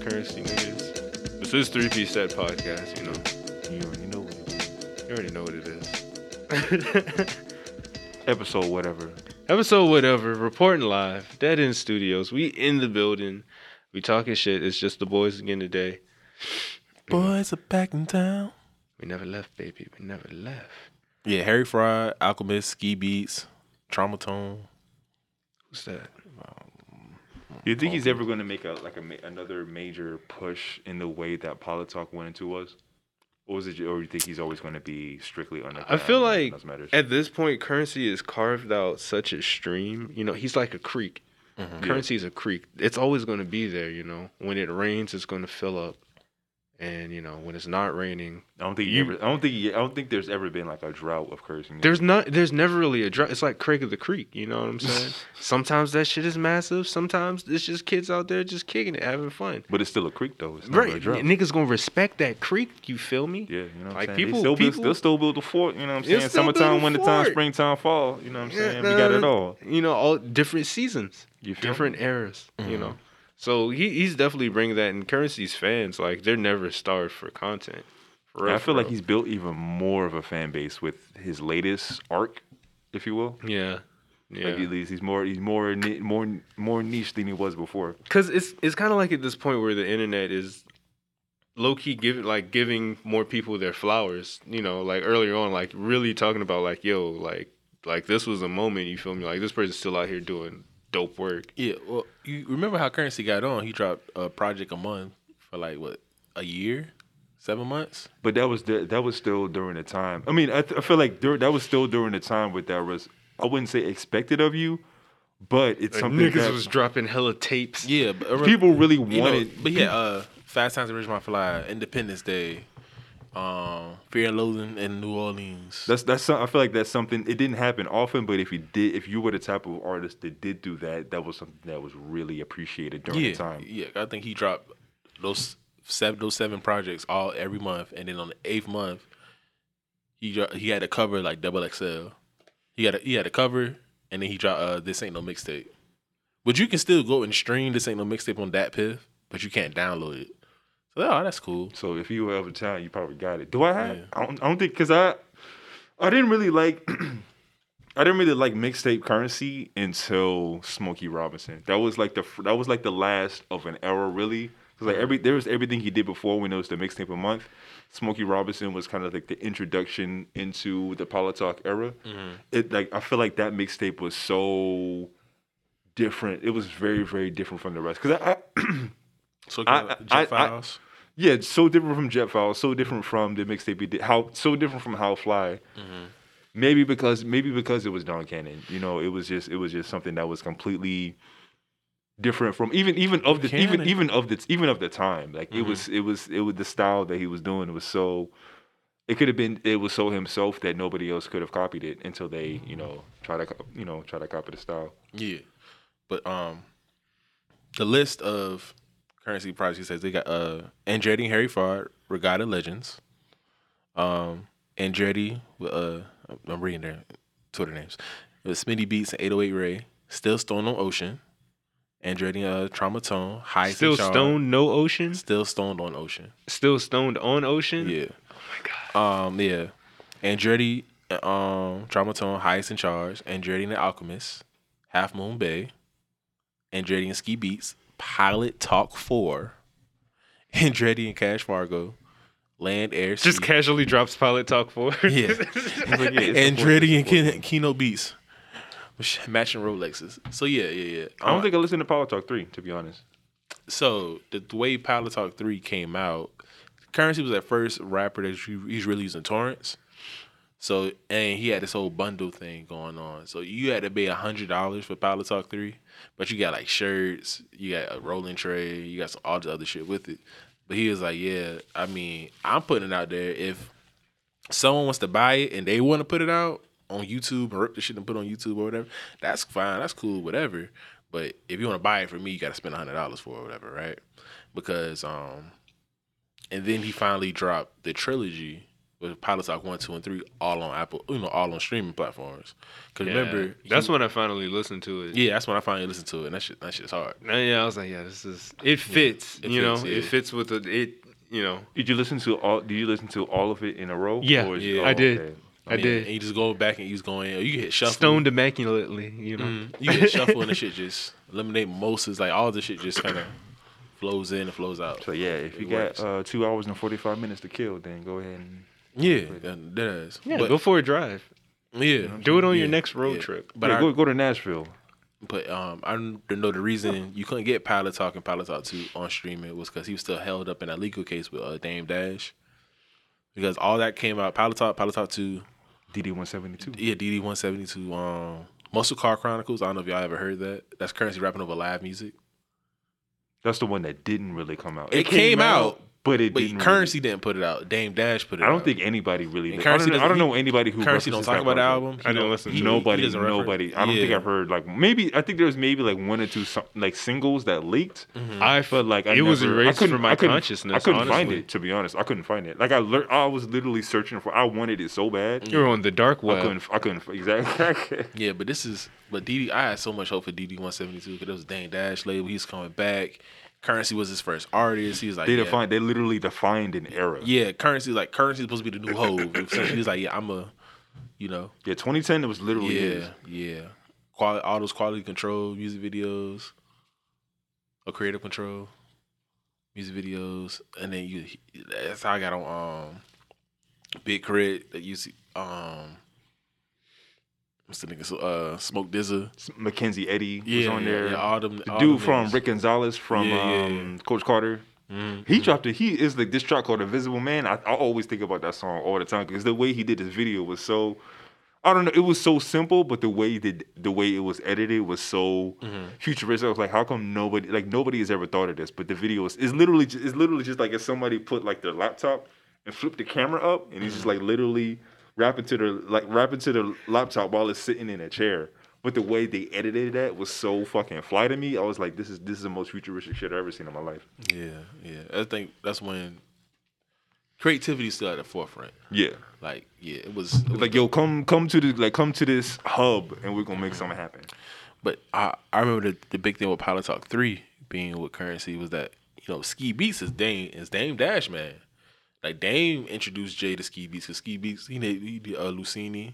So shouts out to all our currency niggas. This is three piece set podcast. You know, You already know what it is. you already know what it is. Episode whatever. Episode whatever, reporting live, Dead End Studios. We in the building. We talking shit. It's just the boys again today. Boys are back in town. We never left, baby. We never left. Yeah, Harry Fraud, Alchemist, Ski Beats, Traumatone. Who's that? Do you think he's ever going to make a like a ma- another major push in the way that Pilot Talk went into was? Or was it? Or you think he's always going to be strictly on? I feel like at this point, currency is carved out such a stream. You know, he's like a creek. Mm-hmm. Currency is a creek. It's always going to be there. You know, when it rains, it's going to fill up, and you know, when it's not raining, I don't think you- ever, I don't think I don't think there's ever been like a drought of cursing. there's not. There's never really a drought. It's like Craig of the Creek. You know what I'm saying? sometimes that shit is massive. Sometimes it's just kids out there just kicking it, having fun. but it's still a creek though. It's a Right, drought. niggas gonna respect that creek. You feel me? Yeah, you know what Like, I'm saying? people- they still people- they'll still build the fort, you know what I'm saying? Summertime, a wintertime, springtime, fall, you know what I'm saying? Yeah, we got it all. You know, all different seasons, You feel different eras. You mm-hmm. know, so he he's definitely bringing that. And currency's fans like they're never starved for content. For real, I feel like he's built even more of a fan base with his latest arc, if you will. yeah, yeah. Like at least he's more he's more more more niche than he was before. Because it's it's kind of like at this point where the internet is low key giving like giving more people their flowers. You know, like earlier on, like really talking about like yo, like like this was a moment. You feel me? Like this person's still out here doing dope work. Yeah, well, you remember how Currency got on? He dropped a project a month for like what a year, seven months. But that was the, that was still during the time. I mean, I, th- I feel like dur- that was still during the time with that was I wouldn't say expected of you, but it's Like, something niggas that was dropping hella tapes. Yeah, but people really you know, wanted. but yeah, uh, Fast Times at Ridgemont Fly, Independence Day, um, Fear and Loathing in New Orleans. That's that's some, I feel like that's something it didn't happen often, but if you did, if you were the type of artist that did do that, that was something that was really appreciated during yeah, the time. yeah. I think he dropped those seven those seven projects all every month, and then on the eighth month, he dro- he had a cover like double XL. He had a, he had a cover, and then he dropped uh, this ain't no mixtape. But you can still go and stream this ain't no mixtape on DatPiff, but you can't download it. Oh, that's cool. So if you were of a town, you probably got it. Do I have? Yeah. I, don't, I don't think because I I didn't really like I didn't really like mixtape currency until Smokey Robinson. That was like the that was like the last of an era really. 'Cause like every there was everything he did before when it was the mixtape a month. Smokey Robinson was kind of like the introduction into the Pilot Talk era. Mm-hmm. It like I feel like that mixtape was so different. It was very very different from the rest. Cause I, I So I- I- I-. Yeah, it's so different from Jet Files, so different from the mixtape he did. How so different from How Fly. Mm-hmm. Maybe because maybe because it was Don Cannon. You know, it was just it was just something that was completely different from even even of the even Cannon. even of the even of the time. Like it was mm-hmm. it was it was the style that he was doing It was so it could have been it was so himself that nobody else could have copied it until they, you mm-hmm. know, try to co- you know, try to copy the style. Yeah, but um, the list of currency projects he says they got uh Andretti and Harry Fraud, Regatta Legends, um Andretti with uh I'm reading their Twitter names, with Smitty Beats and 808 Ray, Still Stone on Ocean, Andretti uh Traumatone, High Still stoned, no ocean. Still Stoned on Ocean. Still stoned on ocean. Yeah. Oh my god. Um, yeah. Andretti, um, Traumatone, Highest in Charge, Andretti and the Alchemist, Half Moon Bay, Andretti and Ski Beats, Pilot Talk 4, Andretti and Cash Fargo, Land Air Sea. Just casually drops pilot talk four Yeah. Like, yeah, Andretti and important. Ken- Keynote Beats. Matching Rolexes. So yeah, yeah, yeah. I don't Um, think I listened to pilot Talk 3, to be honest. so the, the way Pilot Talk Three came out, Currency was at first rapper that he's really using torrents. So and he had this whole bundle thing going on. So you had to pay a hundred dollars for Pilot Talk Three, but you got like shirts, you got a rolling tray, you got some all the other shit with it. But he was like, yeah, I mean, I'm putting it out there. If someone wants to buy it and they want to put it out on YouTube and rip the shit and put it on YouTube or whatever, that's fine. That's cool, whatever. But if you want to buy it from me, you got to spend a hundred dollars for it or whatever, right? Because um, and then he finally dropped the trilogy with Pilot Talk one, two, and three, all on Apple, you know, all on streaming platforms. Cause remember, that's he- when I finally listened to it. yeah, that's when I finally listened to it, and that shit, that shit's hard. Uh, yeah, I was like, yeah, this is it fits. it you know, fits, it fits with the it. You know, Did you listen to all? Did you listen to all of it in a row? Yeah, Or is- yeah, I did. okay. I Yeah, did. And you just go back and you just going, you can hit shuffle. stoned immaculately. You know, Mhm. You get shuffle and the shit just eliminate mimosas. Like all the shit just kind of flows in and flows out. So yeah, if you It got uh, two hours and forty five minutes to kill, then go ahead and Yeah, that, that is. yeah, but, go for a drive. yeah, Do it on yeah, your next road yeah. trip. But yeah, I, go go to Nashville. but um, I don't know the reason you couldn't get Pilot Talk and Pilot Talk Two on streaming was because he was still held up in that legal case with uh, Dame Dash. Because all that came out, Pilot Talk, Pilot Talk Two, DD one seventy two. yeah, DD one seventy two, um, Muscle Car Chronicles. I don't know if y'all ever heard that. That's currency rapping over live music. That's the one that didn't really come out. It came out, but it But didn't. currency didn't put it out. Dame Dash put it Really, I out. don't think anybody really. And Did. I don't, Currency know- I doesn't- don't know anybody who Currency don't talk about the project. album. I didn't listen to. Nobody, He doesn't refer- nobody. I don't think I've heard like maybe. I think there was maybe like one or two some, like singles that leaked. Mm-hmm. I felt like I it was never- I erased couldn't- from my I couldn't- consciousness. I couldn't find it to be honest. I couldn't find it. Like I, lear- I was literally searching for. I wanted it so bad. You were on the dark I web. couldn't. I couldn't. Exactly. Yeah, but this is but DD. I had so much hope for DD one seventy two because it was Dame Dash label. He's coming back. Currency was his first artist. He was like, they yeah. defined. They literally defined an era. Yeah, currency like currency is supposed to be the new Hove. So he was like, yeah, I'm a, you know, Yeah. 2010. It was literally. his. yeah, yeah. Quality, all those quality control music videos, or creative control music videos, and then you. That's how I got on um, Big K.R.I.T. that you see. Um, what's the nigga? Uh, Smoke DZA. Mackenzie Eddie was on yeah, there. yeah, all them, the all dude them from niggas. Rick Gonzalez from Yeah, yeah, um, Coach Carter. Mhm, He mhm. dropped it. He is like this track called "Invisible Man." I, I always think about that song all the time because the way he did this video was so. I don't know. It was so simple, but the way that the way it was edited was so Mhm. futuristic. I was like, how come nobody like nobody has ever thought of this? But the video is, is literally ju- it's literally just like if somebody put like their laptop and flipped the camera up, and he's just like literally rapping to the like rapping to the laptop while it's sitting in a chair. But the way they edited that was so fucking fly to me. I was like, this is this is the most futuristic shit I've ever seen in my life. Yeah, yeah. I think that's when creativity is still at the forefront. Yeah. Like, yeah, it was, it was Like yo, come come to the like come to this hub and we're gonna make something happen. But I, I remember the, the big thing with Pilot Talk three being with currency was that you know Ski Beats is Dame is Dame Dash man. Like Dame introduced Jay to Ski Beats because Ski Beats he did, he did uh, Luchini.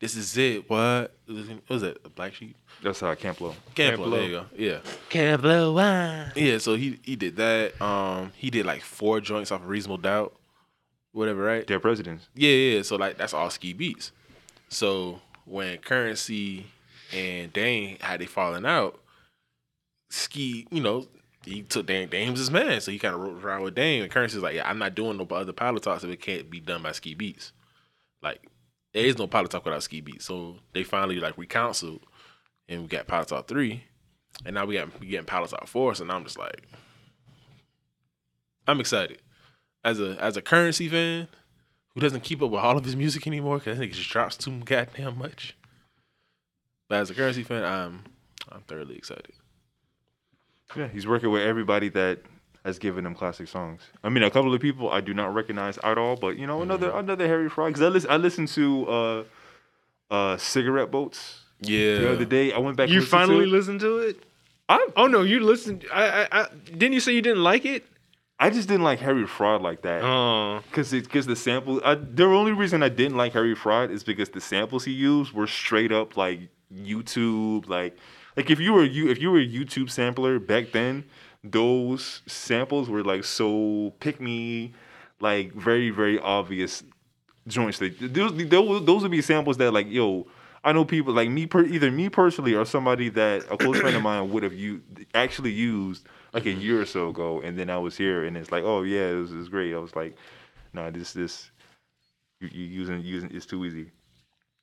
This is it. What what was that? A black Sheep. That's how Camp Lo. Camp Camp Lo, Low. There you go. Yeah. Can't blow wine. Yeah. So he he did that. Um, he did like four joints off of Reasonable Doubt, whatever. Right. Their presidents. Yeah, yeah. So like that's all ski beats. So when Currency and Dame had they falling out, Ski, you know, he took Dame Dame's his man, so he kind of rode around with Dame. And Currency's like, yeah, I'm not doing no other pilot talks if it can't be done by Ski Beats. Like there is no pilot talk without Ski Beats. So they finally like recounseled, and we got pilot talk three, and now we got we getting pilot talk four. So now I'm just like, I'm excited as a as a Currency fan who doesn't keep up with all of his music anymore because I think it just drops too goddamn much. But as a currency fan, I'm I'm thoroughly excited. Yeah, he's working with everybody that has given him classic songs. I mean, a couple of people I do not recognize at all, but you know, another another Harry Fraud. Because I listen, I listened to uh, uh, Cigarette Boats Yeah. the other day. I went back. You and listened to finally it. listened to it? I Oh no, you listened. I, I, I didn't you say you didn't like it? I just didn't like Harry Fraud like that. Oh, Cause it, cause the sample. I, the only reason I didn't like Harry Fraud is because the samples he used were straight up like YouTube, like like if you were you if you were a YouTube sampler back then, those samples were like so pick me, like very very obvious joints. That those those would be samples that like yo. I know people like me, per, either me personally or somebody that a close friend of mine would have used, actually used like a mm-hmm. year or so ago, and then I was here, and it's like, oh yeah, it was, it was great. I was like, nah, this this you, you using using it's too easy.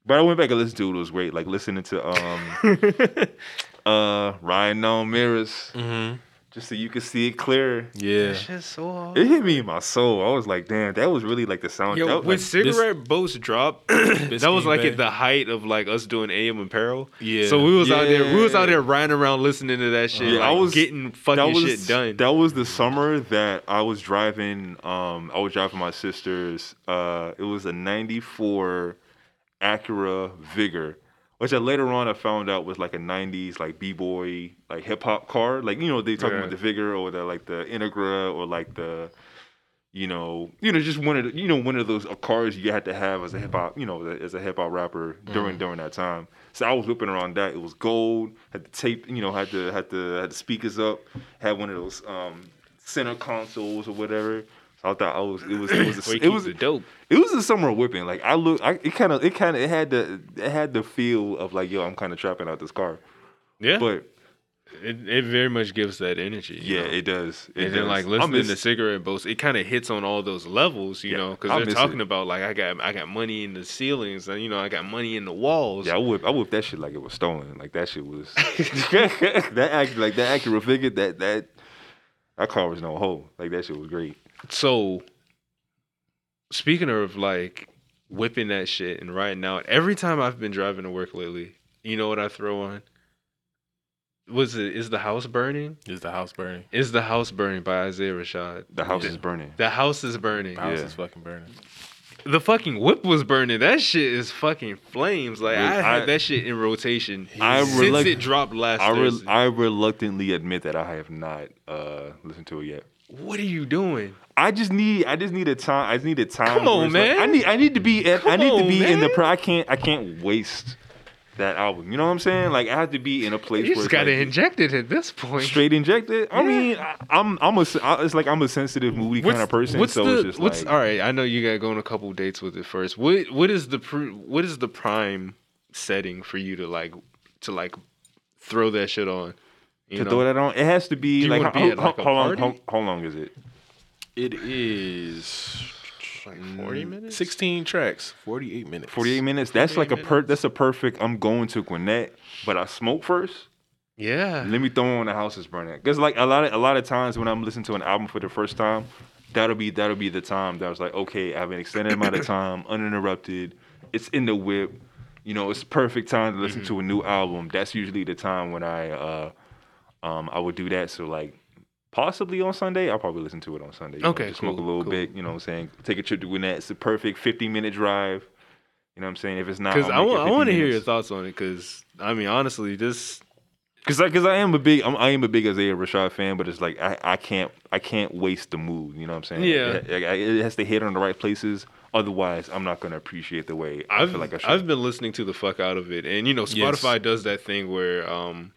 But I went back and listened to it. It was great. Like listening to um uh riding on mirrors. Mm-hmm. just so you could see it clear. Yeah. so. It hit me in my soul. I was like, damn, that was really like the sound. Yo, that, when like, cigarette boats dropped, that was like Bay. at the height of like us doing AM Apparel. Yeah. So we was out there, we was out there riding around listening to that shit. Yeah, like, I was- getting fucking was shit done. that was the summer that I was driving. Um, I was driving my sister's. Uh, it was a '94 Acura Vigor, which I later on I found out was like a '90s like b boy like hip hop car. Like you know they talking Yeah. about the Vigor or the like the Integra or like the. You know, you know, just one of the, you know, one of those cars you had to have as a hip hop, you know, as a hip hop rapper during during that time. So I was whipping around that. It was gold. Had the tape, you know, had to had the had the speakers up. Had one of those um, center consoles or whatever. I thought I was it was it was a, it was dope. it was a summer whipping. Like I look, I, it kind of it kind of it had the it had the feel of like yo, I'm kind of trapping out this car. Yeah, But it, it very much gives that energy. yeah, know? it does. It and then does. like I listening miss- to cigarette boats, it kind of hits on all those levels, you Yeah, know, because they're talking it. about like I got I got money in the ceilings, and you know I got money in the walls. Yeah, I whip I whipped that shit like it was stolen. Like that shit was that act like that Acura Vigor that that that car was no hole. Like that shit was great. So, speaking of like whipping that shit and riding out, every time I've been driving to work lately, you know what I throw on? Was it is the house burning? Is the house burning? Is the house burning by Isaiah Rashad? The house Yeah. is burning. The house is burning. The house Yeah. is fucking burning. The fucking whip was burning. That shit is fucking flames. Like Dude, I had I- that shit in rotation I since reluct- it dropped last I re- Thursday. I reluctantly admit that I have not uh listened to it yet. What are you doing? I just need I just need a time I just need a time. Come on, it's like- man. I need I need to be at, I need to on, be in the pro I can't I can't waste that album. You know what I'm saying? Like I have to be in a place You where just gotta like, inject it at this point. straight inject it. I Yeah. mean, I, I'm I'm a it's like I'm a sensitive, moody kind of person. What's so the it's just what's like all right? I know you got to go on a couple dates with it first. What what is the pr- what is the prime setting for you to like to like throw that shit on? You to know? throw that on. It has to be you like how, be how- like, how long how, how long is it? It is Like 40 minutes? Sixteen tracks, forty-eight minutes. 48 minutes. That's 48 like a per. That's a perfect. I'm going to Gwinnett, but I smoke first. Yeah. Let me throw on the house is burning. Because like a lot of a lot of times when I'm listening to an album for the first time, that'll be that'll be the time that I was like, okay, I have an extended amount of time, uninterrupted. It's in the whip. You know, it's perfect time to listen Mm-hmm. to a new album. That's usually the time when I uh um I would do that. So like possibly on Sunday, I'll probably listen to it on Sunday. you know, Okay, just smoke a little cool. bit, you know what I'm saying? Take a trip to Gwinnett. It's a perfect 50 minute drive. You know what I'm saying? If it's not, Because I want I want to hear your thoughts on it. Because I mean, honestly, this Cause, I, cause I am a big, I'm, I am a big Isaiah Rashad fan, but it's like I, I can't, I can't waste the mood. You know what I'm saying? Yeah. it, it- it has to hit on the right places. Otherwise, I'm not gonna appreciate the way I I've feel like I should. I've been listening to the fuck out of it, and you know, Yes. Spotify does that thing where um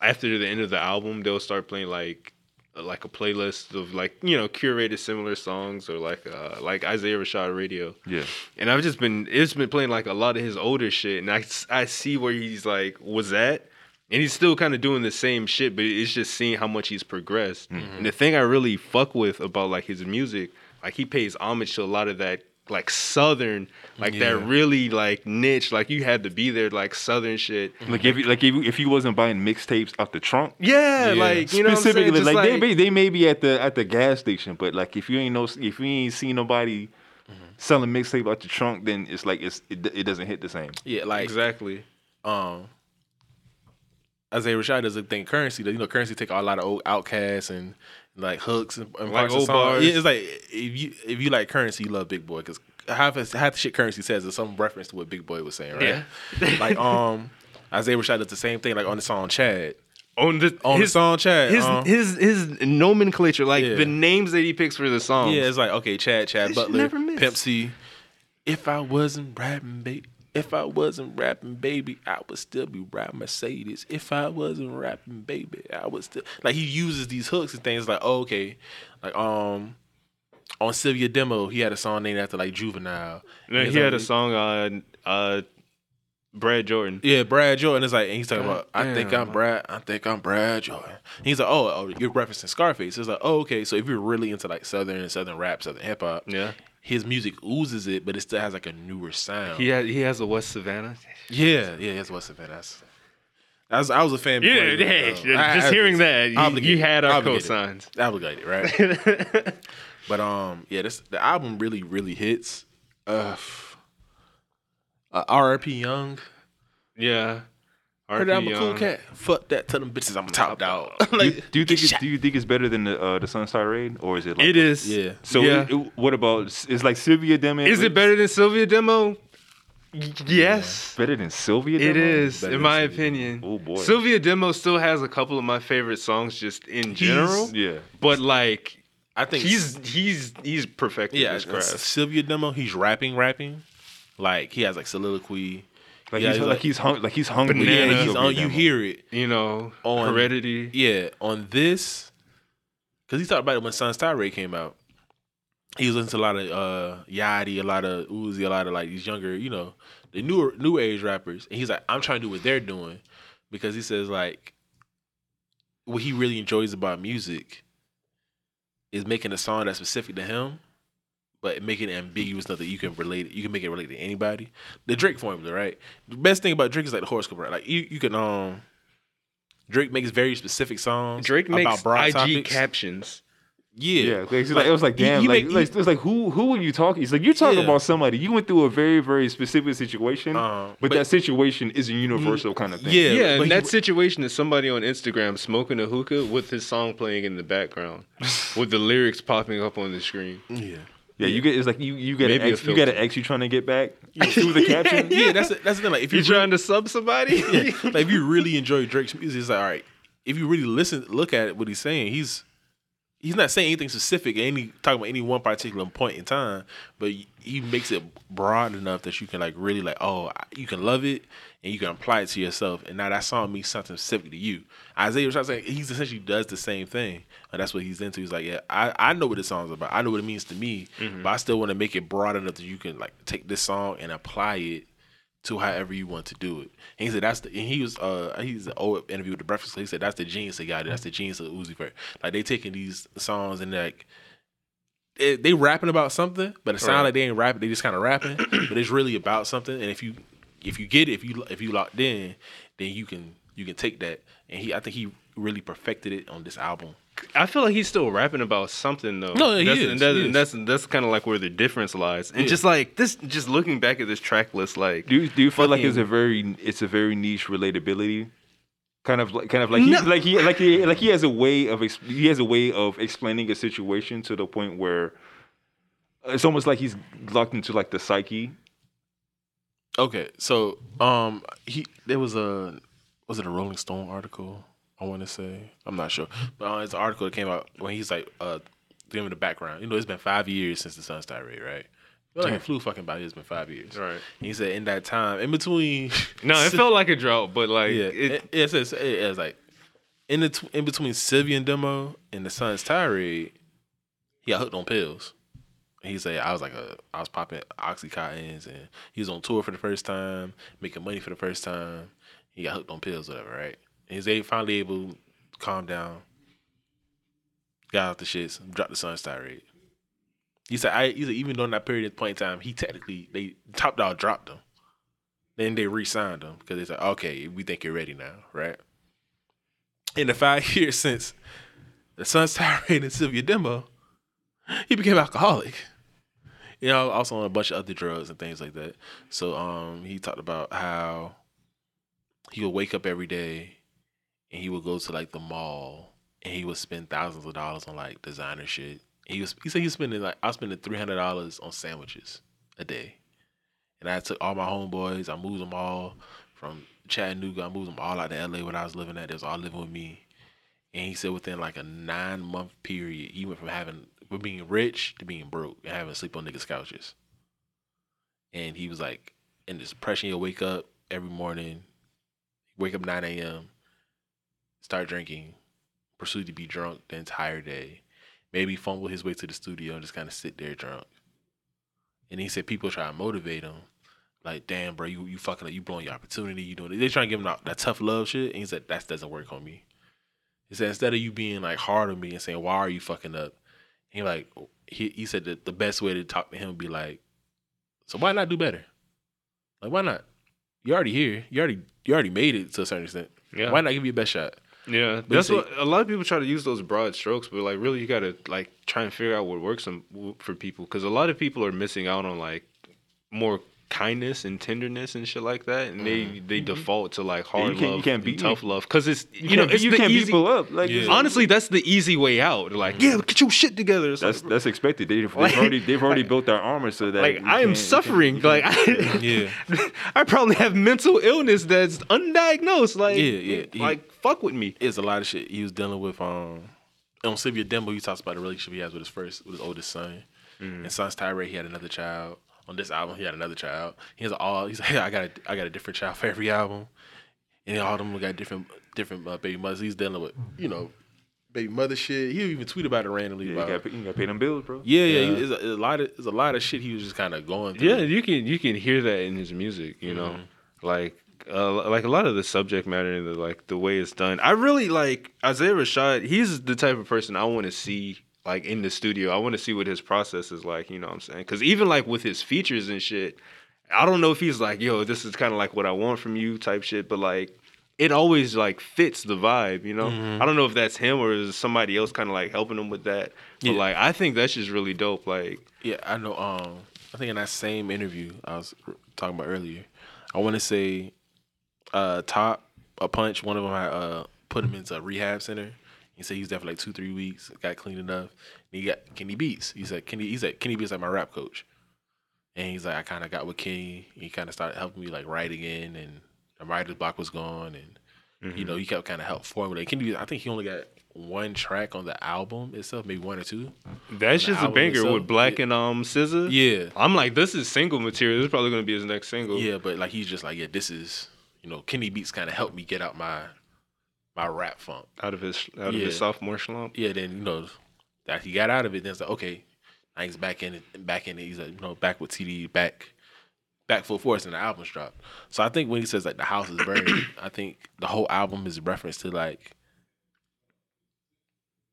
after the end of the album, they'll start playing like like a playlist of like you know curated similar songs or like uh like Isaiah Rashad Radio. yeah, And I've just been it's been playing like a lot of his older shit, and I I see where he's like was at, and he's still kind of doing the same shit, but it's just seeing how much he's progressed. And the thing I really fuck with about like his music, like he pays homage to a lot of that like southern, like that really like niche, like you had to be there, like southern shit. like if you, like if you, if you wasn't buying mixtapes out the trunk, Yeah, Yeah. like you know, what I'm saying? specifically, Just like, like, they may, they may be at the at the gas station, but like if you ain't no, if you ain't seen nobody selling mixtape out the trunk, then it's like it's it, it doesn't hit the same. Yeah, like exactly. um Isaiah Rashad doesn't think currency. You know, currency take a lot of old outcasts and like hooks and, and Like parts of old songs. bars. Yeah, it's like if you if you like currency, you love Big Boi because half of- half the shit currency says is some reference to what Big Boi was saying, right? Yeah. like um Isaiah Rashad does the same thing, like on the song Chad. On the On his the song Chad, his um, his his nomenclature, like Yeah. the names that he picks for the songs. Yeah, it's like okay, Chad, Chad Butler, never miss. Pimp C. If I wasn't rapping, baby, if I wasn't rapping, baby, I would still be rapping Mercedes. If I wasn't rapping, baby, I would still like he uses these hooks and things like oh, okay, like um. On Cilvia Demo, he had a song named after like Juvenile. And he like- had a song on uh Brad Jordan. Yeah, Brad Jordan is like, and he's talking God about, I think. I'm Brad, I think I'm Brad Jordan. He's like, oh, oh, you're referencing Scarface. It's like, oh, okay. So if you're really into like Southern and Southern rap, Southern hip hop, Yeah. his music oozes it, but it still has like a newer sound. He has he has a West Savannah. Yeah, yeah, that's what's it. That's I was I was a fan. Yeah, before you- yeah, uh, I- just I- hearing that, you, obligated. you had our Obligated. cosigns. obligated, right? But um, yeah, this the album really really hits. Uh, f- uh R.I.P. Young. yeah. Heard that I'm a cool cat. Fuck that. Tell them bitches I'm a top dog. Do you, like, do you think it's, shot. do you think it's better than the uh, the Sun's Tirade or is it like It is. Yeah. So yeah. it- it- what about it's like Cilvia Demo? is it better than Cilvia Demo? Y- Yes. better than Cilvia? Demo? It is, Better in my Cilvia opinion. Oh boy. Cilvia Demo still has a couple of my favorite songs just in general. Yeah. But like I think he's he's he's perfected yeah. his craft. Cilvia demo. He's rapping, rapping. Like he has like soliloquy. Like Yeah, he's like, like- he's hung, like he's hungry. Banana. Yeah, he's on. You hear it. You know, On- Heredity. Yeah, on this, because he talked about it when Sun's Tirade came out. He was listening to a lot of uh Yachty, a lot of Uzi, a lot of like these younger, you know, the newer new age rappers. And he's like, I'm trying to do what they're doing because he says like what he really enjoys about music is making a song that's specific to him, but make it ambiguous enough that you can relate. it. You can make it relate to anybody. The Drake formula, right? The best thing about Drake is like the horoscope, right? Like you, you can um. Drake makes very specific songs. Drake makes about broad IG topics. captions. Yeah, Yeah, like, it's like, it was like he- damn, he like, make- like it was like who who are you talking? He's like you're talking Yeah. about somebody. You went through a very very specific situation, Uh, but, but- that situation is a universal kind of thing. Yeah, Yeah, but and he- that situation is somebody on Instagram smoking a hookah with his song playing in the background, with the lyrics popping up on the screen. yeah. Yeah. You get it's like you you get an Maybe a ex, you get an filter. ex you trying to get back through the caption. yeah, that's the- that's the thing. Like if You you trying to sub somebody? yeah, like if you really enjoy Drake's music, it's like all right. If you really listen, look at it, what he's saying. He's he's not saying anything specific, any talking about any one particular point in time, but he makes it broad enough that you can like really like oh you can love it and you can apply it to yourself. And now that song means something specific to you. Isaiah was trying to say he's essentially does the same thing, and that's what he's into. He's like yeah, I I know what this song's about. I know what it means to me, but I still want to make it broad enough that you can like take this song and apply it to however you want to do it. And he said that's the and he was uh he's an old interview with the Breakfast Club. He said that's the genius they got. That's the genius of Uzi Vert. Like they taking these songs and like they, they rapping about something, but it sound Right. like they ain't rapping. They just kind of rapping, but it's really about something. And if you if you get it, if you if you locked in, then you can you can take that. And he I think he really perfected it on this album. I feel like he's still rapping about something though. No, he that's, is, and that's, he and that's that's kind of like where the difference lies. And Yeah. just like this, just looking back at this track list, like Do you, do you feel like it's a very it's a very niche relatability? Kind of like kind of like he like he like he like he has a way of he has a way of explaining a situation to the point where it's almost like he's locked into like the psyche. Okay, so um, he there was a was it a Rolling Stone article? I want to say I'm not sure, but uh, it's an article that came out when he's like uh giving the background. You know, it's been five years since the Sun Tirade, right? Feel like it flew fucking by. It's been five years. right. And he said in that time, in between, No, it felt like a drought, but like yeah, it, it, it, says it, it's like in the in between Cilvia and demo and the Sun's tirade, he got hooked on pills. He said I was like a I was popping oxycontins and he was on tour for the first time, making money for the first time. He got hooked on pills, whatever, right? He's finally able to calm down, got out the shits, dropped the Sun's tirade. He said I he said even during that period of point in time, he technically they Top Dawg dropped him. Then they re-signed him because they said, "Okay, we think you're ready now, right?" In the five years since the Sun's Tirade and Cilvia Demo, he became alcoholic. You know, also on a bunch of other drugs and things like that. So, um, he talked about how he would wake up every day and he would go to like the mall and he would spend thousands of dollars on like designer shit. He was he said he was spending like I was spending three hundred dollars on sandwiches a day. And I took all my homeboys, I moved them all from Chattanooga, I moved them all out to LA when I was living at. They was all living with me. And he said within like a nine month period, he went from having from being rich to being broke and having sleep on niggas' couches. And he was like in this depression, he'll wake up every morning, wake up 9 a.m., start drinking, proceed to be drunk the entire day, maybe fumble his way to the studio and just kind of sit there drunk. And he said people try to motivate him, like, damn, bro, you you fucking up, you blowing your opportunity, you doing it. They trying to give him that, that tough love shit. And he said that doesn't work on me. He said instead of you being like hard on me and saying why are you fucking up, he like he he said that the best way to talk to him would be like, so why not do better? Like why not? You already here. You already you already made it to a certain extent. Yeah. Why not give you your best shot? Yeah, that's what a lot of people try to use those broad strokes, but like really, you gotta like try and figure out what works for people because a lot of people are missing out on like more kindness and tenderness and shit like that, and they they default to like hard Mm-hmm. you can't- you love, can't and beat- tough love because it's you, You, know can't, it's you the can't easy. beat people up. Like Yeah. Honestly, that's the easy way out. Like, yeah, get your shit together. It's that's like, that's expected. They've, Like- already they've already like- built their armor so that like I am can't- you suffering. can't- Like I, Yeah. I probably have mental illness that's undiagnosed. Like, Yeah, yeah, yeah. like fuck with me. It's a lot of shit he was dealing with. Um, on Cilvia Demo, he talks about the relationship he has with his first, with his oldest son. Mm-hmm. And Sons Tyree, he had another child. On this album, he had another child. He has all. He's like, I got, a, I got a different child for every album, and all of them got different, different uh, baby mothers. He's dealing with, you know, baby mother shit. He even tweet about it randomly. Yeah, about, you gotta, you gotta pay them bills, bro. yeah, yeah. Yeah. There's, a, there's a lot of, there's a lot of shit he was just kind of going through. Yeah, you can you can hear that in his music. You know, like uh, like a lot of the subject matter and the like the way it's done. I really like Isaiah Rashad. He's the type of person I want to see like in the studio. I want to see what his process is like. You know what I'm saying? Because even like with his features and shit, I don't know if he's like, yo, this is kind of like what I want from you type shit. But like. It always like fits the vibe, you know. I don't know if that's him or is somebody else kind of like helping him with that. But Yeah. like, I think that's just really dope. Like, Yeah, I know. Um, I think in that same interview I was talking about earlier, I want to say, uh, top a punch. One of them had uh put him into a rehab center. He said he was there for like two, three weeks. Got clean enough. And he got Kenny Beats. He said Kenny. He said Kenny Beats like my rap coach. And he's like, I kind of got with Kenny. He kind of started helping me like write again, and the writer's block was gone, and you know he kept kind of help formulate. Kenny, Beats, I think he only got one track on the album itself, maybe one or two. That's just a banger itself, with 6LACK yeah. and um SZA. Yeah, I'm like, this is single material. This is probably gonna be his next single. Yeah, but like he's just like, yeah, this is you know, Kenny Beats kind of helped me get out my my rap funk. Out of his out of his sophomore slump. Yeah, then you know that he got out of it. Then it's like, okay, now he's back in it, back in it. He's like, you know, back with TD, back back full force, and the album's dropped. So I think when he says like the house is burning, I think the whole album is a reference to like,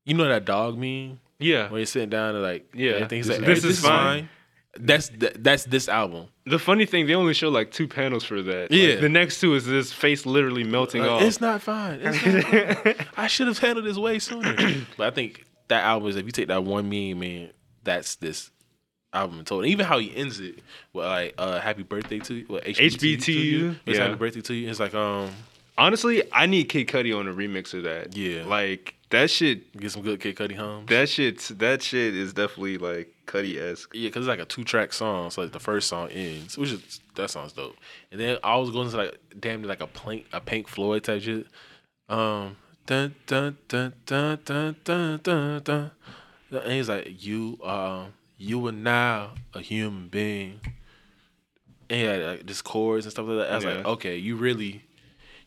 you know that dog meme Yeah. when he's sitting down and like, Yeah. everything's This- like, this this is is fine. fine. That's th- that's this album. The funny thing, they only show like two panels for that. Like, Yeah. the next two is this face literally melting Like, off. It's not fine. It's not fine. I should have handled this way sooner. but I think that album is if you take that one meme, man, that's this album in total. Even how he ends it with like uh happy birthday to you. What, HB to you. It's Yeah. happy birthday to you. It's like um Honestly, I need Kid Cudi on a remix of that. Yeah. Like that shit. get some good Kid Cudi hums. That shit. That shit is definitely like Cudi esque. Yeah, because it's like a two track song. So like the first song ends, which is that sounds dope. And then I was going to like damn like a plank a Pink Floyd type shit. Um, dun dun dun dun dun dun dun. dun. And he's like, you um, you are now a human being. And he had like this chords and stuff like that. I was yeah. like, okay, you really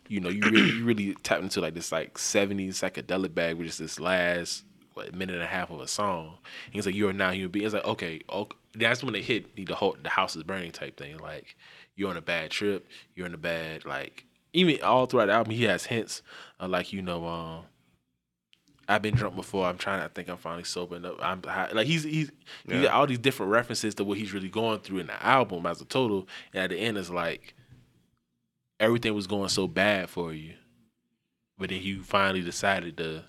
you know, you really you really tapped into like this like seventies psychedelic bag, which is this last what, minute and a half of a song. And he's like, "You're now human being." It's like, okay, okay, that's when it hit. The whole the house is burning type thing. Like you're on a bad trip. You're in a bad like. Even all throughout the album, he has hints of like you know, um, I've been drunk before. I'm trying. I think I'm finally sobering up. I'm high. like he's he's he Yeah. got all these different references to what he's really going through in the album as a total. And at the end, it's like everything was going so bad for you, but then you finally decided to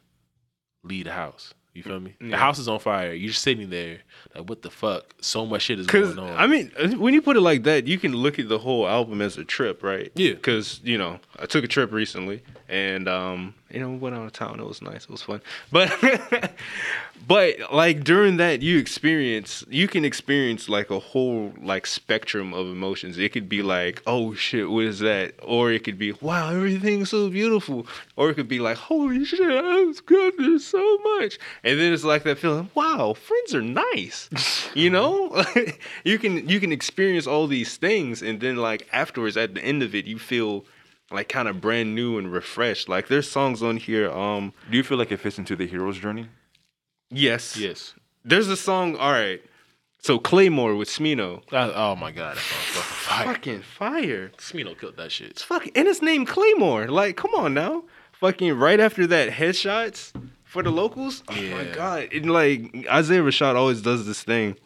leave the house. You feel me? The house is on fire. You're just sitting there like, what the fuck? So much shit is going on. I mean, when you put it like that, you can look at the whole album as a trip, right? Yeah. Because you know, I took a trip recently, and um, you know, we went out of town. It was nice. It was fun. But, but like during that, you experience, you can experience like a whole like spectrum of emotions. It could be like, oh shit, what is that? Or it could be, wow, everything's so beautiful. Or it could be like, holy shit, I was good. There's so much. And then it's like that feeling, wow, friends are nice. you know, you can you can experience all these things, and then like afterwards, at the end of it, you feel like kind of brand new and refreshed. Like there's songs on here. Um, Do you feel like it fits into the hero's journey? yes, yes. There's a song. All right, so Claymore with Smino. That- oh my god, that's fucking fire. Fucking fire. Smino killed that shit. It's fucking and it's named Claymore. Like, come on now. Fucking right after that, headshots for the locals. Oh my god. And like Isaiah Rashad always does this thing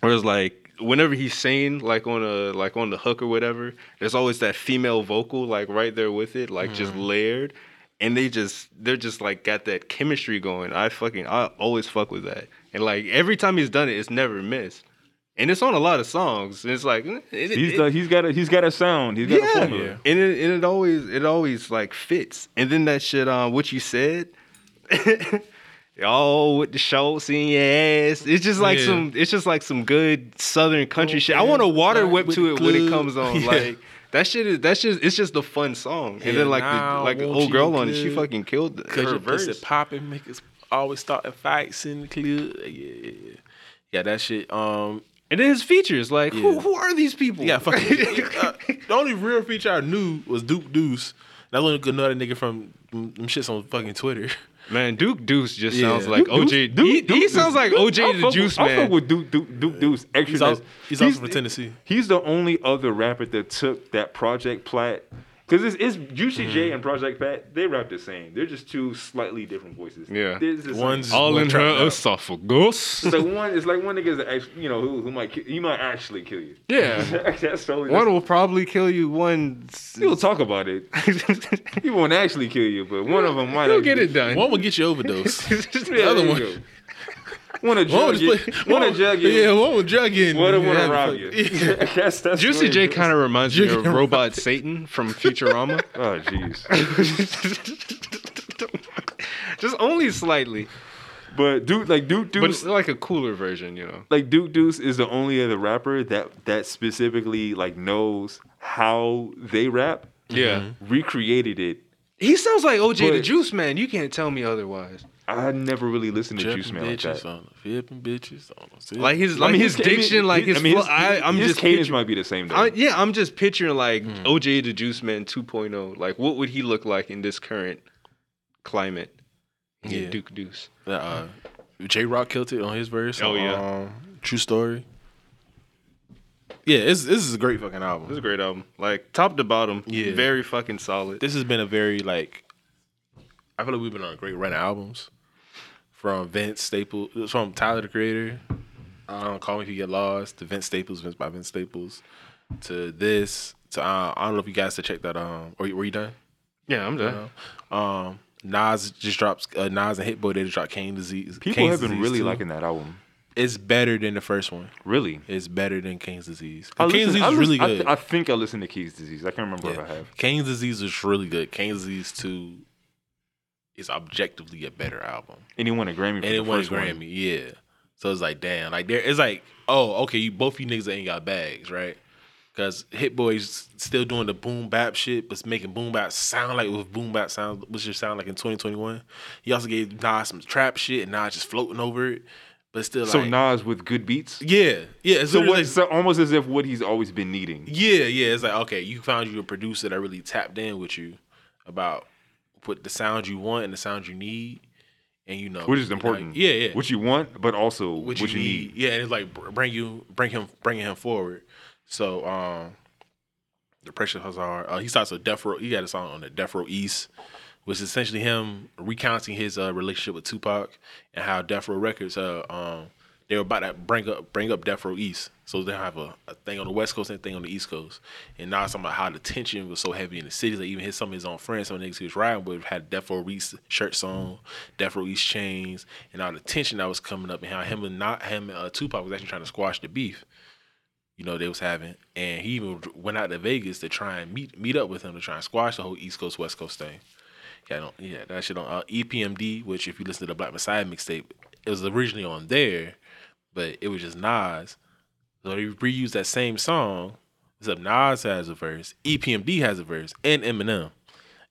where it's like whenever he's saying like on a like on the hook or whatever, there's always that female vocal like right there with it, like just layered. And they just they're just like got that chemistry going. I fucking I always fuck with that. And like every time he's done it, it's never missed. And it's on a lot of songs. And it's like eh, it, He's it- the, he's got a he's got a sound. He's got a yeah, formula. and it, and it always it always like fits. And then that shit, um, what you said, oh, with the shorts in your ass. It's just like Yeah. some. It's just like some good southern country shit. I want to water whip to it when it comes on. Yeah. Like that shit is that's just it's just a fun song. And Yeah, then like now the like the old girl on it, she fucking killed the, Cause her your pussy verse. popping, make us always starting fights in the club. Yeah, yeah, yeah. Yeah, that shit. Um, And then his features, like who Yeah. who are these people? yeah, fucking. uh, the only real feature I knew was Duke Deuce. That was another nigga from them them shits on fucking Twitter. Man, Duke Deuce just Yeah. sounds like Duke- OJ. Duke- he, Duke- he sounds like Duke- OJ I the Juice with, I Man. fuck with Duke Duke Duke Deuce. Extra. He's, al- that's- he's also from Tennessee. He's the only other rapper that took that Project Pat. Because it's, it's Juicy J mm-hmm. and Project Pat, they rap the same. They're just two slightly different voices. Yeah. There's this- One's All one in trap her now. esophagus. It's like one. It's like one nigga's actually, you know, who who might ki- he might actually kill you. Yeah. that's totally. One will probably kill you. One, he'll talk about it. He won't actually kill you, but one of them might. he'll get it done. One will get you overdose. Yeah, the other there one- you go. One a One drug will you. just play- One a one- drug you. Yeah, one will drug you. and- want to yeah, rob fuck- you. Yeah. that's, that's Juicy J kind of reminds me of Juicy- Robot Satan from Futurama. Oh jeez. Just only slightly, But dude, like Duke but Deuce, it's like a cooler version, you know. like Duke Deuce is the only other rapper that that specifically like knows how they rap, Yeah, recreated it. he sounds like OJ the Juice Man. You can't tell me otherwise. I never really listened to Juice Man like bitches that. on the flipping bitches on the Like his, I like mean, his, ca- I mean, diction, like his, I mean, flow. I, I'm his just cadence picturing, might be the same though. I, yeah, I'm just picturing like Hmm. OJ the Juice Man 2.0. Like, what would he look like in this current climate? Yeah, Yeah. Duke Deuce. Uh, J Rock killed it on his verse. Oh, yeah. um, True Story. Yeah, it's, this is a great fucking album. This is a great album. Like top to bottom, Yeah. very fucking solid. This has been a very like. I feel like we've been on a great run of albums, from Vince Staples, from Tyler the Creator, um, Call Me If You Get Lost, to Vince Staples, Vince by Vince Staples, to this, to uh, I don't know if you guys to check that. Um, or were you done? Yeah, I'm done. Um, Nas just drops uh, Nas and Hit Boy. They just dropped King Disease. People King's have been Disease really too. liking that album. It's better than the first one. Really. It's better than King's Disease. I King's listened- Disease I is really listened- I good. th- I, think I listened to Keys Disease. I can't remember if I have. King's Disease is really good. King's Disease two is objectively a better album, And he won a Grammy for and it won a first one. Grammy. Yeah, so it's like damn, like there, it's like oh okay, you both you niggas ain't got bags, right? Because Hit Boy's still doing the boom bap shit, but it's making boom bap sound like what boom bap sound, what should sound like in 2021. He also gave Nas some trap shit, and Nas just floating over it, but still So like Nas with good beats. yeah, yeah. So what? So almost as if what he's always been needing. Yeah, yeah. It's like okay, you found you a producer that really tapped in with you about what the sound you want and the sound you need, and you know Which is know, important. yeah, yeah. What you want, but also what, what, you, you, need. need. Yeah, and it's like bring you, bring him, bringing him forward. So, um, the pressure Hazard, uh, he starts with Death Row. He got a song on the Death Row East, which is essentially him recounting his uh, relationship with Tupac and how Death Row Records, uh, um, they were about to bring up bring up Death Row East, so they have a, a thing on the West Coast and a thing on the East Coast. And now it's talking about how the tension was so heavy in the cities. Like even his some of his own friends, some niggas he was riding with had Death Row East shirts on, Death Row East chains, and all the tension that was coming up, and how him and not him and uh, Tupac was actually trying to squash the beef. You know they was having, and he even went out to Vegas to try and meet meet up with him to try and squash the whole East Coast West Coast thing. Yeah, I don't, yeah, that shit on uh, EPMD, which if you listen to the Black Messiah mixtape, it was originally on there, but it was just Nas. So they reused that same song, except Nas has a verse, EPMD has a verse, and Eminem,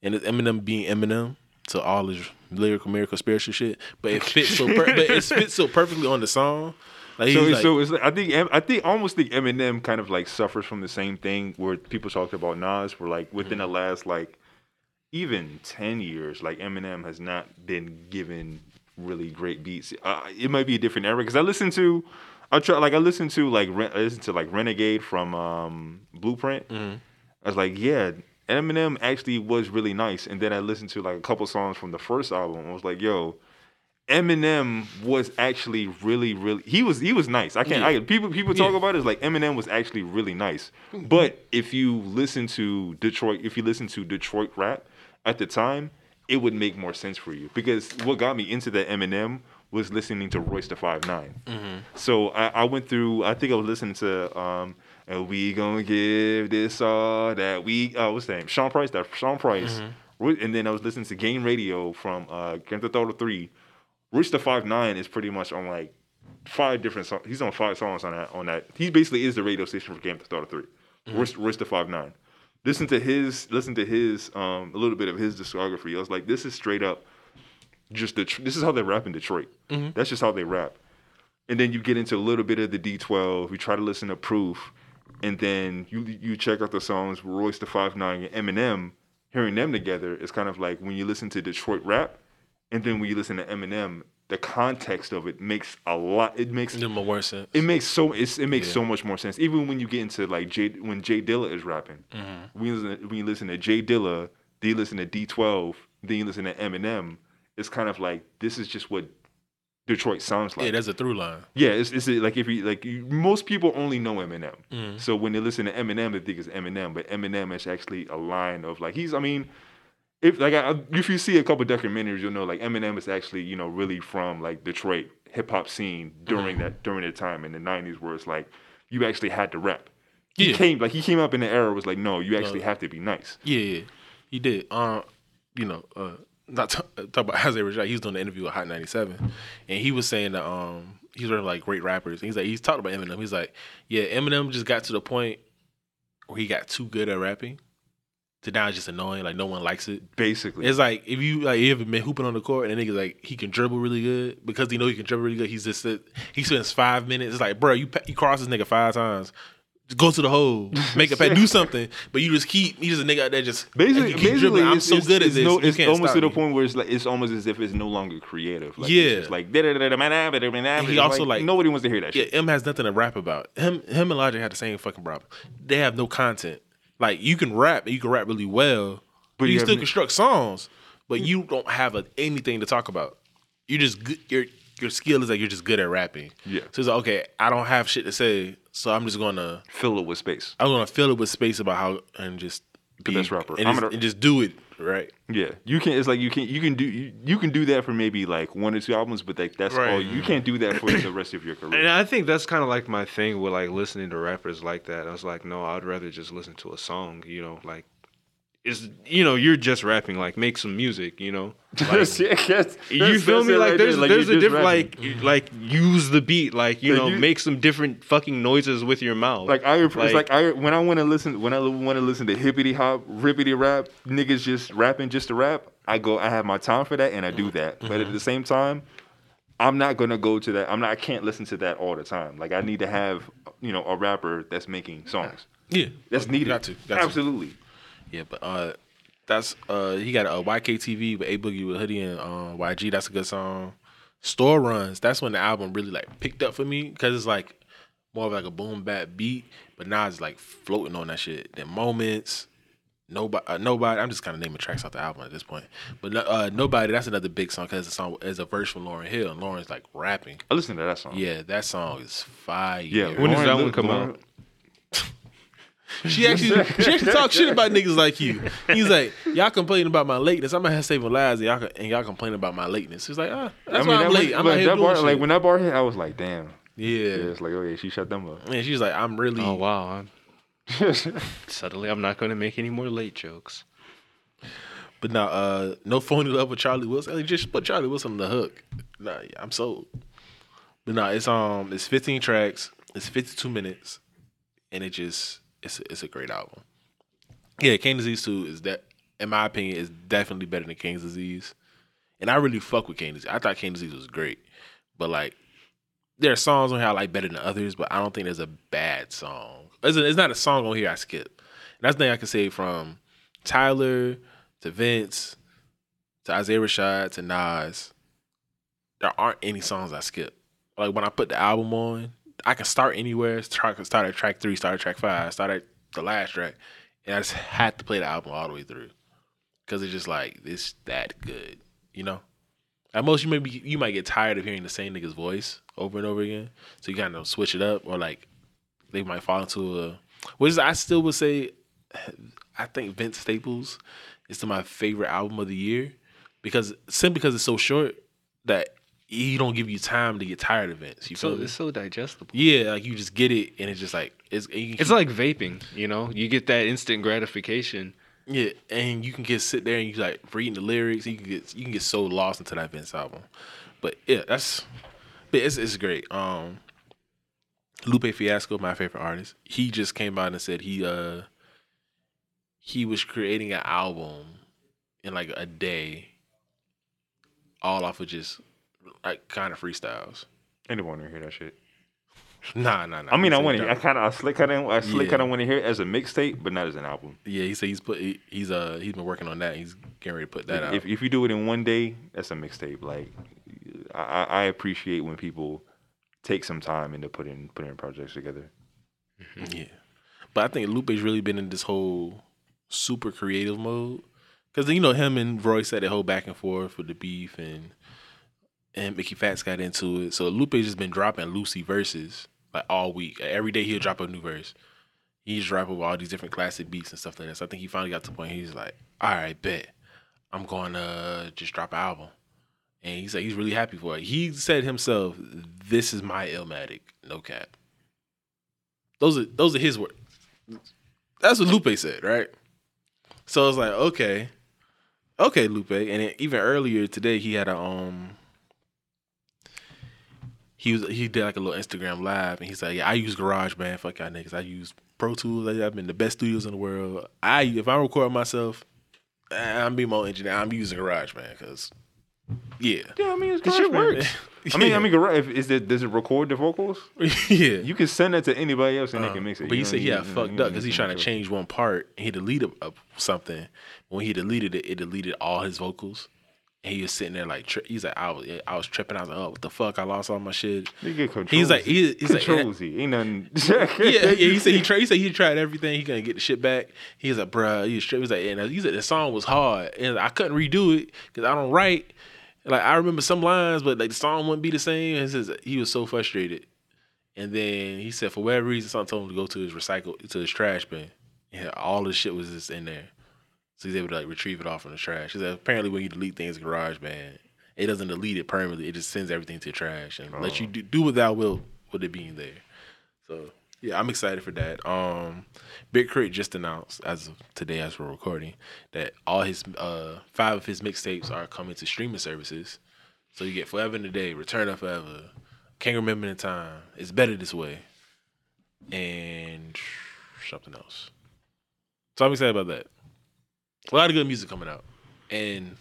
and it's Eminem being Eminem to all his lyrical miracle spiritual shit, but it fits so per- but it fits so perfectly on the song. Like So, like, so it's like, I think I think almost think Eminem kind of like suffers from the same thing where people talked about Nas, where like within the last like even ten years, like Eminem has not been given really great beats. Uh, it might be a different era because I listen to, I try like I listen to like I listen to like Renegade from um, Blueprint. Mm-hmm. I was like, yeah, Eminem actually was really nice, and then I listened to like a couple songs from the first album. I was like, yo. Eminem was actually really, really. He was he was nice. I can't. Yeah. I people people talk Yeah. about it as like Eminem was actually really nice. But if you listen to Detroit, if you listen to Detroit rap at the time, it would make more sense for you because what got me into the Eminem was listening to Royce the Five So I, I went through. I think I was listening to. um and we gonna give this all that we uh what's the name? Sean Price, that Sean Price. Ro- And then I was listening to Game Radio from uh Grand Theft Auto 3. Rich the Five Nine is pretty much on like five different songs. He's on five songs on that on that. He basically is the radio station for Game Theft Auto 3. Rich, Rich the Five Nine. Listen to his listen to his um a little bit of his discography. I was like, this is straight up just the this is how they rap in Detroit. That's just how they rap. And then you get into a little bit of the D12. You try to listen to Proof, and then you you check out the songs Royce the Five Nine and Eminem. Hearing them together is kind of like when you listen to Detroit rap, and then when you listen to Eminem, the context of it makes a lot. It makes Them more sense. it makes so it's, it makes Yeah. so much more sense. Even when you get into like Jay when J Dilla is rapping, Mm-hmm. when, you listen, when you listen to J Dilla, then you listen to D12, then you listen to Eminem. It's kind of like this is just what Detroit sounds like. yeah, that's a through line. Yeah, it's, it's like if you like you, most people only know Eminem. Mhm. So when they listen to Eminem, they think it's Eminem, but Eminem is actually a line of like he's. I mean, if like I, if you see a couple documentaries, you'll know like Eminem is actually you know really from like Detroit hip hop scene during that during that time in the '90s where it's like you actually had to rap. He Yeah. came like he came up in the era was like no, you actually have to be nice. Yeah, yeah, he did. Um, you know, uh, not t- talk about Isaiah Rashad. He was doing the interview with Hot 97, and he was saying that um, he's one of like great rappers. He's like he's talked about Eminem. He's like, yeah, Eminem just got to the point where he got too good at rapping. To now it's just annoying. Like no one likes it. Basically, It's like if you like you ever been hooping on the court and a nigga's like he can dribble really good because he know he can dribble really good. He's just he spends five minutes. It's like bro, you you cross this nigga five times. Just go to the hole, make a pass, do something. But you just keep. You just a nigga out there just Basically, you keep basically, dribbling. I'm it's, so it's- good at it's this. No, you it's can't almost stop to the me. point where it's like it's almost as if it's no longer creative. Like, Yeah. it's just like and he also, like- nobody wants to hear that Yeah, shit. M has nothing to rap about. Him, him and Logic had the same fucking problem. They have no content. Like you can rap and you can rap really well, but But you, you can have still n- construct songs, but you don't have a, anything to talk about. You just good. Your your skill is like you're just good at rapping. Yeah. So it's like okay, I don't have shit to say, so I'm just gonna Fill it with space. I'm gonna fill it with space about how and just be best rapper. and I'm just, gonna- and just do it right. Yeah, you can. It's like you can. You can do. You, you can do that for maybe like one or two albums, but like that's Right. all. You can't do that for the rest of your career. And. I think that's kind of like my thing with like listening to rappers like that. I was like, no, I'd rather just listen to a song. You know, like is you know you're just rapping. Like make some music. You know, like, you feel me? Like there's there's a different like like use the beat. Like you Like, know you- make some different fucking noises with your mouth. Like I, it's Like- like I when I want to listen when I want to listen to hippity hop, rippity rap, niggas just rapping just to rap. I go, I have my time for that, and I do mm-hmm. that. But at mm-hmm. the same time, I'm not gonna go to that. I'm not. I can't listen to that all the time. Like I need to have you know a rapper that's making songs. Yeah, That's needed. Got to, got to. Absolutely. Yeah, but uh, that's uh, he got a YKTV with A Boogie with Hoodie and uh, YG. That's a good song. Store runs. That's when the album really like picked up for me because it's like more of like a boom bap beat, but now it's like floating on that shit. Then moments. Nobody, uh, nobody. I'm just kind of naming tracks off the album at this point, but no- uh, nobody. That's another big song because it's a song is a verse from Lauryn Hill, and Lauryn's like rapping. I listened to that song. Yeah, that song is fire. Yeah. When does that one come Lauryn- out? She actually she actually talk shit about niggas like you. He's like, y'all complaining about my lateness. I'm gonna have saving lives, and y'all and y'all complaining about my lateness. It's like, ah, that's why I'm that late. was- I'm like, not here that doing bar, shit. like when that bar hit, I was like, damn. yeah. Yeah, it's like, oh yeah, she shut them up. and she's like, I'm really. oh wow. I'm, suddenly, I'm not going to make any more late jokes. But now, uh, no phony love with Charlie Wilson. Like, just put Charlie Wilson on the hook. Nah, yeah, I'm sold. But nah, it's um, it's 15 tracks. It's 52 minutes, and it just it's it's a great album. Yeah, King Disease Two is that, in my opinion, is definitely better than King's Disease. And I really fuck with King Disease. I thought King Disease was great, but like, there are songs on here I like better than others, but I don't think there's a bad song. It's, it's not a song on here I skip. And that's the thing I can say from Tyler to Vince to Isaiah Rashad to Nas. There aren't any songs I skip. Like when I put the album on, I can start anywhere. Start, start at track three, start at track five, start at the last track, and I just had to play the album all the way through because it's just like it's that good, you know. At most, you maybe you might get tired of hearing the same nigga's voice over and over again. So you kind of switch it up, or like they might fall into a. Which is, I still would say, I think Vince Staples is my favorite album of the year because simply because it's so short that he don't give you time to get tired of Vince. You So it's so digestible. Yeah, like you just get it, and it's just like it's. can It's like vaping, you know. You get that instant gratification. Yeah, and you can just sit there and you like reading the lyrics. You can get you can get so lost into that Vince album. But yeah, that's but it's it's great. Um Lupe Fiasco, my favorite artist, he just came out and said he uh he was creating an album in like a day, all off of just like kind of freestyles. I didn't want to hear that shit. Nah, nah, nah. I mean, I said want to. I kind of, I slick kind of, I slick Yeah. kind of want to hear it as a mixtape, but not as an album. Yeah, he said he's put he, he's uh he's been working on that. He's getting ready to put that out. If if you do it in one day, that's a mixtape. Like, I, I I appreciate when people take some time into putting putting projects together. Yeah, but I think Lupe's really been in this whole super creative mode because you know him and Royce had that whole back and forth with the beef and and Mickey Factz got into it. So Lupe just been dropping Lucy verses like all week. Every day he'll drop a new verse. He's dropping all these different classic beats and stuff like that. So I think he finally got to the point he's like, all right, bet I'm going to just drop an album. And he's like, he's really happy for it. He said himself, "This is my Illmatic, no cap." Those are those are his words. That's what Lupe said, right? So it's like, okay, okay, Lupe. And even earlier today, he had a um, he was he did like a little Instagram live, and he's like, yeah, I use GarageBand, fuck y'all niggas. I use Pro Tools. I've been the best studios in the world. I if I record myself, I'm be more engineer. I'm using GarageBand because, yeah, Yeah, I mean, it's This shit GarageBand. works. I mean, I mean, Gar- if, is it does it record the vocals? yeah. You can send that to anybody else and they Uh, can mix it. But he You said don't he got you fucked up because he's trying to to- change one part and he deleted uh, something. When he deleted it, it deleted all his vocals. And he was sitting there like, tri- he's like, I was, I was tripping. I was like, oh, what the fuck? I lost all my shit. Get. He's like, he, he's like, control Z. Ain't nothing. yeah, yeah. He said he tried. He said he tried everything. He couldn't get the shit back. He's was like, bruh, he was tripping. He was like, and uh, he said the song was hard, and I couldn't redo it because I don't write. Like I remember some lines, but like the song wouldn't be the same. And he says he was so frustrated. And then he said for whatever reason, something told him to go to his recycle to his trash bin. Yeah, all the shit was just in there. So he's able to like retrieve it off from the trash. Apparently when you delete things in GarageBand, it doesn't delete it permanently. It just sends everything to the trash and lets you do, do what thou will with it being there. So yeah, I'm excited for that. Um, Big K.R.I.T just announced as of today, as we're recording, that all his uh five of his mixtapes are coming to streaming services. So you get Forever in the Day, Return of Forever, Can't Remember the Time, It's Better This Way, and something else. So I'm excited about that. A lot of good music coming out, and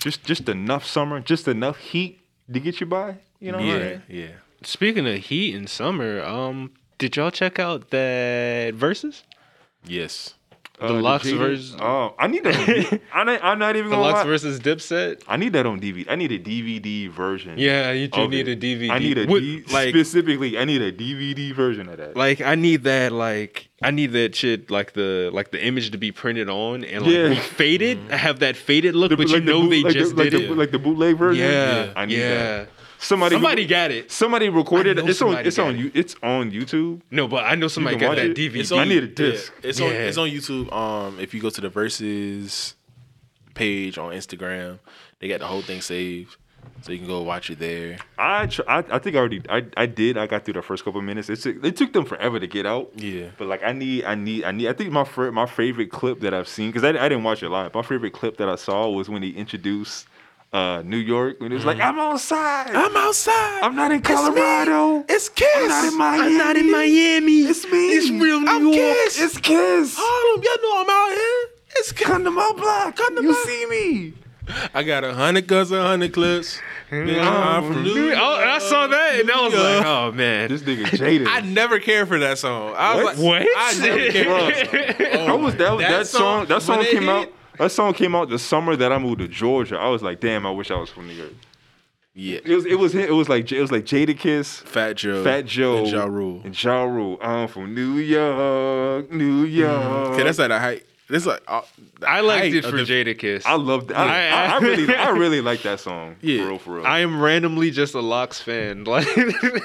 just just enough summer, just enough heat to get you by. You know. yeah, Right? yeah. Speaking of heat in summer, um, did y'all check out that Verzuz? Yes. The uh, Lox Jada- versus Oh, I need that. I'm not, I'm not even the gonna Lox lie. versus Dipset. I need that on DVD. I need a DVD version. Yeah, you do need it. a DVD. I need a With- D- like specifically. I need a DVD version of that. like I need that like I need that shit like the like the image to be printed on and like Yeah. faded. Mm-hmm. Have that faded look, The- but you like the know boot- they like the- just like did the, like the bootleg version. yeah, I need yeah. that. Somebody, Somebody got it. Somebody recorded. I know It's on. somebody It's on. it. It's on YouTube. No, but I know somebody got that it. DVD. It's I need a yeah, disc. it's on it's on YouTube. Um, if you go to the Verzuz page on Instagram, they got the whole thing saved, so you can go watch it there. I. Tr- I. I think I already. I. I did. I got through the first couple minutes. It took. It took them forever to get out. Yeah, But like I need, I need, I need. I think my fir- my favorite clip that I've seen because I, I didn't watch it live. My favorite clip that I saw was when he introduced uh, New York when it was like I'm outside. I'm outside. I'm not in Colorado. It's Kiss. I'm not in Miami. I'm not in Miami. It's me. It's real New I'm York. Kiss. It's Kiss. Harlem. Y'all know I'm out here. It's Kiss. Come to my block. Come to you my- see me. I got a hundred guns, a hundred clips. Yeah, I'm from New York. Oh, and I saw that and I was like, oh man. This nigga jaded. I never cared for that song. I was What? like, What? I never cared for that song. Oh I was that, my- that, song. That song came hit, out. That song came out the summer that I moved to Georgia. I was like, damn, I wish I was from New York. Yeah, It was. It was. It was like. It was like Jadakiss, Fat Joe, Fat Joe and Ja Rule. and Ja Rule. I'm from New York, New York. Okay, that's at a height. It's like uh, I liked it for the- Jadakiss. I loved. I, I- I, I I- really, I really like that song. Yeah. for real, for real. I am randomly just a Lox fan. Like,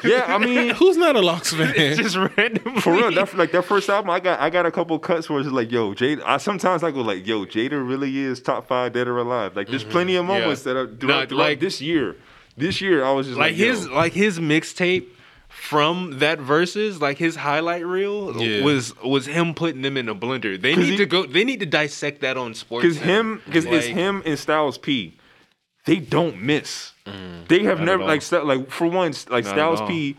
yeah, I mean, Who's not a Lox fan? it's just random. For real, that, like that first album, I got I got a couple cuts where it's like, yo, Jada. I sometimes I go like, yo, Jada really is top five dead or alive. Like, there's plenty of moments that are throughout, Not throughout like- this year. This year, I was just like like, his yo, like his mixtape from that Verzuz, like his highlight reel Yeah. was was him putting them in a blender. They need he- to go. They need to dissect that on sports. because him, because it's him and Styles P. They don't miss. Mm. They have never like all. St- like for once like Not Styles. P.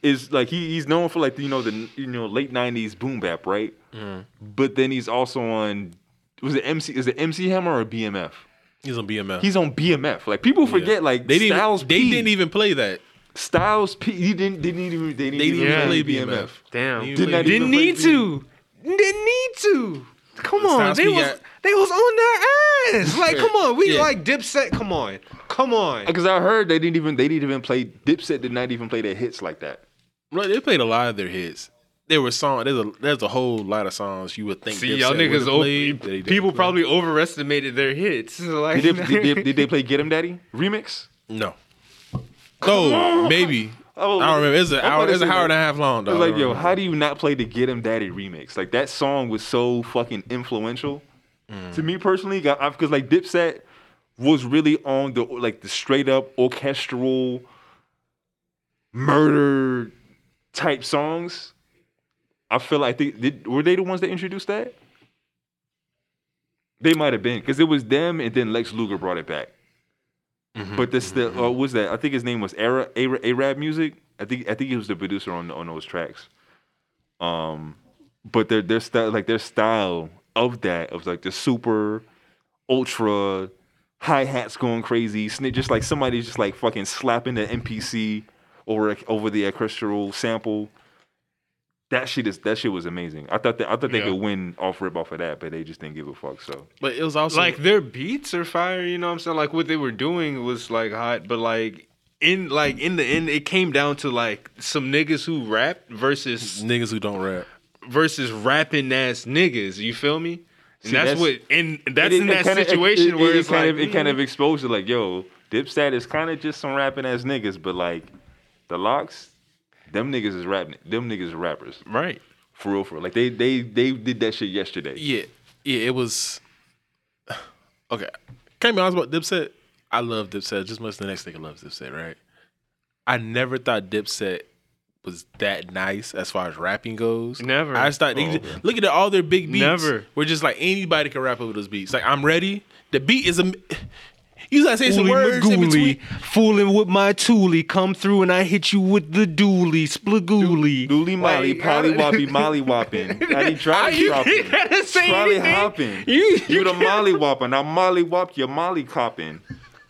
Is like he, he's known for like you know the you know late '90s boom bap, right? Mm. But then he's also on was it MC? Is it MC Hammer or BMF? He's on BMF. He's on BMF. Like people forget, like they didn't. Styles they P. didn't even play that. Styles P. He didn't didn't even they didn't They even didn't play play BMF. BMF. Damn, Didn't Did not even didn't play need to. Didn't need to. Come on, Styles they P was got- they was on their ass. Like, come on, we Yeah. like Dipset. Come on, come on. Because I heard they didn't even they didn't even play Dipset did not even play their hits like that. Look, they played a lot of their hits. There were songs. There's a there's a whole lot of songs you would think. See, Dipset y'all niggas, played, that they o- didn't people play. probably overestimated their hits. Like, Did they, did, they, did they play Get Him Daddy remix? no. No, maybe. Oh, I don't remember. It's an I'm hour. It's an hour and a half long. Though. I was dog. like, yo, how do you not play the Get Him Daddy remix? Like that song was so fucking influential mm. to me personally. Because like Dipset was really on the like the straight up orchestral murder type songs. I feel like they did. Were they the ones that introduced that? They might have been because it was them, and then Lex Luger brought it back. But this the uh, what was that? I think his name was Ara- AraabMuzik. I think I think he was the producer on on those tracks. Um, but their their style like their style of that of like the super ultra hi hats going crazy, just like somebody's just like fucking slapping the MPC over over the orchestral sample. That shit is that shit was amazing. I thought that I thought they Yeah. could win off rip off of that, but they just didn't give a fuck. So but it was also like their beats are fire. You know what I'm saying? Like what they were doing was like hot, but like in like in the end, it came down to like some niggas who rap versus niggas who don't rap. versus rapping ass niggas. You feel me? And See, that's, that's- what and that's It- in it that kinda- it- situation it, where it it's kind like of it kind mm, of exposed to like, yo, Dipset is kind of just some rapping ass niggas, but like the Lox, them niggas is rapping. Them niggas is rappers right. for real, for real. Like they they they did that shit yesterday. Yeah, yeah. It was okay. Can't be honest about Dipset. I love Dipset just as much as the next nigga loves Dipset, right? I never thought Dipset was that nice as far as rapping goes. Never. I just thought they Oh, just, okay. look at all their big beats. Never. We're just like anybody can rap over those beats. Like I'm ready. The beat is a. You gotta say some Ooly words in between. Fooling with my toolie, come through and I hit you with the dually, splagooly. Dooley Molly, Like, Polly I- Woppy, Molly Whopping, Daddy Ah, Trolley you, you Dropping, say Trolley anything. Hopping. You, You the Molly Whopping, I Molly Whop you, Molly Copping,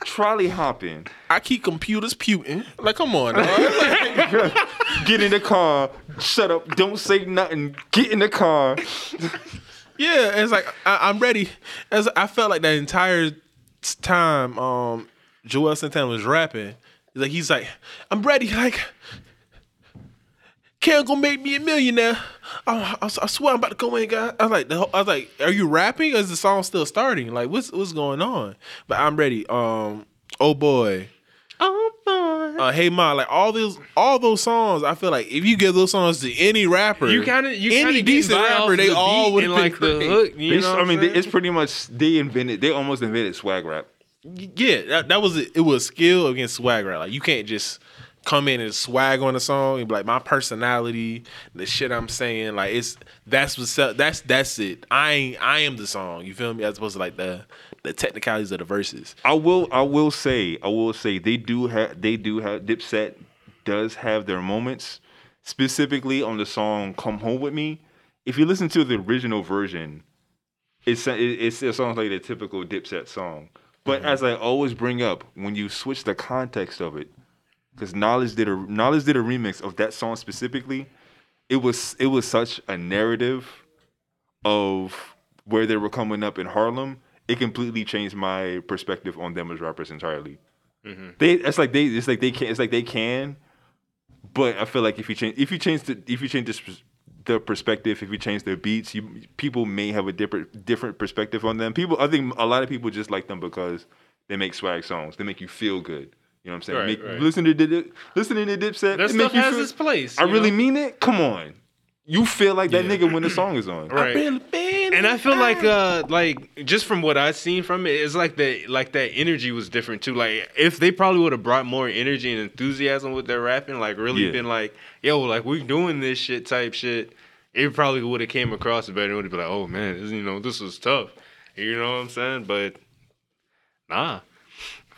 Trolley Hopping. I keep computers puting. Like, come on. Get in the car, shut up, don't say nothing, get in the car. Yeah, it's like I, I'm ready. As I felt like that entire time, um, Juelz Santana was rapping. Like, he's like, I'm ready. Like, Cam gonna make me a millionaire. I, I, I swear I'm about to go in, guy. I was like, the whole, I was like, are you rapping? Or is the song still starting? Like, what's what's going on? But I'm ready. Um, oh boy. Oh boy. Uh, hey ma, like all those all those songs, I feel like if you give those songs to any rapper, You kind of, you any kind of decent rapper, they all would in have like the hook. You know I what mean, I'm saying? it's pretty much they invented. They almost invented swag rap. Yeah, that, that was it. It was skill against swag, right? Like you can't just come in and swag on a song and be like my personality, the shit I'm saying. Like it's that's what's up. That's that's it. I ain't, I am the song. You feel me? As opposed to like the the technicalities of the verses. I will. I will say. I will say they do have. They do have. Dipset does have their moments, specifically on the song "Come Home with Me." If you listen to the original version, it's it, it's, it sounds like the typical Dipset song. But mm-hmm. as I always bring up, when you switch the context of it, because Knowledge did a Knowledge did a remix of that song specifically, it was it was such a narrative of where they were coming up in Harlem. It completely changed my perspective on them as rappers entirely. Mm-hmm. They it's like they it's like they can it's like they can, but I feel like if you change if you change the if you change the, sp- the perspective, if you change their beats, you people may have a different different perspective on them. People, I think a lot of people just like them because they make swag songs. They make you feel good. You know what I'm saying? Right, Make, right. Listen to the listening to Dipset. That it stuff make you has feel, its place. I you really mean it. Come on, you feel like that Yeah. nigga when the song is on. Right. And I feel like uh like just from what I've seen from it, it's like the like that energy was different too. Like if they probably would have brought more energy and enthusiasm with their rapping, like really Yeah. been like, yo, like we doing this shit type shit, it probably would have came across better. It would have been like, oh man, this, you know, this was tough. You know what I'm saying? But nah.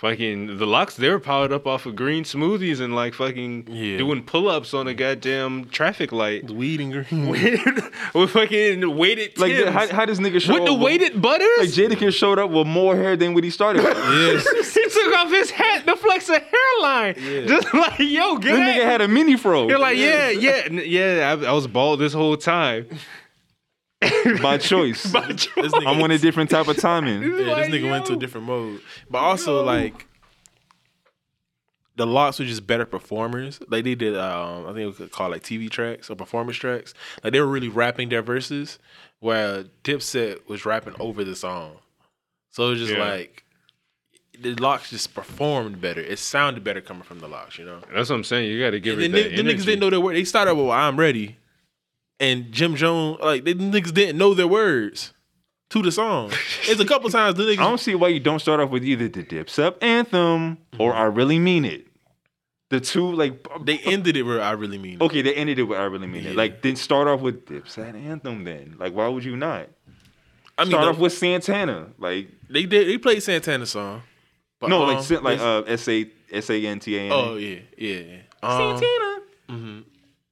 Fucking the Lox, they were powered up off of green smoothies and like fucking Yeah. doing pull ups on a goddamn traffic light. The weed and green. with fucking weighted Like Timbs. how, how does nigga show with the up weighted butters. Like Jadakiss showed up with more hair than when he started with. yes. he took off his hat to flex a hairline. Yeah. Just like, yo, get this nigga had a mini fro. You're like, yeah, yeah, n- yeah. I, I was bald this whole time. by choice. By choice. I'm on a different type of timing. Yeah, this Like, nigga went to a different mode. But also Yo. like the Lox were just better performers. Like they did um I think we could call it like TV tracks or performance tracks. Like they were really rapping their verses where Dipset was rapping over the song. So it was just Yeah. like the Lox just performed better. It sounded better coming from the Lox, you know. That's what I'm saying. You got to give And it then that the, the niggas didn't know their word. They started with "I'm ready," and Jim Jones like they niggas didn't know their words to the song. It's a couple times the niggas. I don't see why you don't start off with either the Dipset anthem or I really mean it. The two like they ended it where I really mean. it. okay, they ended it with I really mean Yeah. it. Like then start off with Dipset anthem then. Like why would you not? I mean, start the- off with Santana. Like they did. They played Santana song. But, no, um, like like uh S A S A N T A N. oh yeah, yeah. yeah. Um, mhm.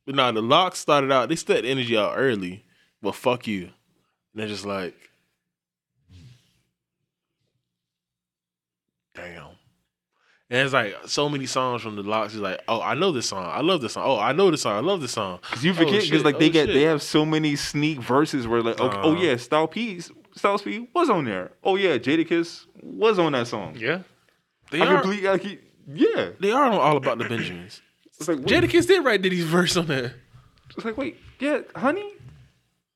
But nah, the Lox started out. They set the energy out early, but fuck you. And they're just like, damn. And it's like so many songs from the Lox. Is like, oh, I know this song. I love this song. Oh, I know this song. I love this song. Cause you Oh, forget because shit. like they Oh, get shit. they have so many sneak verses where like okay, oh Uh-huh. yeah, Style P Styles P was on there. Oh yeah, Jadakiss was on that song. Yeah. They I are. complete he- yeah. They are on all about the Benjamins. It's like wait, Jadakiss did write Diddy's verse on there. It's like wait, yeah, honey,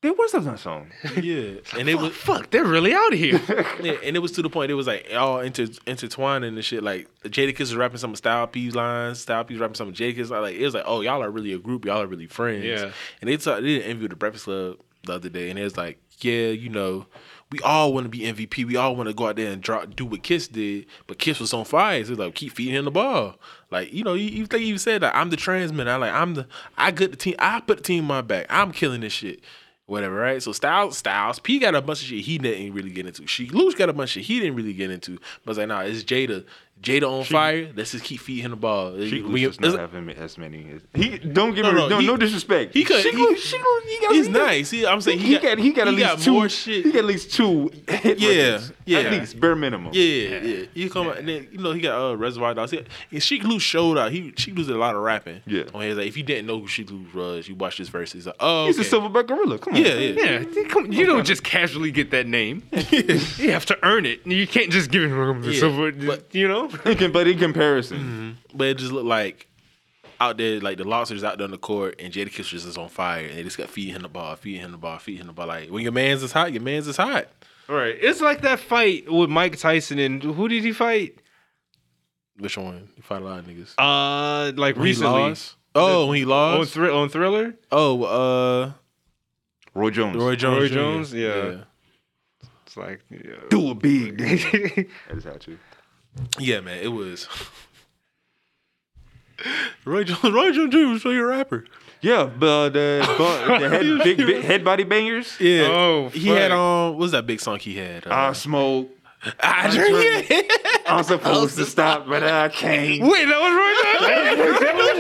there was something on song. Yeah, and it Fuck, was fuck, they're really out here. Yeah, and it was to the point it was like all inter intertwining and shit. Like Jadakiss was rapping some Style P's lines, Style P's rapping some of Jadakiss. Like it was like, oh, y'all are really a group. Y'all are really friends. Yeah. And they talked, they did an interview with the Breakfast Club the other day, and it was like, yeah, you know, we all want to be MVP. We all want to go out there and drop, do what Kiss did, but Kiss was on fire. So like keep feeding him the ball. Like you know, you, you think you said that I'm the transmitter. I like I'm the I get the team. I put the team on my back. I'm killing this shit whatever, right? So Styles, Styles, P got a bunch of shit he didn't really get into. Sheek Louch got a bunch of shit he didn't really get into. But it's like, nah, it's Jada. Jada on fire. Let's just keep feeding him the ball. She We- does not have him as many. As, he don't give No, me no, no, he- no disrespect. he could- She, he- she, he got, he's he nice. He, I'm saying He, got, he got at least got two. more shit. He got at least two hit Yeah, records. yeah. At least bare minimum. Yeah, yeah. He come out and then you know he got uh, Reservoir Dogs. He, and Sheek Louch showed out. He Sheek Louch did a lot of rapping. Yeah. On his like, if you didn't know who Sheek Louch was, you watch this verse. He's like, oh, He's a silverback gorilla. Come on. Yeah, yeah. Yeah, come- you don't just casually get that name. you have to earn it. You can't just give him Yeah, So, but- you know, In com- but in comparison, But it just looked like out there, like the Lobsters out there on the court, and Jadakiss just is on fire, and they just got feeding him the ball, feeding him the ball, feeding him the ball. Like when your man's is hot, your man's is hot. All right. It's like that fight with Mike Tyson and who did he fight? Which one? You fight a lot of niggas. Uh, like When he recently lost? Oh, when he on, lost. Thri- on Thriller. oh, uh, Roy Jones. Roy Jones. Roy Jones? Yeah. It's like yeah. do it big. that is how to. Yeah, man. It was. Roy Jones. Roy Jones Jr. was still your rapper. Yeah, but the, but the head, big, big head body bangers. Yeah. Oh, he had fuck. um. What was that big song he had? Uh, I smoke. I drink. Yeah. I'm supposed to stop, but I can't. Wait, that was Roy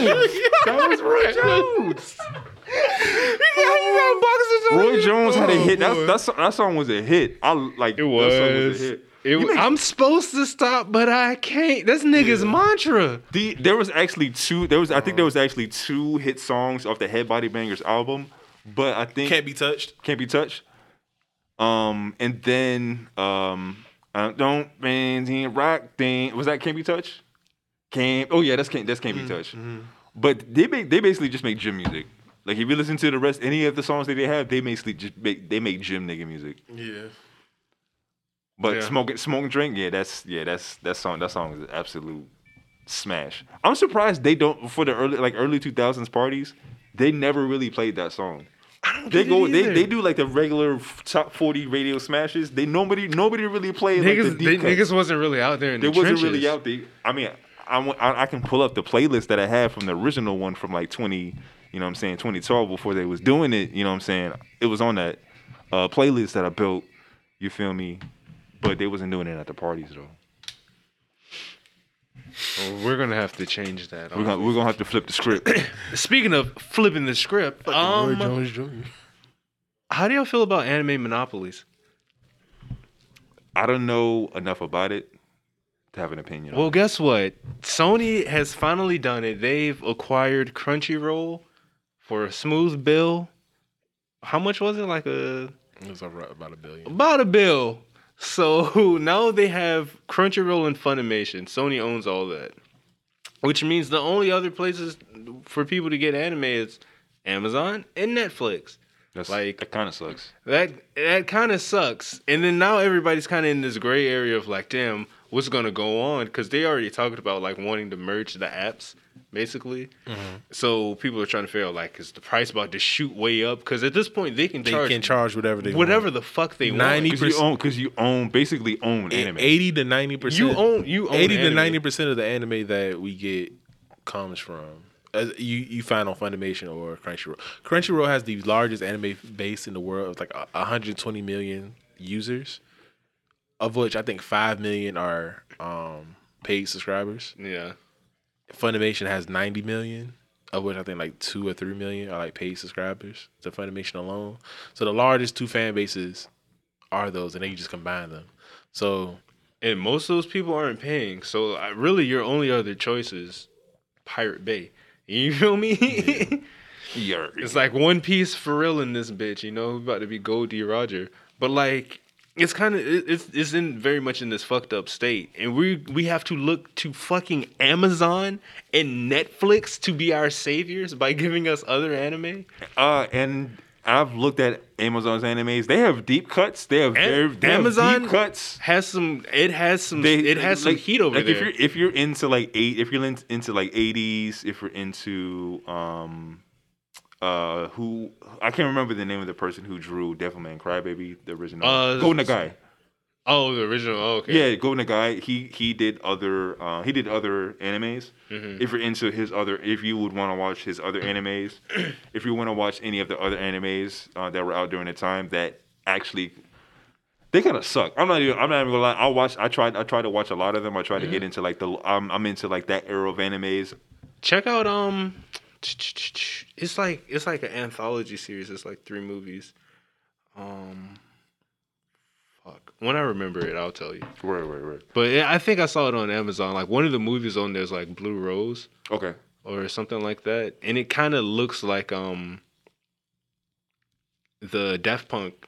Jones. That was Roy Jones. Boxers on Roy you. Jones had a Oh, hit. That, that, song, that song was a hit. I like It That song was. was a hit. It, make- I'm supposed to stop, but I can't. That's nigga's mantra. The, there was actually two. There was I think there was actually two hit songs off the Head Body Bangers album, but I think Can't be touched. can't be touched. Um, and then um, uh, don't man rock thing was that can't be touched. Can't oh yeah that's can't that's can't be touched. But they ba- they basically just make gym music. Like if you listen to the rest, any of the songs that they have, they basically just make they make gym nigga music. Yeah. But Yeah. smoke smoke and drink, yeah, that's yeah, that's that song that song is an absolute smash. I'm surprised they don't for the early like early 2000s parties, they never really played that song. They go they, they do like the regular top 40 radio smashes. They nobody nobody really played like the Niggas, they, niggas wasn't really out there in They the wasn't trenches. really out there. I mean, I, I, I can pull up the playlist that I had from the original one from like 20, you know what I'm saying, 2012 before they was doing it, you know what I'm saying? It was on that uh, playlist that I built, you feel me? But they wasn't doing it at the parties though. Well, we're gonna have to change that. We're gonna we're gonna have to flip the script. Speaking of flipping the script, Roy um, Jones Jr. how do y'all feel about anime monopolies? I don't know enough about it to have an opinion. Well, on it. guess what? Sony has finally done it. They've acquired Crunchyroll for a smooth bill. How much was it? Like a It was about about a billion. about a bill. So now they have Crunchyroll and Funimation. Sony owns all that, which means the only other places for people to get anime is Amazon and Netflix. That's like- that kind of sucks. That that kind of sucks. And then now everybody's kind of in this gray area of like, damn, what's gonna go on? Because they already talked about like wanting to merge the apps, basically. Mm-hmm. So people are trying to figure out like, is the price about to shoot way up? Because at this point, they can They charge can charge whatever they whatever want. the fuck they 90 want. Because you own because you own basically own anime. Eighty to ninety percent. You own you own eighty to ninety percent of the anime that we get comes from uh, you you find on Funimation or Crunchyroll. Crunchyroll has the largest anime base in the world. It's like a- 120 million users, of which I think five million are um, paid subscribers. Yeah. Funimation has 90 million, of which I think like two or three million are like paid subscribers to Funimation alone. So the largest two fan bases are those, and then you just combine them. So And most of those people aren't paying. So I, really, your only other choice is Pirate Bay. You feel me? Yeah. It's like One Piece for real in this bitch, you know, about to be Gol D. Roger. But like, it's kind of it's it's in very much in this fucked up state, and we we have to look to fucking Amazon and Netflix to be our saviors by giving us other anime. Uh, and I've looked at Amazon's animes. They have deep cuts. They have very they have Amazon deep cuts. Has some it has some They, it has some heat over like there. If you're if you're into like eight, if you're into like eighties, if you're into um, uh, who I can't remember the name of the person who drew Devilman Crybaby, the original Uh, Go Nagai. oh, the original. Oh, okay. Yeah, Go Nagai. He he did other uh, he did other animes. Mhm. If you're into his other, if you would want to watch his other animes, if you want to watch any of the other animes uh, that were out during the time that actually. They kind of suck. I'm not even. I'm not even gonna lie. I watch. I tried. I tried to watch a lot of them. I tried to get into like the. I'm, I'm into like that era of animes. check out um it's like it's like an anthology series. It's like three movies. Um fuck. When i remember it i'll tell you. Right, right, right. but yeah, i think i saw it on amazon. Like one of the movies on there is like blue rose Okay. or something like that. And it kind of looks like um the Daft Punk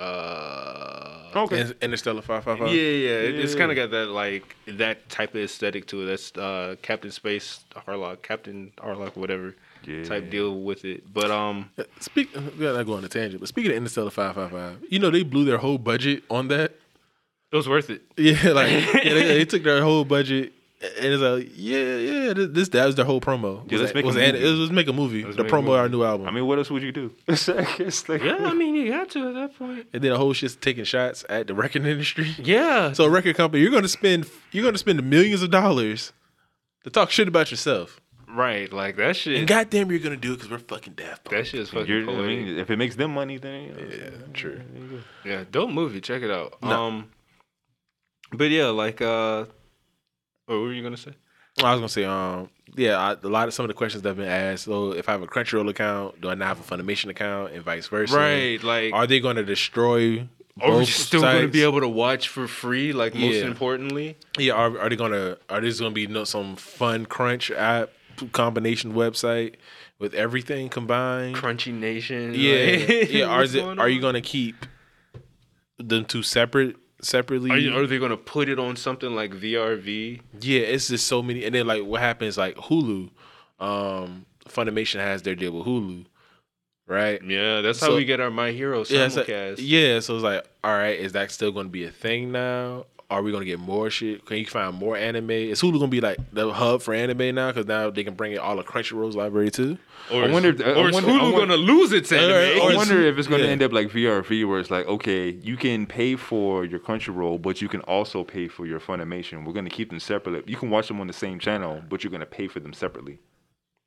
uh Okay. Interstella five five five. five yeah, five. yeah, it, it's kind of got that like that type of aesthetic to it. That's uh, Captain Space Harlock, Captain Harlock, whatever Yeah. type deal with it. But um, Speak. We gotta go on a tangent. But speaking of Interstella five five five, you know they blew their whole budget on that. it was worth it. Yeah, like yeah, they, they took their whole budget. And it's like, yeah, yeah, this, this that was their whole promo. Yeah, let's that- make a was an- movie. it was let's make a movie. Let's the make a promo of our new album. I mean, what else would you do? It's like, Yeah, I mean, you got to at that point. and then the whole shit's taking shots at the record industry. Yeah. So a record company, you're gonna spend you're gonna spend millions of dollars to talk shit about yourself. right, like that shit. And goddamn, you're gonna do it because we're fucking Daft Punk. that shit is fucking you're, I mean, if it makes them money, then you know, Yeah, true. there you go. Yeah, dope movie. Check it out. No. Um, but yeah, like uh, what were you gonna say? I was gonna say, um, yeah, I, a lot of some of the questions that have been asked. So, if I have a Crunchyroll account, do I now have a Funimation account, and vice versa? Right, like Are they going to destroy? are we still gonna be able to watch for free? Like most Yeah. importantly, Yeah, are, are they gonna? Are this gonna be no, some fun Crunch app combination website with everything combined? Crunchy Nation. Yeah, like, yeah. Are it, going Are you gonna keep them two separate separately? Are, you, are they gonna put it on something like VRV? Yeah, it's just so many. And then like what happens like Hulu, um, Funimation has their deal with Hulu, right? Yeah, that's how we get our My Hero Yeah, it's like- simulcast. yeah. So it's like, all right, is that still going to be a thing now? Are we going to get more shit? Can you find more anime? Is Hulu going to be like the hub for anime now? Because now they can bring it all of Crunchyroll's library too. Or I is, wonder if- I is wonder- Hulu wonder- gonna lose its anime? or I is- wonder if it's going to yeah. end up like VRV, where it's like, okay, you can pay for your Crunchyroll, but you can also pay for your Funimation. We're going to keep them separate. You can watch them on the same channel, but you're going to pay for them separately.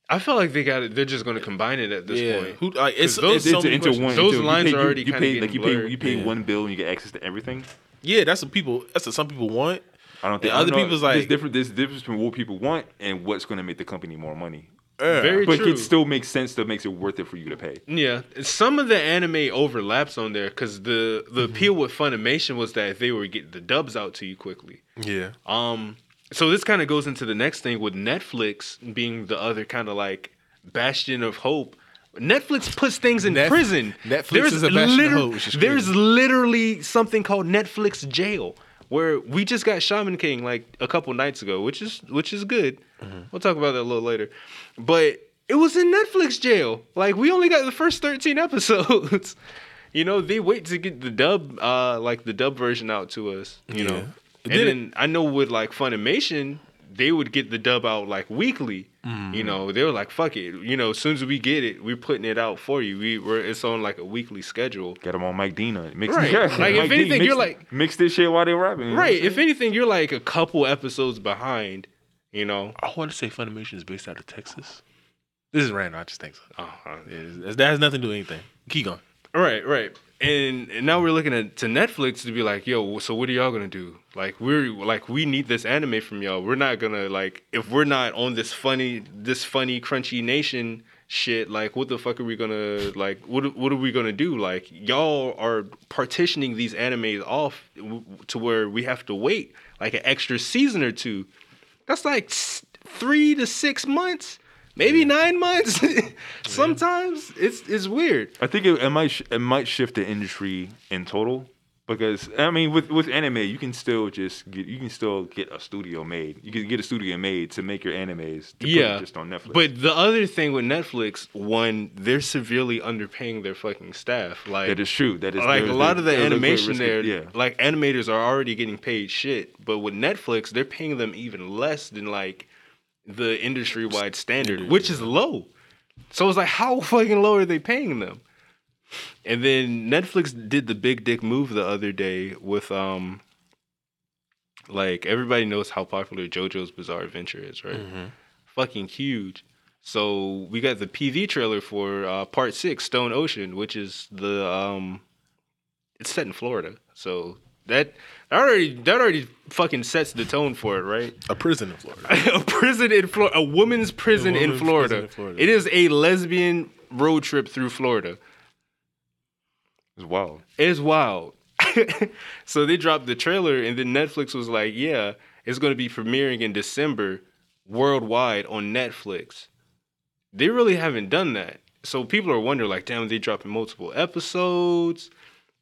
I feel like they got it. They're just gonna combine it at this yeah, point. Who, like, it's, 'Cause those- it's so into, many into questions. one. Those into- you lines pay- are already you kinda pay like you pay blurred. you pay Yeah. one bill and you get access to everything. Yeah, that's what people. That's what some people want. I don't think And other I don't know. people's there's like- different. There's difference between what people want and what's going to make the company more money. Very But true. it still makes sense. That makes it worth it for you to pay. Yeah, some of the anime overlaps on there because the the Mm-hmm. appeal with Funimation was that they were getting the dubs out to you quickly. Yeah, Um, so this kind of goes into the next thing with Netflix being the other kind of like bastion of hope. Netflix puts things in Netf- prison. Netflix is a liter- is there's literally something called Netflix jail where we just got Shaman King like a couple nights ago, which is which is good. Mm-hmm. We'll talk about that a little later. But it was in Netflix jail. Like we only got the first 13 episodes. you know, they wait to get the dub uh like the dub version out to us, you Yeah. know. And it- then I know with like Funimation, they would get the dub out like weekly. Mm-hmm. You know, they were like, "Fuck it." You know, as soon as we get it, we're putting it out for you. We we're it's on like a weekly schedule. Get them on Mike Dina. Mix, Right. Yeah, Like, if Mike D, anything, mix- you're like- mix this shit while they're rapping. you Right. If anything, you're like a couple episodes behind. You know. I want to say Funimation is based out of Texas. This is random. I just think so. Uh-huh. Yeah, it's- that has nothing to do with anything. Keep going. Right, right. And, and now we're looking at to Netflix to be like, yo, so what are y'all gonna do? Like we're like we need this anime from y'all. We're not gonna like if we're not on this funny this funny crunchy nation shit. Like what the fuck are we gonna like? What what are we gonna do? Like y'all are partitioning these animes off to where we have to wait like an extra season or two. That's like three to six months, maybe nine months. Sometimes it's it's weird. I think it, it might sh- it might shift the industry in total because I mean with with anime you can still just get you can still get a studio made. You can get a studio made to make your animes. To put yeah, just on Netflix. But the other thing with Netflix, one, they're severely underpaying their fucking staff. Like, that is true. That is like a lot of the there's a great animation there, of- Yeah. like animators are already getting paid shit. But with Netflix, they're paying them even less than like the industry wide standard, which is low. So it's like, how fucking low are they paying them? And then Netflix did the big dick move the other day with um like everybody knows how popular JoJo's Bizarre Adventure is, right? Fucking huge. So we got the PV trailer for uh, part six, Stone Ocean, which is the um it's set in Florida. So that that already that already fucking sets the tone for it, right? A prison in Florida. a prison in Florida, a woman's prison, A in, Florida. prison in Florida. It is a lesbian road trip through Florida. It's wild. It's wild. so they dropped the trailer, and then Netflix was like, "Yeah, it's going to be premiering in December worldwide on Netflix." They really haven't done that, so people are wondering, like, "Damn, they dropping multiple episodes."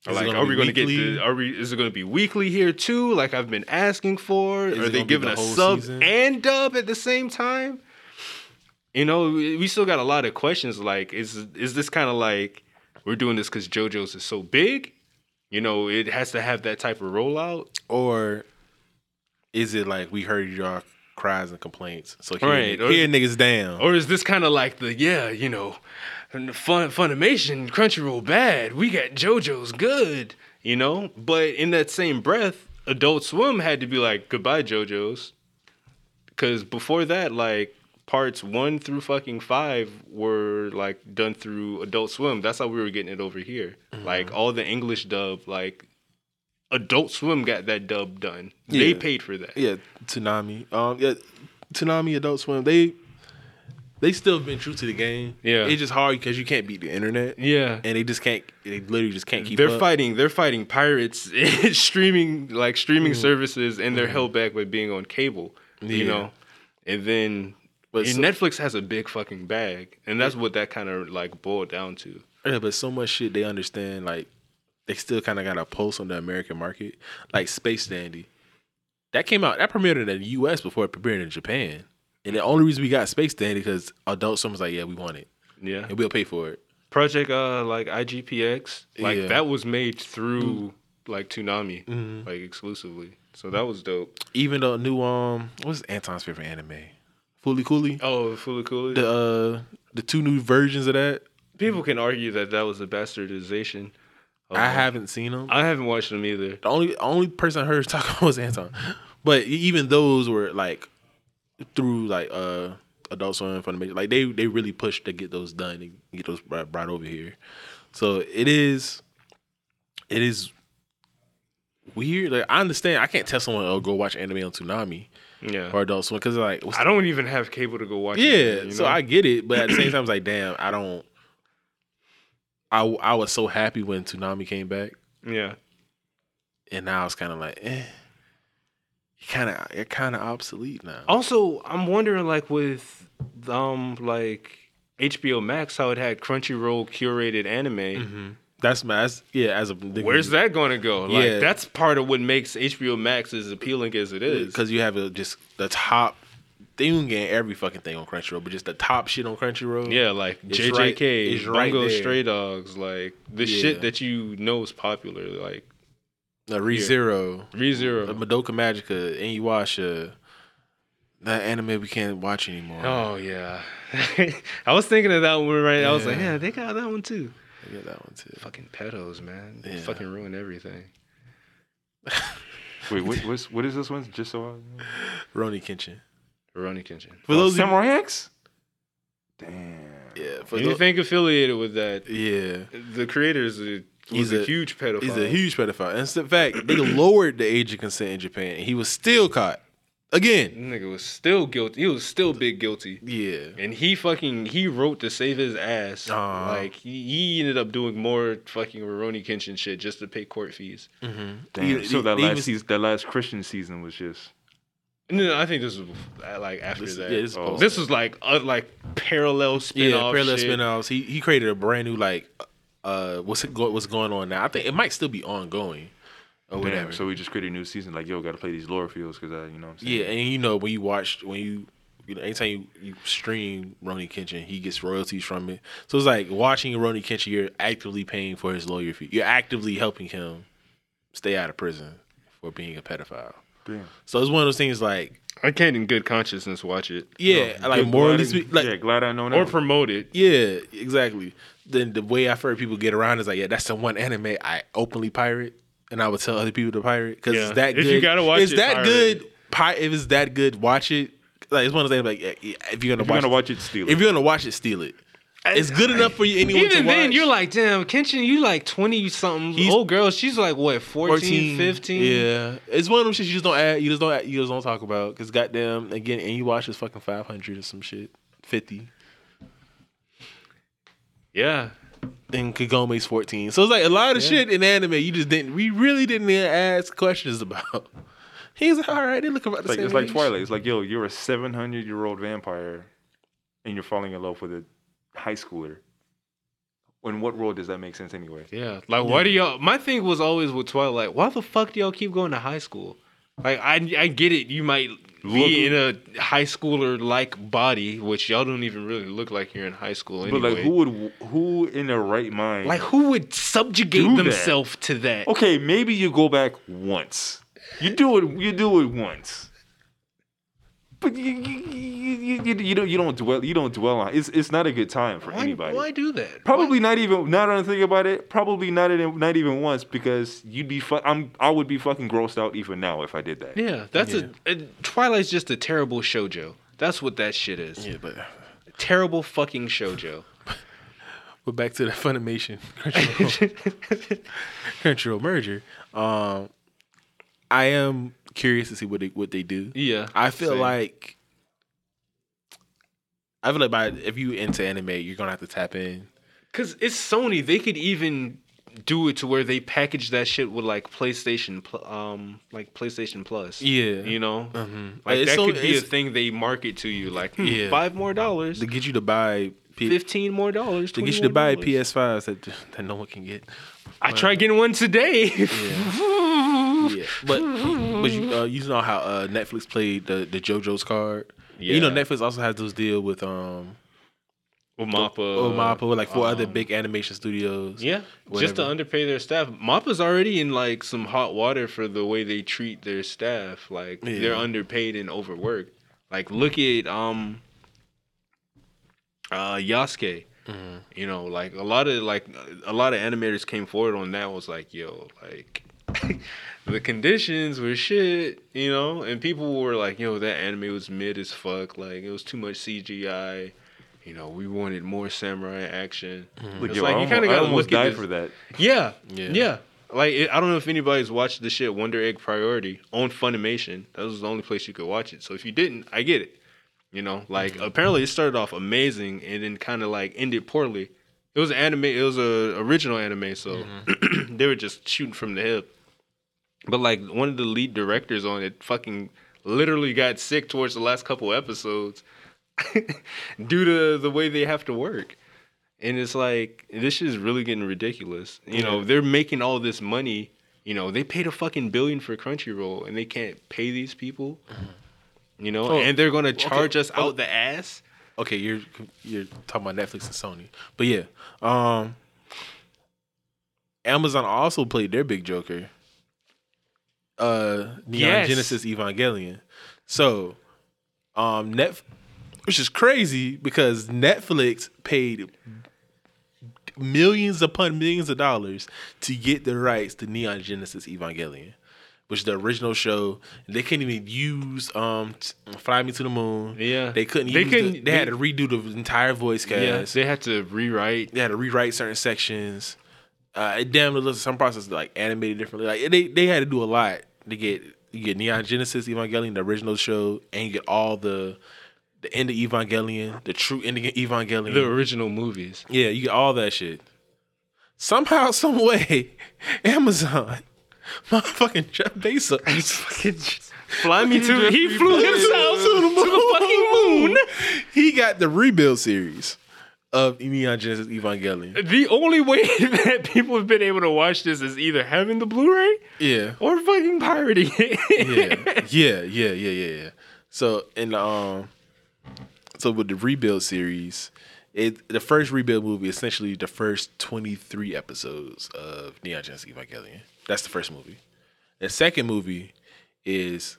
Or Is like, are we going to get the? Are we? Is it going to be weekly here too? Like I've been asking for. Is are they giving the a sub season? and dub at the same time? You know, we still got a lot of questions. Like, is is this kind of like we're doing this because JoJo's is so big? You know, it has to have that type of rollout. or is it like we heard y'all cries and complaints? So here, Right, or- here niggas down. Or is this kind of like the yeah, you know, fun Funimation, Crunchyroll bad. We got JoJo's good, you know. But in that same breath, Adult Swim had to be like goodbye JoJo's, because before that, like parts one through fucking five were like done through Adult Swim. That's how we were getting it over here. Like all the English dub, like Adult Swim got that dub done. They paid for that. yeah, Toonami. Um, yeah, Toonami, Adult Swim. They they still been true to the game. Yeah. it's just hard because you can't beat the internet. Yeah. and they just can't. They literally just can't keep. they're up. fighting they're fighting pirates streaming like streaming mm. services and they're mm. held back by being on cable you know and then But so- netflix has a big fucking bag and that's what that kind of like boiled down to Yeah, but so much shit they understand. Like they still kind of got a pulse on the American market. Like Space Dandy, that came out that premiered in the U.S. before it premiered in Japan. And the only reason we got Space Dandy because Adult Swim was like, yeah, we want it yeah and we'll pay for it. Project uh like IGPX, like Yeah. that was made through like Toonami, Mhm. like exclusively. So that was dope. Even the new um, what's Anton's favorite anime? Fooly Cooly. Oh, Fooly Cooly. The uh, the two new versions of that. People can argue that that was a bastardization. of I them. haven't seen them. I haven't watched them either. The only only person I heard talk about was Anton, but even those were like through like uh Adult Swim Funimation. Like they they really push to get those done and get those brought, brought over here. So it is it is weird. Like I understand. I can't tell someone oh go watch anime on Toonami Yeah. or Adult Swim because like I don't even have cable to go watch. yeah. it, you so? I get it, but at the same time, it's like damn, I don't. I I was so happy when Toonami came back yeah. and now it's kind of like, eh, kind of, you're kind of obsolete now. Also, I'm wondering like with um like HBO Max how it had Crunchyroll curated anime. hmm That's my, that's, yeah. As a Where's that going to go? Like Yeah. that's part of what makes HBO Max as appealing as it is. Because you have a, just the top. They don't get every fucking thing on Crunchyroll, but just the top shit on Crunchyroll. Yeah, like It's JJK, right- it's right Bungo. Stray Dogs, like the Yeah. shit that you know is popular, like the Re Yeah. Zero, ReZero. the Madoka Magica, Inuyasha. That anime we can't watch anymore. Oh yeah, I was thinking of that one right. I was like, Yeah. yeah, they got that one too. I get that one too. Fucking pedos, man. They Yeah. fucking ruin everything. Wait, what, what's what is this one? Just so I Roni Kenshin. Rurouni Kenshin. For those, of you- Samurai X. Damn. yeah, for those, Anything affiliated with that, yeah. the creators uh, was He's a, a- huge pedophile. He's a huge pedophile. And in fact, they lowered the age of consent in Japan. And he was still caught again. nigga was still guilty. He was still big guilty. Yeah, And he fucking he wrote to save his ass. Aw. Like he, he ended up doing more fucking Rurouni Kenshin shit just to pay court fees. mm-hmm. Damn. so that last even- season, that last Christian season was just. No, no, I think this was uh, like after This- that. yeah, this Oh. This was like uh, like parallel spin yeah, off parallel shit. spin-offs. He he created a brand new like uh what's it go, what's going on now. I think it might still be ongoing or whatever. So we just created a new season. Like, yo, got to play these lore fields because I, you know what I'm saying? yeah, and you know when you watch when you you know anytime you, you stream Roni Kenshin, he gets royalties from it. So it's like watching Roni Kenshin, you're actively paying for his lawyer fee. You're actively helping him stay out of prison for being a pedophile. Damn. So it's one of those things like I can't in good consciousness watch it yeah, No, like good- morally glad I- speak, like yeah, glad I know now. or promote it. Yeah, exactly. Then the way I've heard people get around is like, yeah, that's the one anime I openly pirate, and I would tell other people to pirate because Yeah. it's that If good. you gotta watch it's it, that pirate good. Pi- if it's that good, watch it. Like it's one of those things like, yeah, yeah, if you're gonna if you're gonna it, watch it, steal it. if you're gonna watch it, steal it. It's good enough for you. Anyone Even to watch. then, you're like, damn, Kenshin, you like 20 something. Old girl, she's like, what, 14, 15? Yeah, it's one of them shit you just don't add. You just don't. Add, you just don't talk about because goddamn again, and you watch this fucking five hundred or some shit, fifty. Yeah. and Kagome's 14. So it's like a lot of Yeah. shit in anime you just didn't, we really didn't even ask questions about. He's like, all right, they look about It's the like same it's like. Twilight. It's like, yo, you're a 700 year old vampire, and you're falling in love with a high schooler. In what world does that make sense anyway? Yeah. Like, why do y'all. My thing was always with Twilight, why the fuck do y'all keep going to high school? Like, I, I get it. You might be in a high schooler like body, which y'all don't even really look like you're in high school anyway. But like, who would who in their right mind? Like, who would subjugate themselves to that? okay, maybe you go back once. You do it. You do it once. But you you, you, you, you, you don't you don't dwell you don't dwell on it's it's not a good time for Why, anybody. why do that? Probably not even. not that I think about it, probably not even not even once because you'd be. Fu- I'm. I would be fucking grossed out even now if I did that. Yeah, that's Yeah. a, a Twilight's just a terrible shojo. That's what that shit is. Yeah, but Terrible fucking shojo. but back to the Funimation Crunchyroll, Crunchyroll merger. Um, I am curious to see what they what they do. yeah, I feel same. like I feel like by if you into anime, you're gonna have to tap in. Cause it's Sony. They could even do it to where they package that shit with like PlayStation, um, like PlayStation Plus. Yeah, You know, Mhm. like It's that so- could be a thing they market to you. Like, hmm, Yeah. five more dollars, to get you to buy P- fifteen more dollars, to get you to buy. PS5s that that no one can get. I tried getting one today. Yeah, but but you, uh, you know how uh, Netflix played the the JoJo's card. Yeah. You know Netflix also has those deal with um Or Mappa. or Mappa, or like four other um, big animation studios. Yeah, just to underpay their staff. Mappa's already in like some hot water for the way they treat their staff. Like Yeah. they're underpaid and overworked. Like look at um uh Yasuke. Mm-hmm. You know, like a lot of like a lot of animators came forward on that was like, yo, like the conditions were shit, you know, and people were like, yo, that anime was mid as fuck, like it was too much CGI. You know, we wanted more samurai action. Look, It's yo, like, I you almost, kinda gotta almost look at died this- for that. Yeah, Yeah. yeah, Like it, I don't know if anybody's watched the shit Wonder Egg Priority on Funimation. That was the only place you could watch it. So if you didn't, I get it. You know, like mm-hmm. apparently it started off amazing and then kind of like ended poorly. It was an anime. It was a original anime, so mm-hmm. they were just shooting from the hip. But like one of the lead directors on it, fucking literally got sick towards the last couple episodes due to the way they have to work. And it's like this shit is really getting ridiculous. You know, they're making all this money. You know, they paid a fucking billion for Crunchyroll, and they can't pay these people. You know, Oh, and they're gonna charge us oh. out the ass. Okay, you're you're talking about Netflix and Sony, but yeah, um, Amazon also played their big joker, uh, Neon Yes. Genesis Evangelion. So, um, net, which is crazy because Netflix paid millions upon millions of dollars to get the rights to Neon Genesis Evangelion, which is the original show. They couldn't even use um Fly Me to the Moon. Yeah. they couldn't. They couldn't- they had to redo the entire voice cast. Yeah, they had to rewrite. They had to rewrite certain sections. Uh, it damn near looks some process like animated differently. Like they they had to do a lot to get you get Neon Genesis Evangelion, the original show, and you get all the the end of Evangelion, the true ending of Evangelion. The original movies. Yeah, you get all that shit. Somehow, some way, Amazon, motherfucking Jeff Bezos, Fly me to. He flew himself to the fucking moon. he got the rebuild series of Neon Genesis Evangelion. The only way that people have been able to watch this is either having the Blu-ray Yeah, or fucking pirating it. yeah, yeah, yeah, yeah, yeah, yeah. So in the um, so with the rebuild series, it the first rebuild movie essentially the first twenty three episodes of Neon Genesis Evangelion. That's the first movie. The second movie is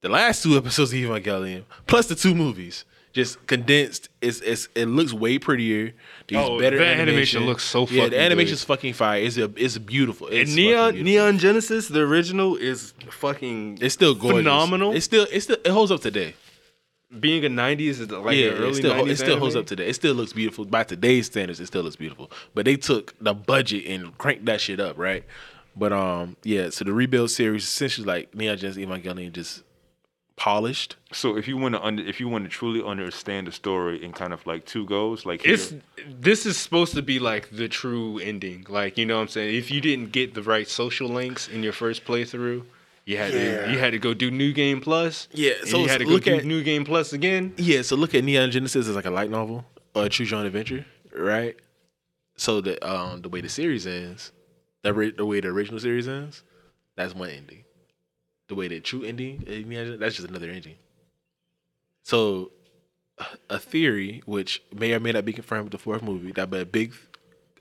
the last two episodes of Evangelion plus the two movies. Just condensed. It's, it's it looks way prettier. There's Oh, better the animation. animation looks so fucking yeah. The animation's fucking fire. It's a it's beautiful. It's And Neon beautiful. Neon Genesis, the original, is fucking It's still gorgeous. phenomenal. It's still it's still it holds up today. being a '90s, like yeah, early it still, 90s it still holds up today. It still looks beautiful by today's standards. It still looks beautiful. But they took the budget and cranked that shit up, right? But um, yeah. So the rebuild series essentially like Neon Genesis Evangelion just polished. So if you want to under, if you want to truly understand the story in kind of like two goes, like It's this is supposed to be like the true ending. Like you know what I'm saying. If you didn't get the right social links in your first playthrough, you had Yeah. to you had to go do New Game Plus. Yeah, and so you had to go look do at- New Game Plus again. Yeah. So look at Neon Genesis as like a light novel or a choose your own adventure, right? So the um the way the series ends, the ri- the way the original series ends, that's one ending. The way that true ending, eh, Neon Gen- that's just another ending. So, a theory which may or may not be confirmed with the fourth movie, that but a big.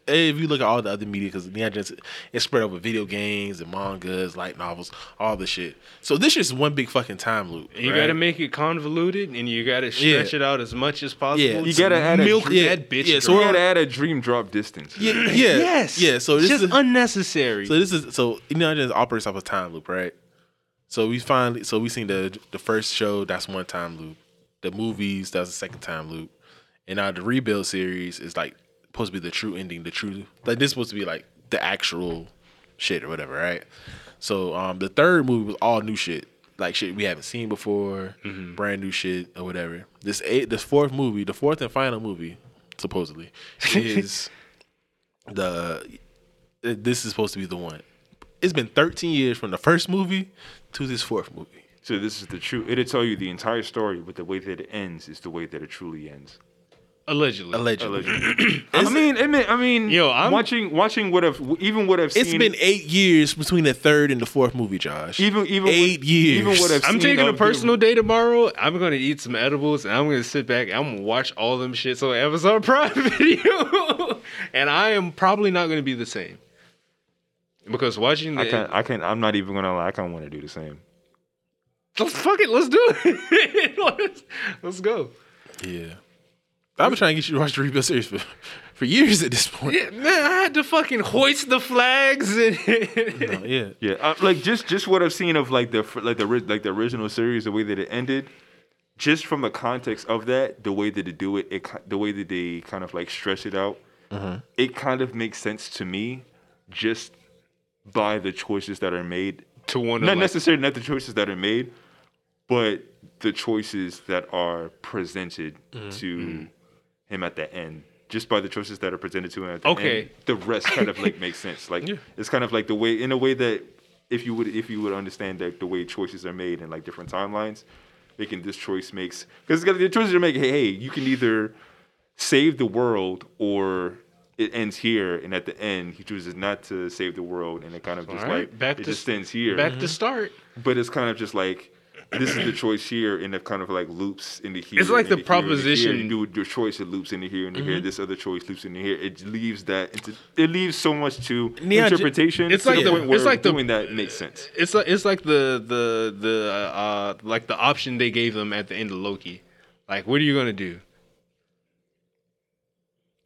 Eh, if you look at all the other media, because Neon Genesis it's spread over video games and mangas, light novels, all the shit. So this is one big fucking time loop. You right? got to make it convoluted, and you got to stretch Yeah. it out as much as possible. Yeah. You gotta add a milk dr- that bitch. yeah, so we we're- gotta add a dream drop distance. Yeah, yeah, yes, yeah. So this just is unnecessary. so this is so Neon Genesis operates off a time loop, right? So we finally so we seen the the first show that's one time loop, the movies that's a second time loop, and now the rebuild series is like supposed to be the true ending, the true like this supposed to be like the actual shit or whatever, right? So um the third movie was all new shit, like shit we haven't seen before, brand new shit or whatever. This eight, this fourth movie, the fourth and final movie, supposedly, is the this is supposed to be the one. It's been 13 years from the first movie to this fourth movie. So this is the true. It'll tell you the entire story, but the way that it ends is the way that it truly ends. Allegedly. allegedly. Allegedly. I mean, I mean, I mean, Yo, I'm- watching watching what I've even what I've It's seen. been eight years between the third and the fourth movie, Josh. even even eight what, years. Even what I've I'm seen taking a of the- personal day tomorrow. I'm gonna eat some edibles and I'm gonna sit back. I'm gonna watch all them shits on Amazon Prime Video, and I am probably not gonna be the same because watching the I can't. I can't. I'm not even gonna lie. I kind of want to do the same. let's fuck it. Let's do it. let's, let's go. yeah. I've been trying to get you to watch the rebuild series for, for years at this point. Yeah, man, I had to fucking hoist the flags and No, yeah. Yeah, uh, like just just what I've seen of like the like the like the original series, the way that it ended, just from the context of that, the way that they do it, it the way that they kind of like stretch it out, it kind of makes sense to me, just by the choices that are made. to one Not like, necessarily not the choices that are made, but the choices that are presented mm-hmm. to mm. him at the end. Just by the choices that are presented to him at the Okay. end, the rest kind of like makes sense. Like Yeah. it's kind of like the way in a way that if you would if you would understand that the way choices are made in like different timelines, making this choice makes because the choices are making. Hey, hey, you can either save the world or it ends here, and at the end he chooses not to save the world, and it kind of just All right, like back it to just ends here. back to start. But it's kind of just like this is the choice here, and it kind of like loops into here. It's like the into here, into here. proposition- You do your choice, it loops into here, into here. This other choice loops into here. It leaves that. Into, it leaves so much to Yeah, interpretation. it's to like the the- point where it's like the- doing that makes sense. It's like it's like the the the uh like the option they gave them at the end of Loki. Like, what are you gonna do?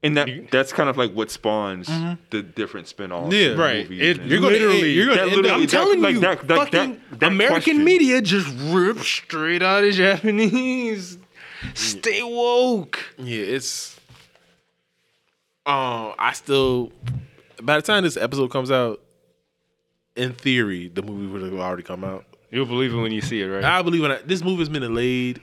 And that that's kind of like what spawns the different spin-offs. Yeah. and Right. movies It- and- You're gonna, Literally, you're gonna that end literally- I'm that- telling like you, that- that- fucking that- that American question. media just ripped straight out of Japanese. Stay woke. yeah, it's. Um, I still. By the time this episode comes out, in theory, the movie would have already come out. You'll believe it when you see it, right? I believe when I, this movie has been delayed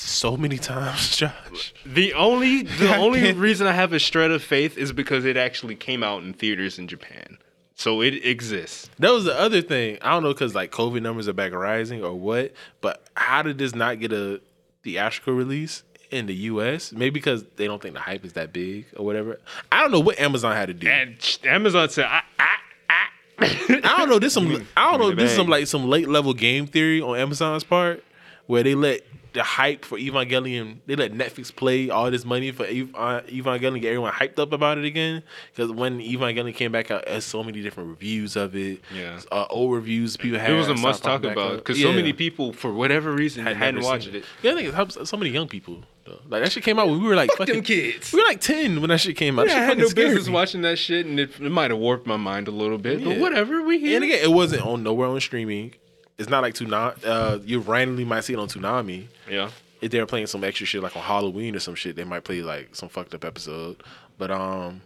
so many times, Josh. the only the only reason I have a shred of faith is because it actually came out in theaters in Japan, so it exists. That was the other thing. I don't know because like COVID numbers are back rising or what, but how did this not get a theatrical release in the U.S.? Maybe because they don't think the hype is that big or whatever. I don't know what Amazon had to do. And Amazon said, I, I, I I don't know. This some I don't know. Give me the This is some like some late level game theory on Amazon's part, where they let the hype for Evangelion. They let Netflix play all this money for Ev- uh, Evangelion, get everyone hyped up about it again. Because when Evangelion came back out, there's so many different reviews of it. Yeah. uh, old reviews people had. it was a must talk about because so many people, for whatever reason, Had hadn't watched seen it. Yeah, I think it helps so many young people. Though. Like that shit came out when we were like Fuck fucking kids. We were like ten when that shit came out. Yeah, I had no business me. watching that shit, and it, it might have warped my mind a little bit. But whatever, we here. And again, it wasn't on nowhere on streaming. It's not like Toonami. Uh, you randomly might see it on Toonami. yeah, if they're playing some extra shit like on Halloween or some shit, they might play like some fucked up episode. But um,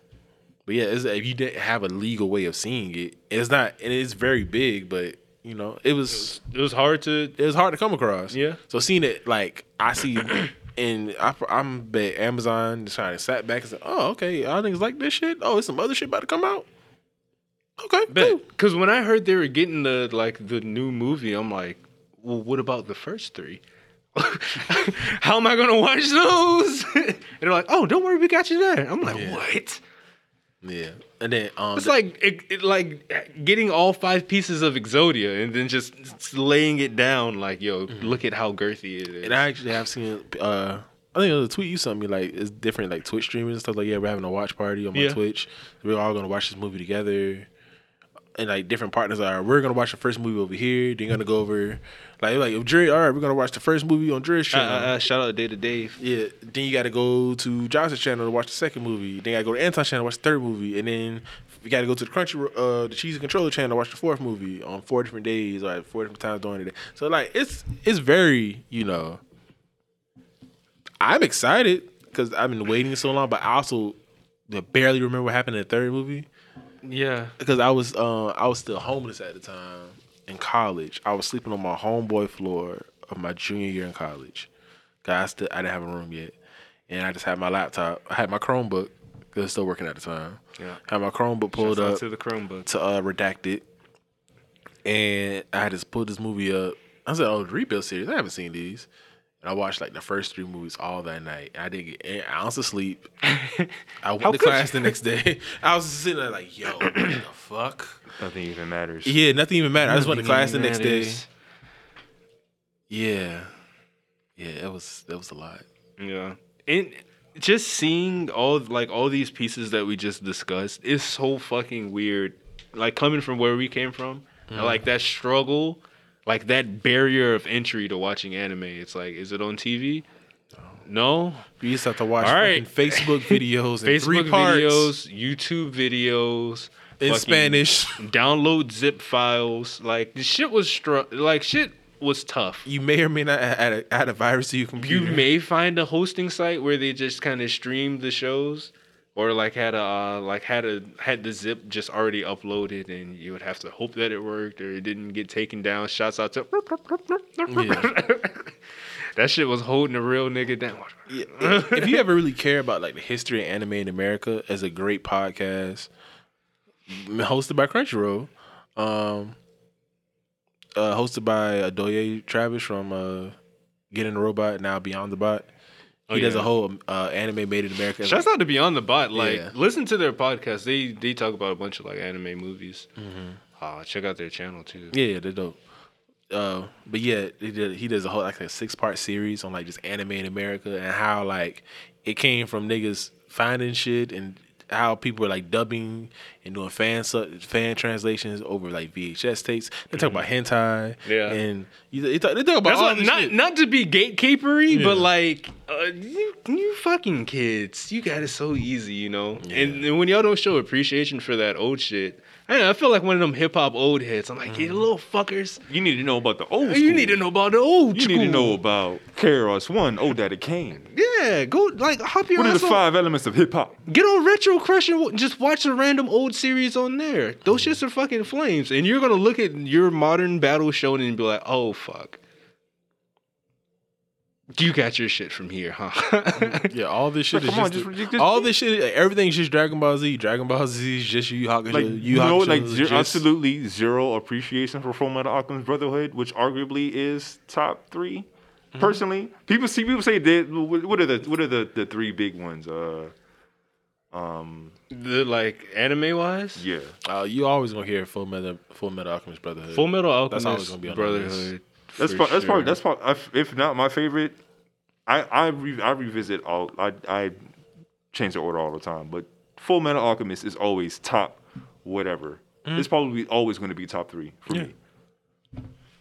but yeah, it's, if you didn't have a legal way of seeing it, it's not, and it's very big. But you know, it was it was hard to. it was hard to come across. Yeah. So seeing it like I see, and I, I'm bet Amazon just trying to sat back and said, oh okay, y'all niggas like this shit. Oh, it's some other shit about to come out. Okay, cool. Because when I heard they were getting the like the new movie, I'm like, well, what about the first three? How am I gonna watch those? and they're like, oh, don't worry, we got you there. I'm like, Yeah. what? Yeah, and then um, It's like it, it, like getting all five pieces of Exodia and then just laying it down. Like, yo, look at how girthy it is. And I actually have seen. Uh, I think it was a tweet you sent me. Like it's different, like Twitch streamers and stuff. Like yeah, we're having a watch party on my Yeah. Twitch. We're all gonna watch this movie together. And like different partners are, we're gonna watch the first movie over here. Then you're gonna go over, like like if Dre, all right, we're gonna watch the first movie on Dre's Uh, channel. uh, uh, shout out to Day to Dave. Yeah. Then you got to go to Josh's channel to watch the second movie. Then you got to go to Anton's channel to watch the third movie, and then you got to go to the Crunchy, uh, the Cheesy Controller channel to watch the fourth movie on four different days or at four different times during the day. So like it's it's very you know. I'm excited because I've been waiting so long, but I also barely remember what happened in the third movie Yeah. because I was uh, I was still homeless at the time in college. I was sleeping on my homeboy floor of my junior year in college. Cause I still I didn't have a room yet, and I just had my laptop. I had my Chromebook. Cause it was still working at the time. Yeah. Had my Chromebook pulled Shout up to the Chromebook. to uh, redact it, and I had just pulled this movie up. I said, "Oh, the rebuild series. I haven't seen these." And I watched like the first three movies all that night. I didn't get an ounce of sleep. I went to class the next day. I was sitting there like, yo, what the fuck? Nothing even matters. Yeah, nothing even mattered. I just went to class the next day. Yeah. Yeah, it was that was a lot. Yeah. And just seeing all like all these pieces that we just discussed is so fucking weird. Like coming from where we came from, and, like that struggle, like that barrier of entry to watching anime. It's like, is it on TV? No. You used to have to watch All fucking. Facebook videos Facebook three parts videos, YouTube videos, in Spanish. Download zip files. Like the shit was str- like shit was tough. You may or may not add a, add a virus to your computer. You may find a hosting site where they just kind of stream the shows, or like had a uh, like had a had the zip just already uploaded, and you would have to hope that it worked or it didn't get taken down. Shouts out to that shit was holding a real nigga down. Yeah, if if you ever really care about like the history of anime in America, as a great podcast hosted by Crunchyroll, um, uh, hosted by Adoye Travis from uh, Getting the Robot now Beyond the Bot. He Oh, does a whole uh, anime made in America. Shouts out to Beyond the Bot. Like, Yeah. listen to their podcast. They they talk about a bunch of like anime movies. Mm-hmm. Uh, check out their channel too. Yeah, yeah, they're dope. Uh, but yeah, he, did, he does a whole like a six part series on like just anime in America and how like it came from niggas finding shit and how people are like dubbing and doing fan su- fan translations over like VHS tapes. They talk about hentai, Yeah. and you, they, talk, they talk about what, this not shit. not to be gatekeepery, Yeah. but like uh, you, you fucking kids, you got it so easy, you know. And, and when y'all don't show appreciation for that old shit, I, know, I feel like one of them hip hop old heads. I'm like, you mm-hmm. little fuckers, You need to know about the old. you need to know about the old You school. need to know about KRS-One, Oh Daddy Kane. Yeah, go like hop your What are the on- five elements of hip hop? Get on Retro Crush and just watch a random old series on there. Those mm. shits are fucking flames. And you're gonna look at your modern battle shonen and be like, oh fuck. You got your shit from here, huh? Yeah, all this shit Like, is come on, just, just- just- all this shit. Like, everything's just Dragon Ball Z. Dragon Ball Z is just Yu Yu Hakusho. Like Yu you Yu know, like zero, just- absolutely zero appreciation for Full Metal Alchemist Brotherhood, which arguably is top 3 Mm-hmm. Personally, people see people say that. What are the what are the, the three big ones? Uh, um, the like anime wise, yeah, Uh, you always gonna hear Full Metal Full Metal Alchemist Brotherhood. Full Metal That's Alchemist always gonna be on the. Brotherhood. That's part, that's part that's part. if- not my favorite, I I re, I revisit all. I I change the order all the time, but Full Metal Alchemist is always top. Whatever, mm. it's probably always going to be top three for Yeah. me.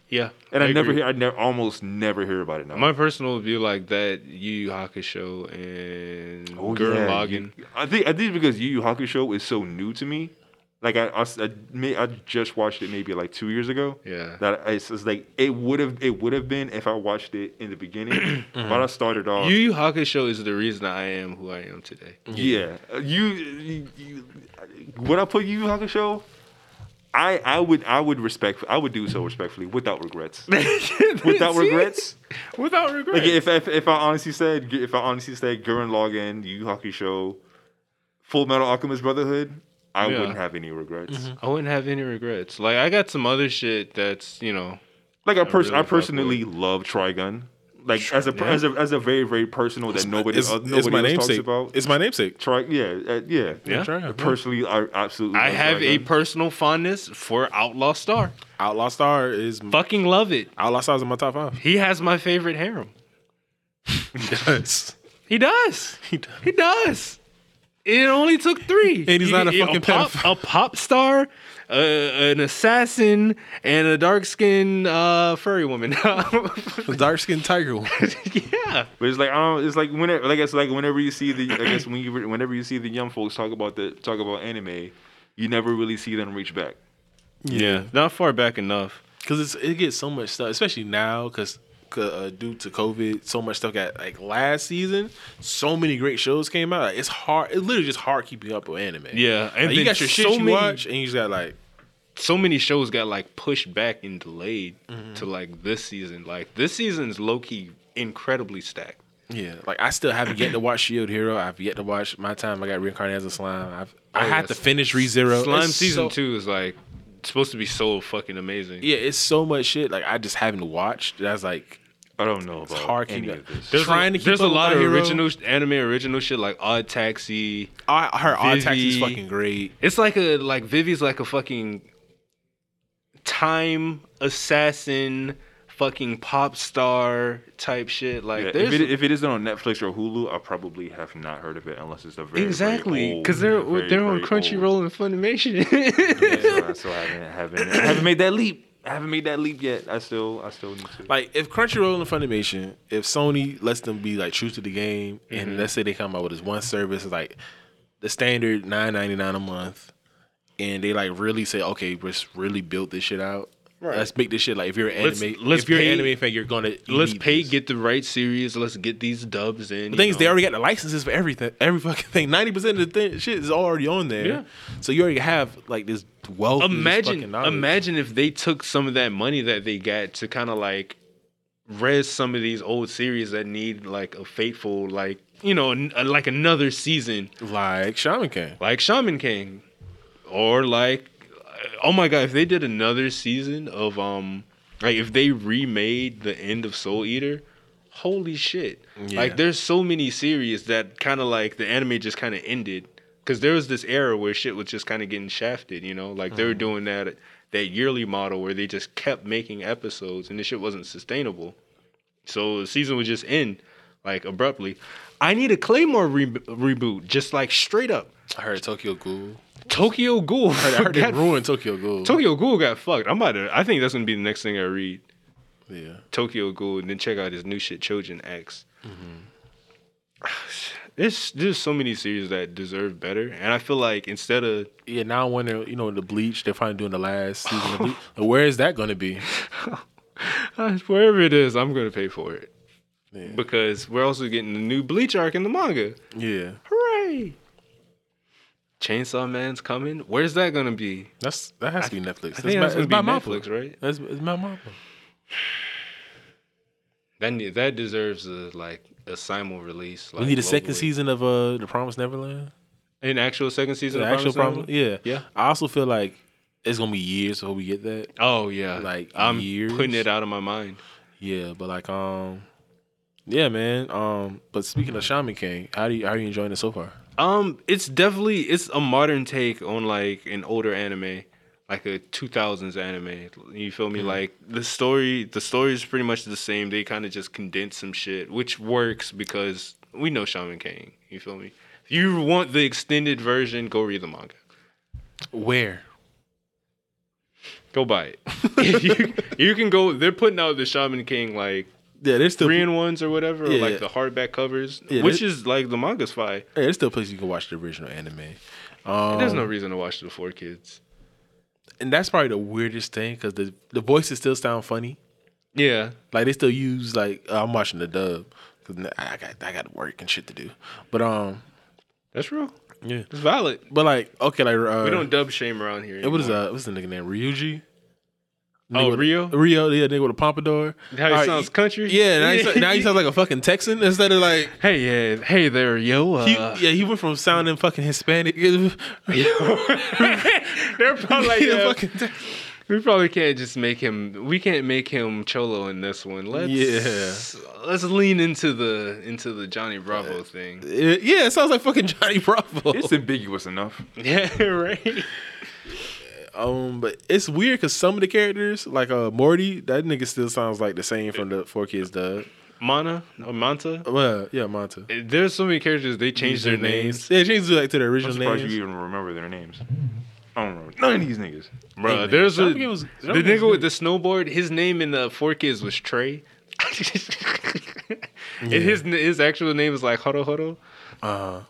Yeah, And I, never agree. hear, I never, almost never hear about it now. My personal view, like that, Yu Yu Hakusho and Oh, Gurren yeah. I think I think because Yu Yu Hakusho is so new to me. Like I, I, I, just watched it maybe like two years ago. Yeah. That it's, it's like it would have it would have been if I watched it in the beginning. But I started off. Yu Yu Hakusho is the reason I am who I am today. yeah, Uh, you, you, you would I put Yu Yu Hakusho? I I would I would respect I would do so respectfully without regrets. without regrets. Without regrets. Like if, if if I honestly said if I honestly said Gurren Lagann, Yu Yu Hakusho, Full Metal Alchemist Brotherhood, I Yeah. wouldn't have any regrets. I wouldn't have any regrets. Like I got some other shit that's you know Like I pers- really I fuck personally love Trigun. Like as a Yeah. as a as a very very personal that nobody it's, uh, it's nobody my else talks about. It's my namesake. Try yeah uh, yeah Yeah. Trigun. Personally, I absolutely. I love have a personal fondness for Outlaw Star. Outlaw Star is Fucking love it. Outlaw Star is in my top five. He has my favorite harem. Yes. He does. He does. He does. It only took three. And he's not a You- fucking pop, pedophile. a pop star, uh, an assassin, and a dark skinned uh, furry woman. a dark skinned tiger one. yeah. But it's like I don't. It's like whenever, like it's like whenever you see the, I guess when you whenever you see the young folks talk about the talk about anime, you never really see them reach back. Yeah. Not far back enough. Because it's it gets so much stuff, especially now, because uh, due to COVID, so much stuff got like last season. So many great shows came out. Like, it's hard. It's literally just hard keeping up with anime. Yeah. And Like, you got your shit so you many, watch, and you just got like so many shows got like pushed back and delayed Mm-hmm. to like this season. Like this season's low key incredibly stacked. yeah, like I still haven't yet to watch Shield Hero. I've yet to watch my time. I got reincarnated as a slime. I've I Oh, had yes. to finish ReZero. Slime It's season so- two is like supposed to be so fucking amazing. Yeah, it's so much shit. Like I just haven't watched. That's like I don't know about hard any keeping- of this. There's Trying a, to keep there's a lot of Hero. original anime original shit like Odd Taxi. I I heard Odd Taxi's Vivy. fucking great. It's like a like Vivy's like a fucking time assassin, fucking pop star type shit. Like Yeah, if, it, if it isn't on Netflix or Hulu, I probably have not heard of it unless it's a very exactly because because they're they're on Crunchyroll and Funimation. so I still haven't haven't I haven't made that leap. I haven't made that leap yet. I still I still need to. Like if Crunchyroll and Funimation, if Sony lets them be like true to the game, Mm-hmm. and let's say they come out with this one service, like the standard nine ninety nine a month, and they like really say, okay, let's really build this shit out. Right. Let's make this shit like if you're an Let's- anime, let's if you're pay- an anime fan, you're gonna let's pay this. get the right series. Let's get these dubs in. The you thing is, they already got the licenses for everything, every fucking thing. Ninety percent of the thing, shit is already on there. Yeah. So you already have like this wealth. of this fucking imagine imagine if they took some of that money that they got to kind of like res some of these old series that need like a faithful like you know n- like another season like Shaman King. like Shaman King or like oh my god if they did another season of um like if they remade the end of Soul Eater holy shit Yeah. like there's so many series that kind of like the anime just kind of ended because there was this era where shit was just kind of getting shafted you know like they were doing that that yearly model where they just kept making episodes and this shit wasn't sustainable so the season would just end like abruptly i need a claymore re- reboot just like straight up I heard Tokyo Ghoul. tokyo ghoul I heard, I heard got- ruined Tokyo Ghoul. tokyo ghoul got fucked i'm about to i think that's gonna be the next thing i read yeah. Tokyo Ghoul and then check out his new shit, Chojin X. Mm-hmm. There's there's so many series that deserve better, and I feel like instead of Yeah, now when they're you know the Bleach, they're finally doing the last season of Bleach. Where is that going to be? uh, wherever it is, I'm gonna pay for it Yeah. because we're also getting the new Bleach arc in the manga. yeah, Hooray! Chainsaw Man's coming. Where's that gonna be? that's that has to be Netflix. I think that's gonna be Netflix, right? That's it's my mama. That that deserves a like a simul release. Like, we need a second globally. season of uh the Promised Neverland. An actual second season. The of actual Promised Promise, Neverland? yeah, Yeah. I also feel like it's gonna be years before we get that. Oh yeah. Like, I'm years? putting it out of my mind. Yeah, but like um, yeah, man. Um, but speaking of Shaman King, how do you how are you enjoying it so far? Um, it's definitely it's a modern take on like an older anime, like a two thousands anime. You feel me? Like the story, the story is pretty much the same. They kind of just condense some shit, which works because we know Shaman King. You feel me? If you want the extended version, go read the manga. Where? Go buy it. You, you can go. They're putting out the Shaman King like Yeah, there's still three in ones or whatever, or Yeah. like the hardback covers, Yeah, which is like the manga's fine. yeah, there's still places you can watch the original anime. Um, There's no reason to watch the four kids. And that's probably the weirdest thing because the the voices still sound funny. Yeah, Like they still use like uh, I'm watching the dub because I got I got work and shit to do. But um that's real. yeah, It's valid. but like okay like uh, We don't dub shame around here. It was anymore. uh what's the nigga name Ryuji. Oh, Nigga with- Rio? Rio, yeah, nigga with a pompadour. How he Alright, sounds country. Yeah, now he, now he sounds like a fucking Texan instead of like. Hey, yeah, hey there, yo. Uh, He, yeah, he went from sounding fucking Hispanic. They're probably like, Yeah, uh, fucking Tex- we probably can't just make him. We can't make him cholo in this one. Let's Yeah. Let's lean into the into the Johnny Bravo thing. yeah, it sounds like fucking Johnny Bravo. It's ambiguous enough. Yeah, right. Um, but it's weird because some of the characters, like uh Morty, that nigga still sounds like the same from the Four Kids dub. Mana or Manta. Well, yeah, Monta. There's so many characters they changed their names. Yeah, changed it like to the I'm original surprised names. you even remember their names. I don't remember none of these niggas. Bro, Hey, there's a was- the nigga was with the snowboard. His name in the Four Kids was Trey. and his his actual name is like Horo Horo. Uh,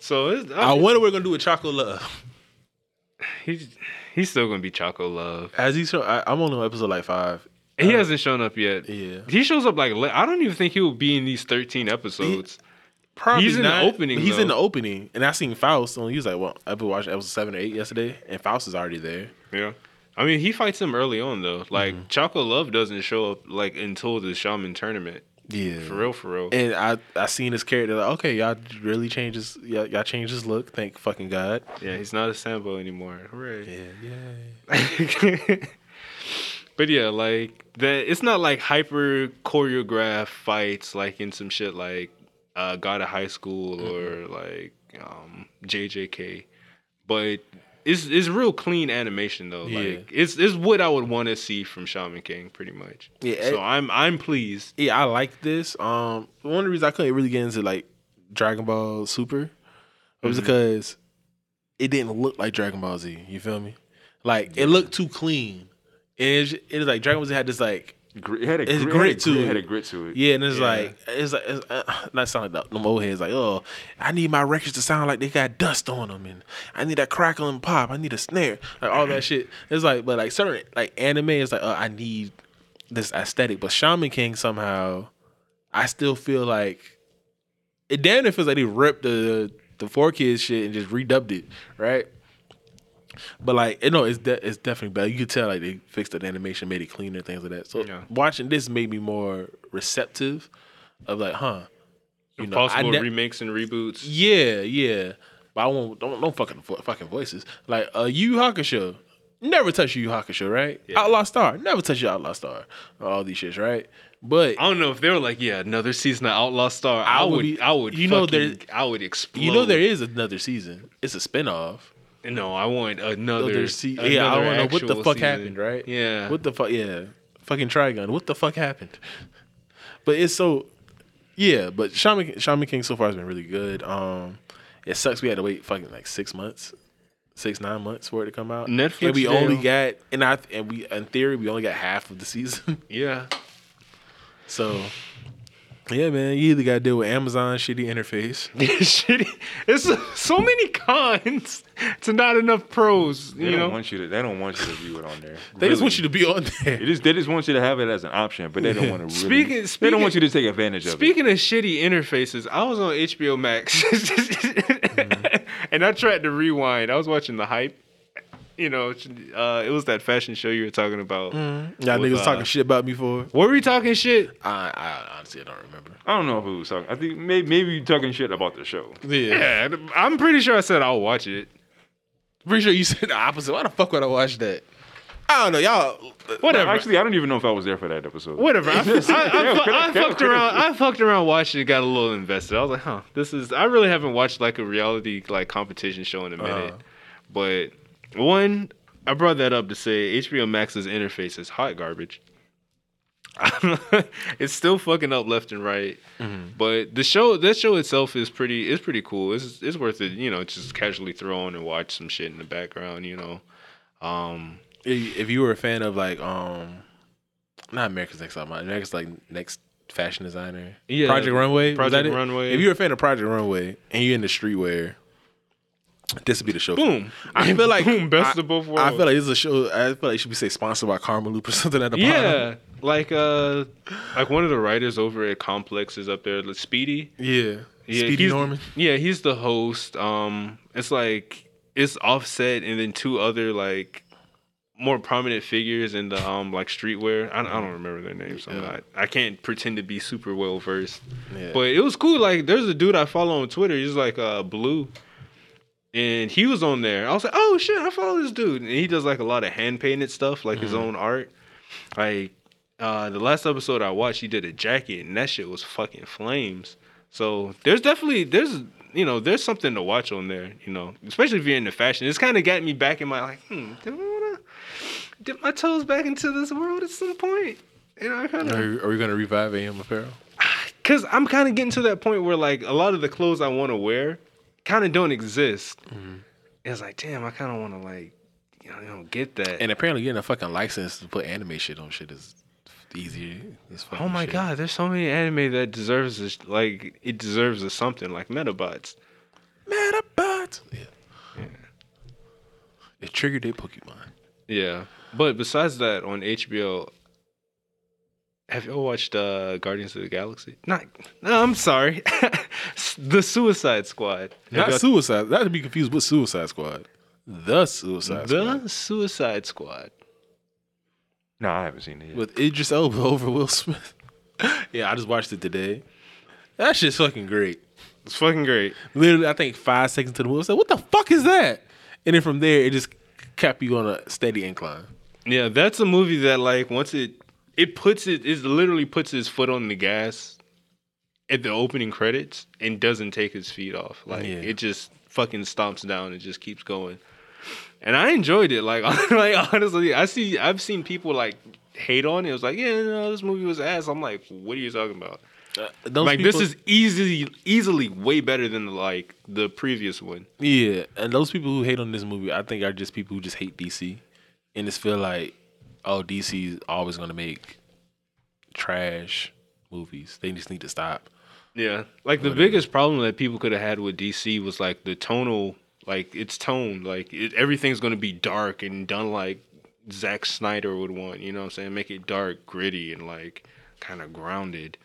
So it's, I wonder what we're gonna do with Chocolate Love. he's he's still gonna be Choco Love. As he's, I, I'm only on episode like five. He hasn't shown up yet. Yeah, He shows up like I don't even think he will be in these 13 episodes. probably He's in the opening, He's in the opening, and I seen Faust. On he was like, well, I watched episode seven or eight yesterday, and Faust is already there. Yeah. I mean, he fights him early on though. Like Mm-hmm. Choco Love doesn't show up like until the Shaman tournament. Yeah, For real, for real. And I I seen his character like, okay, y'all really changed his y'all, y'all changed his look. Thank fucking God. Yeah, he's not a Sambo anymore. Hooray. Yeah, yeah. But yeah, like that. It's not like hyper choreographed fights like in some shit like uh, God of High School or like um, JJK, but it's it's real clean animation though. Yeah. Like it's it's what I would want to see from Shaman King, pretty much. Yeah, So it- I'm I'm pleased. Yeah, I like this. Um, one of the reasons I couldn't really get into like Dragon Ball Super was Mhm. because it didn't look like Dragon Ball Z. You feel me? Like it looked too clean. And it's, it's like Dragon Ball Z had this like Gr- It had a It's grit, grit it had a to grit, it. had a grit to it. yeah, and it's Yeah. like it's like it's, uh, not sound like the, old heads like oh I need my records to sound like they got dust on them and I need that crackle and pop. I need a snare like all that shit. It's like but like certain like anime is like oh, I need this aesthetic, but Shaman King somehow I still feel like it damn it feels like they ripped the the four kids shit and just redubbed it, right? But like, you know, it's de- it's definitely better. You could tell like they fixed the animation, made it cleaner, things like that. So Yeah. watching this made me more receptive of like, huh, you know, Possible ne- remakes and reboots. yeah, yeah. But I won't don't don't fucking fucking voices like uh Yu Hakusho. Never touch Yu Hakusho, right? Yeah. Outlaw Star, never touch your Outlaw Star. All these shits, right? But I don't know if they were like, yeah, another season of Outlaw Star. I, I would be- I would, you know, fucking- there- I would explode. you know there is another season. It's a spinoff. No, I want another. Another se- another yeah, I want to know what the fuck season. happened, right? Yeah. What the fuck? Yeah, fucking Trigun. What the fuck happened? But it's so, yeah. But Shaman Shaman King so far has been really good. Um, it sucks we had to wait fucking like six months, six nine months for it to come out. Netflix and we only got and I and we in theory we only got half of the season. yeah. so. Yeah, man. You either got to deal with Amazon shitty interface. Shitty. It's so, so many cons to not enough pros. They You don't know. want you to. They don't want you to view it on there. They just want you to be on there. It is, they just want you to have it as an option, but they don't want to really. Speaking- they don't want you to take advantage of it. Speaking of shitty interfaces, I was on HBO Max, mm-hmm. and I tried to rewind. I was watching the hype. You know, uh, it was that fashion show you were talking about. Y'all With, niggas uh, talking shit about me for. What were we talking shit? I, I honestly I don't remember. I don't know if it was talking. I think maybe maybe you talking shit about the show. Yeah, I'm pretty sure I said I'll watch it. Pretty sure you said the opposite. Why the fuck would I watch that? I don't know, y'all. Whatever. Actually, I don't even know if I was there for that episode. Whatever. I, I, I, Yeah, fu- I fucked around. I fucked around watching it. Got a little invested. I was like, huh, this is. I really haven't watched like a reality like competition show in a minute. Uh-huh. But one, I brought that up to say HBO Max's interface is hot garbage. it's still fucking up left and right. Mm-hmm. But the show, that show itself is pretty. It's pretty cool. It's it's worth it. You know, just casually throw on and watch some shit in the background. You know. Um, If if you were a fan of like um, not America's Next Top Model, America's like next fashion designer, Yeah, Project Runway, Project? Runway. If you're a fan of Project Runway and you're in the streetwear, this would be the show. boom. I feel like boom. Best I, of both worlds. I feel like this is a show. I feel like it should be say sponsored by Karma Loop or something at the bottom. Yeah, like uh, like one of the writers over at Complex is up there, like Speedy. yeah, Yeah, Speedy he's- Morman. Yeah, he's the host. Um, it's like it's Offset and then two other like more prominent figures in the um like streetwear. I, I don't remember their names. I'm Yeah. not. I can't pretend to be super well versed. Yeah. But it was cool. Like there's a dude I follow on Twitter. He's like uh blue. And he was on there. I was like, oh shit, I follow this dude. And he does like a lot of hand painted stuff, like his own art. Like uh the last episode I watched, he did a jacket and that shit was fucking flames. So there's definitely there's you know, there's something to watch on there, you know, especially if you're into fashion. It's kind of got me back in my like, hmm, do I wanna dip my toes back into this world at some point? You know, I kind of Are, are we gonna revive AM Apparel? Cause I'm kind of getting to that point where like a lot of the clothes I want to wear kind of don't exist. Mm-hmm. It's like, damn, I kind of want to like, you know, you know, get that. And apparently, getting a fucking license to put anime shit on shit is easier. Oh my shit. god, there's so many anime that deserves a, like it deserves a something like Medabots. Medabots. Yeah. It triggered a Pokemon. Yeah, but besides that, on HBO, have you ever watched uh, Guardians of the Galaxy? Not, no, I'm sorry, the Suicide Squad. Have Not Suicide. That to be confused with Suicide Squad. The Suicide Squad. the Suicide Squad. No, I haven't seen it yet. With Idris Elba over Will Smith. yeah, I just watched it today. That shit's fucking great. It's fucking great. Literally, I think five seconds to the movie, I said, "What the fuck is that?" And then from there, it just kept you on a steady incline. Yeah, that's a movie that like once it it puts it it literally puts his foot on the gas at the opening credits and doesn't take his feet off. Like Yeah. it just fucking stomps down and just keeps going. And I enjoyed it. Like like honestly, I see I've seen people like hate on it. It was like, yeah, no, this movie was ass. I'm like, what are you talking about? Uh, those like people- this is easily easily way better than like the previous one. Yeah, and those people who hate on this movie, I think are just people who just hate DC, and just feel like, oh, DC is always gonna make trash movies. They just need to stop. Yeah. Like the biggest problem that people could have had with DC was like the tonal, like its tone. Like it, everything's going to be dark and done like Zack Snyder would want. You know what I'm saying? Make it dark, gritty, and like kind of grounded.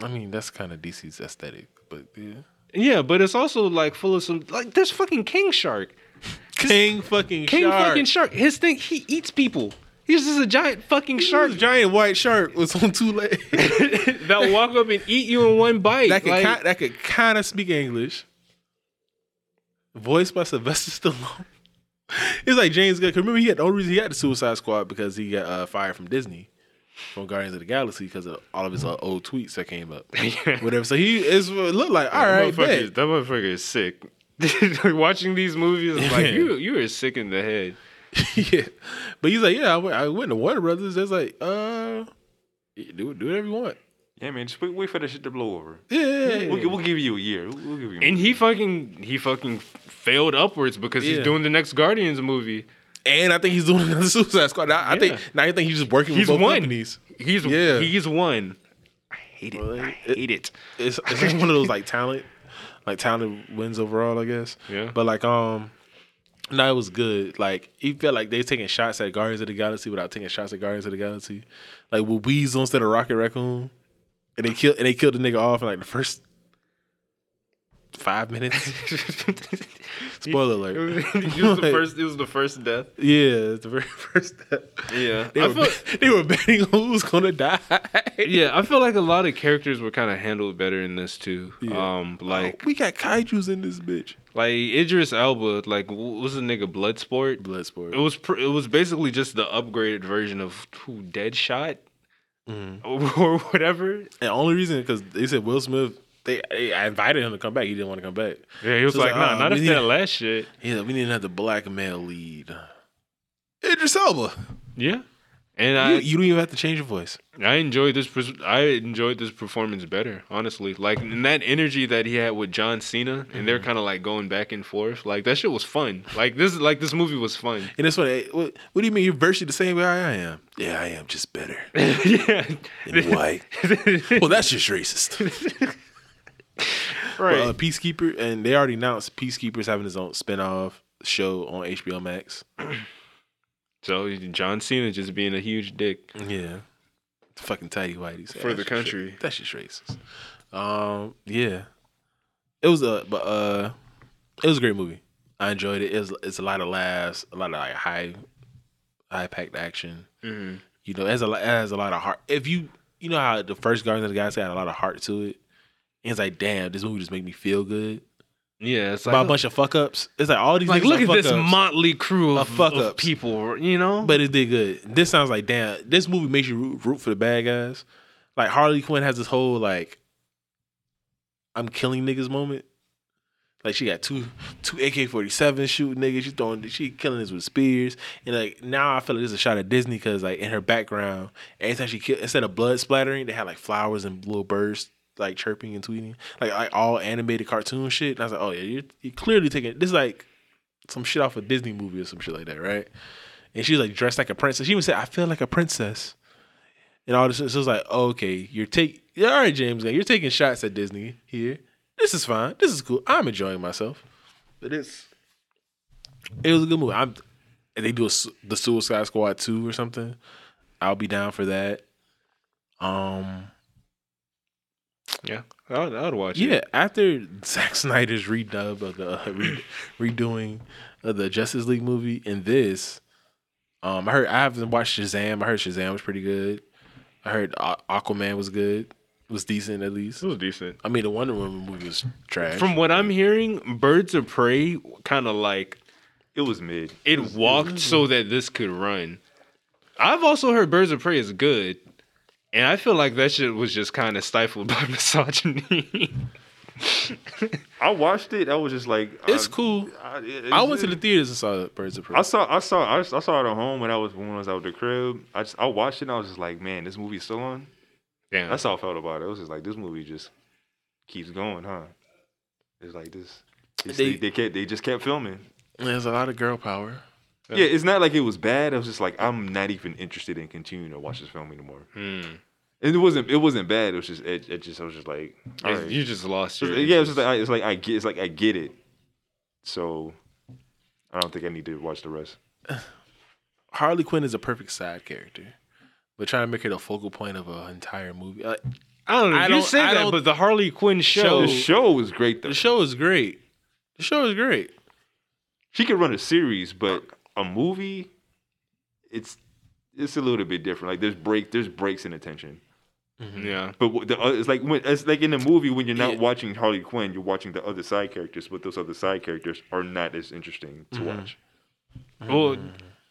I mean, that's kind of DC's aesthetic, but yeah. Yeah, but it's also like full of some like there's fucking King Shark. King fucking King shark. fucking Shark. His thing, he eats people. He's just a giant fucking shark, shark giant white shark was on two legs. that will walk up and eat you in one bite. that could Like, ki- that could kind of speak English. Voiced by Sylvester Stallone. It's like James Gunn. 'cause Remember, he had the only reason he had the Suicide Squad because he got uh, fired from Disney, from Guardians of the Galaxy, because of all of his uh, old tweets that came up. Whatever. So he is what looked like all that right. motherfucker, bet. is- that motherfucker is sick. Watching these movies, is like you, you are sick in the head. yeah, but he's like, yeah, I went, I went to Warner Brothers. It's like, uh, do do whatever you want. Yeah, man, just wait, wait for that shit to blow over. Yeah, We'll, we'll give you a year. We'll, we'll give you. And he fucking he fucking failed upwards because Yeah. he's doing the next Guardians movie. and I think he's doing another Suicide Squad. I, I think now I think he's just working He's with both won. companies. He's Yeah. he's won. I hate it. Well, I it- hate it. it's it's just one of those like talent, like talent wins overall, I guess. Yeah. But like um, no, it was good. Like he felt like they taking shots at Guardians of the Galaxy without taking shots at Guardians of the Galaxy. Like with Weasel instead of Rocket Raccoon, and they killed and they killed the nigga off in like the first five minutes. Spoiler alert. it was the first. It was the first death. Yeah, it's the very first death. Yeah, They I were, feel, they were betting on who was gonna die. yeah, I feel like a lot of characters were kind of handled better in this too. Yeah. Um, like we got kaiju's in this bitch. like Idris Elba, like was the nigga Bloodsport? Bloodsport. It was pr- it was basically just the upgraded version of who Deadshot Mhm. or whatever. And the only reason because they said Will Smith, they, they I invited him to come back. He didn't want to come back. Yeah, he was So like, it's nah, like, uh, not we if need- that last shit. He's like, we need another black male lead. Idris Elba. Yeah, and You, I you don't even have to change your voice. I enjoyed this. I enjoyed this performance better, honestly. Like and that energy that he had with John Cena, and they're kind of like going back and forth. Like that shit was fun. Like this, like this movie was fun. And that's what, what. What do you mean you're virtually the same way I am? Yeah, I am just better yeah, and white. well, that's just racist. right. Uh, Peacekeeper, and they already announced Peacekeeper's having his own spinoff show on HBO Max. so John Cena just being a huge dick. Yeah. Fucking tidy whitey. For the country. That's just racist. Um, yeah. It was a but uh it was a great movie. I enjoyed it. It's it's a lot of laughs, a lot of like high high packed action. hmm You know, it has a lot it has a lot of heart. If you you know how the first Guardians of the Galaxy had a lot of heart to it. And it's like, damn, this movie just made me feel good. Yeah, it's About like a bunch of fuck ups. It's like all these like look at this fuck-ups. motley crew Of fuck of people. You know, But it did good. This sounds like damn. This movie makes you root, root for the bad guys. Like Harley Quinn has this whole like, I'm killing niggas moment. Like she got two two AK forty seven shooting niggas. She throwing she killing niggas with spears. And like now I feel like there's a shot of Disney because like in her background, anytime she kill instead of blood splattering, they had like flowers and little birds like chirping and tweeting, like like all animated cartoon shit. And I was like, oh yeah, you're, you're clearly taking this is like some shit off a Disney movie or some shit like that, right? And she was like dressed like a princess. She even said, "I feel like a princess." And all this, so it was like, oh, okay, you're taking, yeah, all right, James, Gunn, you're taking shots at Disney here. This is fine. This is cool. I'm enjoying myself. But it's, it was a good movie. I'm, and they do a, the Suicide Squad two or something. I'll be down for that. Um, yeah, I would, I would watch yeah, it. Yeah, after Zack Snyder's redub of the uh, re- redoing of the Justice League movie and this, um, I heard I haven't watched Shazam. I heard Shazam was pretty good. I heard Aquaman was good, was decent at least. It was decent. I mean, the Wonder Woman movie was trash. From what I'm hearing, Birds of Prey kind of like It was mid. it walked so that this could run. I've also heard Birds of Prey is good, and I feel like that shit was just kind of stifled by misogyny. I watched it. I was just like, It's I, cool. I, it- I went to the theaters and saw Birds of Prey. I saw, I saw, I saw, I saw it at home when I was when I was out the crib. I just, I watched it. and I was just like, man, this movie's still on. Damn. That's how I felt about it. It was just like this movie just keeps going, huh? It's like this. it's- They- they, they kept, they just kept filming. There's a lot of girl power. Yeah, it's not like it was bad. I was just like I'm not even interested in continuing to watch this film anymore. Hmm. And it wasn't, it wasn't bad. It was just, it, it just, I was just like, all right. You just lost It's- your. yeah, it's like I, it's like I get, it's like I get it. So I don't think I need to watch the rest. Harley Quinn is a perfect side character, but trying to make her the focal point of an entire movie. Like, I don't know. I you don't- say I that, but the Harley Quinn show. Show- The show was great though. the show is great. The show is great. She could run a series, but a movie, it's it's a little bit different. Like there's break, there's breaks in attention. Yeah. But the, uh, it's like when it's like in the movie when you're not Yeah. watching Harley Quinn, you're watching the other side characters, but those other side characters are not as interesting to Mm-hmm. watch. Well,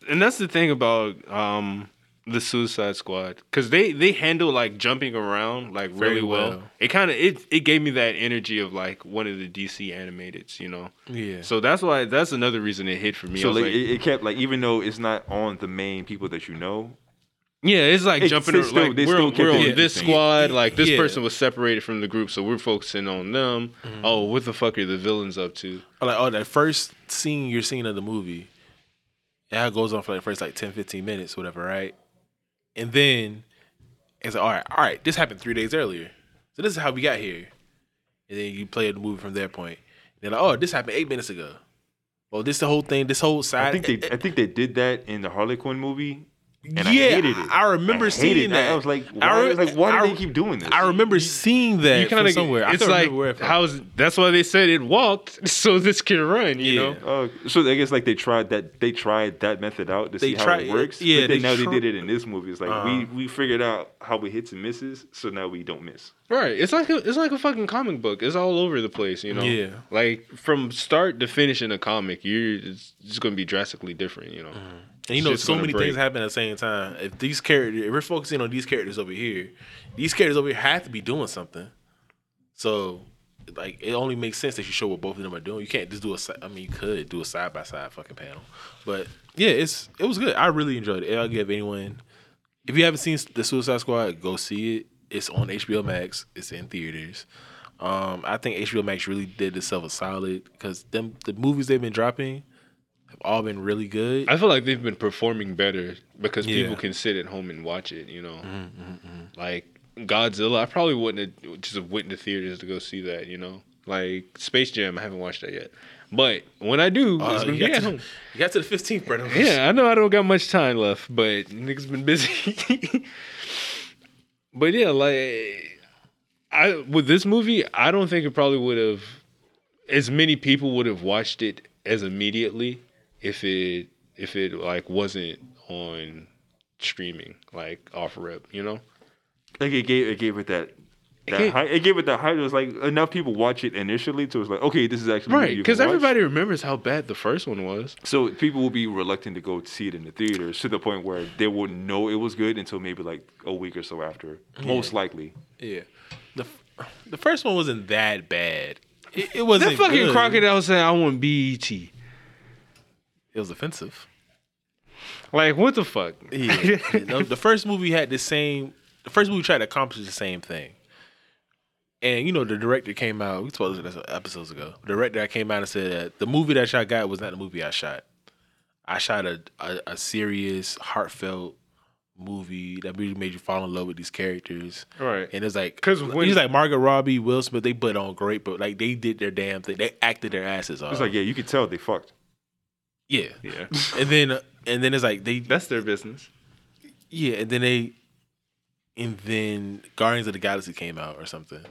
and that's the thing about um the Suicide Squad because they they handle like jumping around like Very really well. well. It kind of it it gave me that energy of like one of the DC animateds, you know. Yeah. So that's why that's another reason it hit for me. So like, like, it, it kept like even though it's not on the main people that you know, yeah, it's like it- jumping they ar- still- like they we're, still we're on this squad. Like this Yeah. person was separated from the group, so we're focusing on them. Mm-hmm. Oh, what the fuck are the villains up to? Like, oh, that first scene you're seeing of the movie, yeah, it goes on for like the first like 10, 15 minutes, whatever, right? And then it's like, all right, all right, this happened three days earlier. So this is how we got here. And then you play the movie from that point. They're like, oh, this happened eight minutes ago. Well, this the whole thing, this whole side. I think they I think they did that in the Harley Quinn movie, and yeah, I hated it. I remember I hated seeing that. I was like, why, I re- like, why do I- they keep doing this? I remember seeing that You from kind of somewhere. I It's can't like remember where how's that's why they said it walked so this can run. You Yeah. know. Uh, so I guess like they tried that they tried that method out to They see how it works. yeah, but they now tr- they did it in this movie. It's like we Uh-huh. we figured out how we hits and misses, so now we don't miss. Right. It's like a it's like a fucking comic book. It's all over the place, you know. Yeah. Like from start to finish in a comic, you're it's just gonna be drastically different, you know. And you know, so many break. things happen at the same time. If these characters, if we're focusing on these characters over here, these characters over here have to be doing something. So, like, it only makes sense that you show what both of them are doing. You can't just do a. I mean, you could do a side by side fucking panel, but yeah, it's it was good. I really enjoyed it. I'll give anyone. If you haven't seen the Suicide Squad, go see it. It's on HBO Max. It's in theaters. Um, I think HBO Max really did itself a solid because them the movies they've been dropping have all been really good. I feel like they've been performing better because Yeah. people can sit at home and watch it, you know. Mm-hmm, Like Godzilla, I probably wouldn't have just went to theaters to go see that, you know. Like Space Jam, I haven't watched that yet. But when I do, Uh, it's gonna be got at to, home. you got to the fifteenth, Brennan. Yeah, I know I don't got much time left, but niggas been busy. but yeah, like I with this movie, I don't think it probably would have as many people would have watched it as immediately if it if it like wasn't on streaming like off rip, you know? Like it gave it gave it that. That gave- hype. It gave it that hype. It was like enough people watch it initially, so it's like, okay, this is actually Right, because everybody remembers how bad the first one was. So people will be reluctant to go see it in the theaters to the point where they wouldn't know it was good until maybe like a week or so after. Most likely. yeah. The the first one wasn't that bad. It, it wasn't That fucking good. crocodile saying I want BET. It was offensive. Like what the fuck? Yeah. no, the first movie had the same. The first movie tried to accomplish the same thing. And you know, the director came out. We spoke about this episodes ago. The director came out and said that the movie that I got was not the movie I shot. I shot a a, a serious, heartfelt movie that really made you fall in love with these characters. Right. And it's like because he's like Margaret Robbie, Will Smith, they put on great, but like they did their damn thing. They acted their asses off. It's like, yeah, you could tell they fucked. Yeah. Yeah. And then and then it's like they That's their business. yeah, and then they, and then Guardians of the Galaxy came out or something.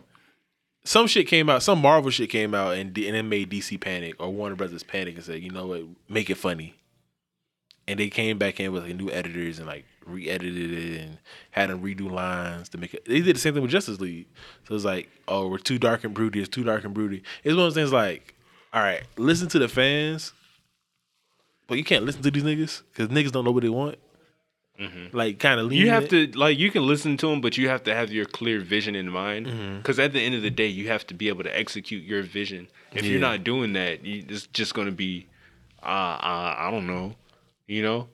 Some shit came out, some Marvel shit came out, and D- and it made DC panic or Warner Brothers panic and said, you know what, make it funny. And they came back in with like new editors and like re-edited it and had them redo lines to make it. They did the same thing with Justice League. So it's like, oh, we're too dark and broody. It's too dark and broody. It's one of those things like, all right, listen to the fans, but you can't listen to these niggas because niggas don't know what they want. Like kind of You have to like you can listen to them, but you have to have your clear vision in mind. Mm-hmm. Because at the end of the day, you have to be able to execute your vision. If Yeah. you're not doing that, you, it's just going to be, uh, uh, I don't know, you know.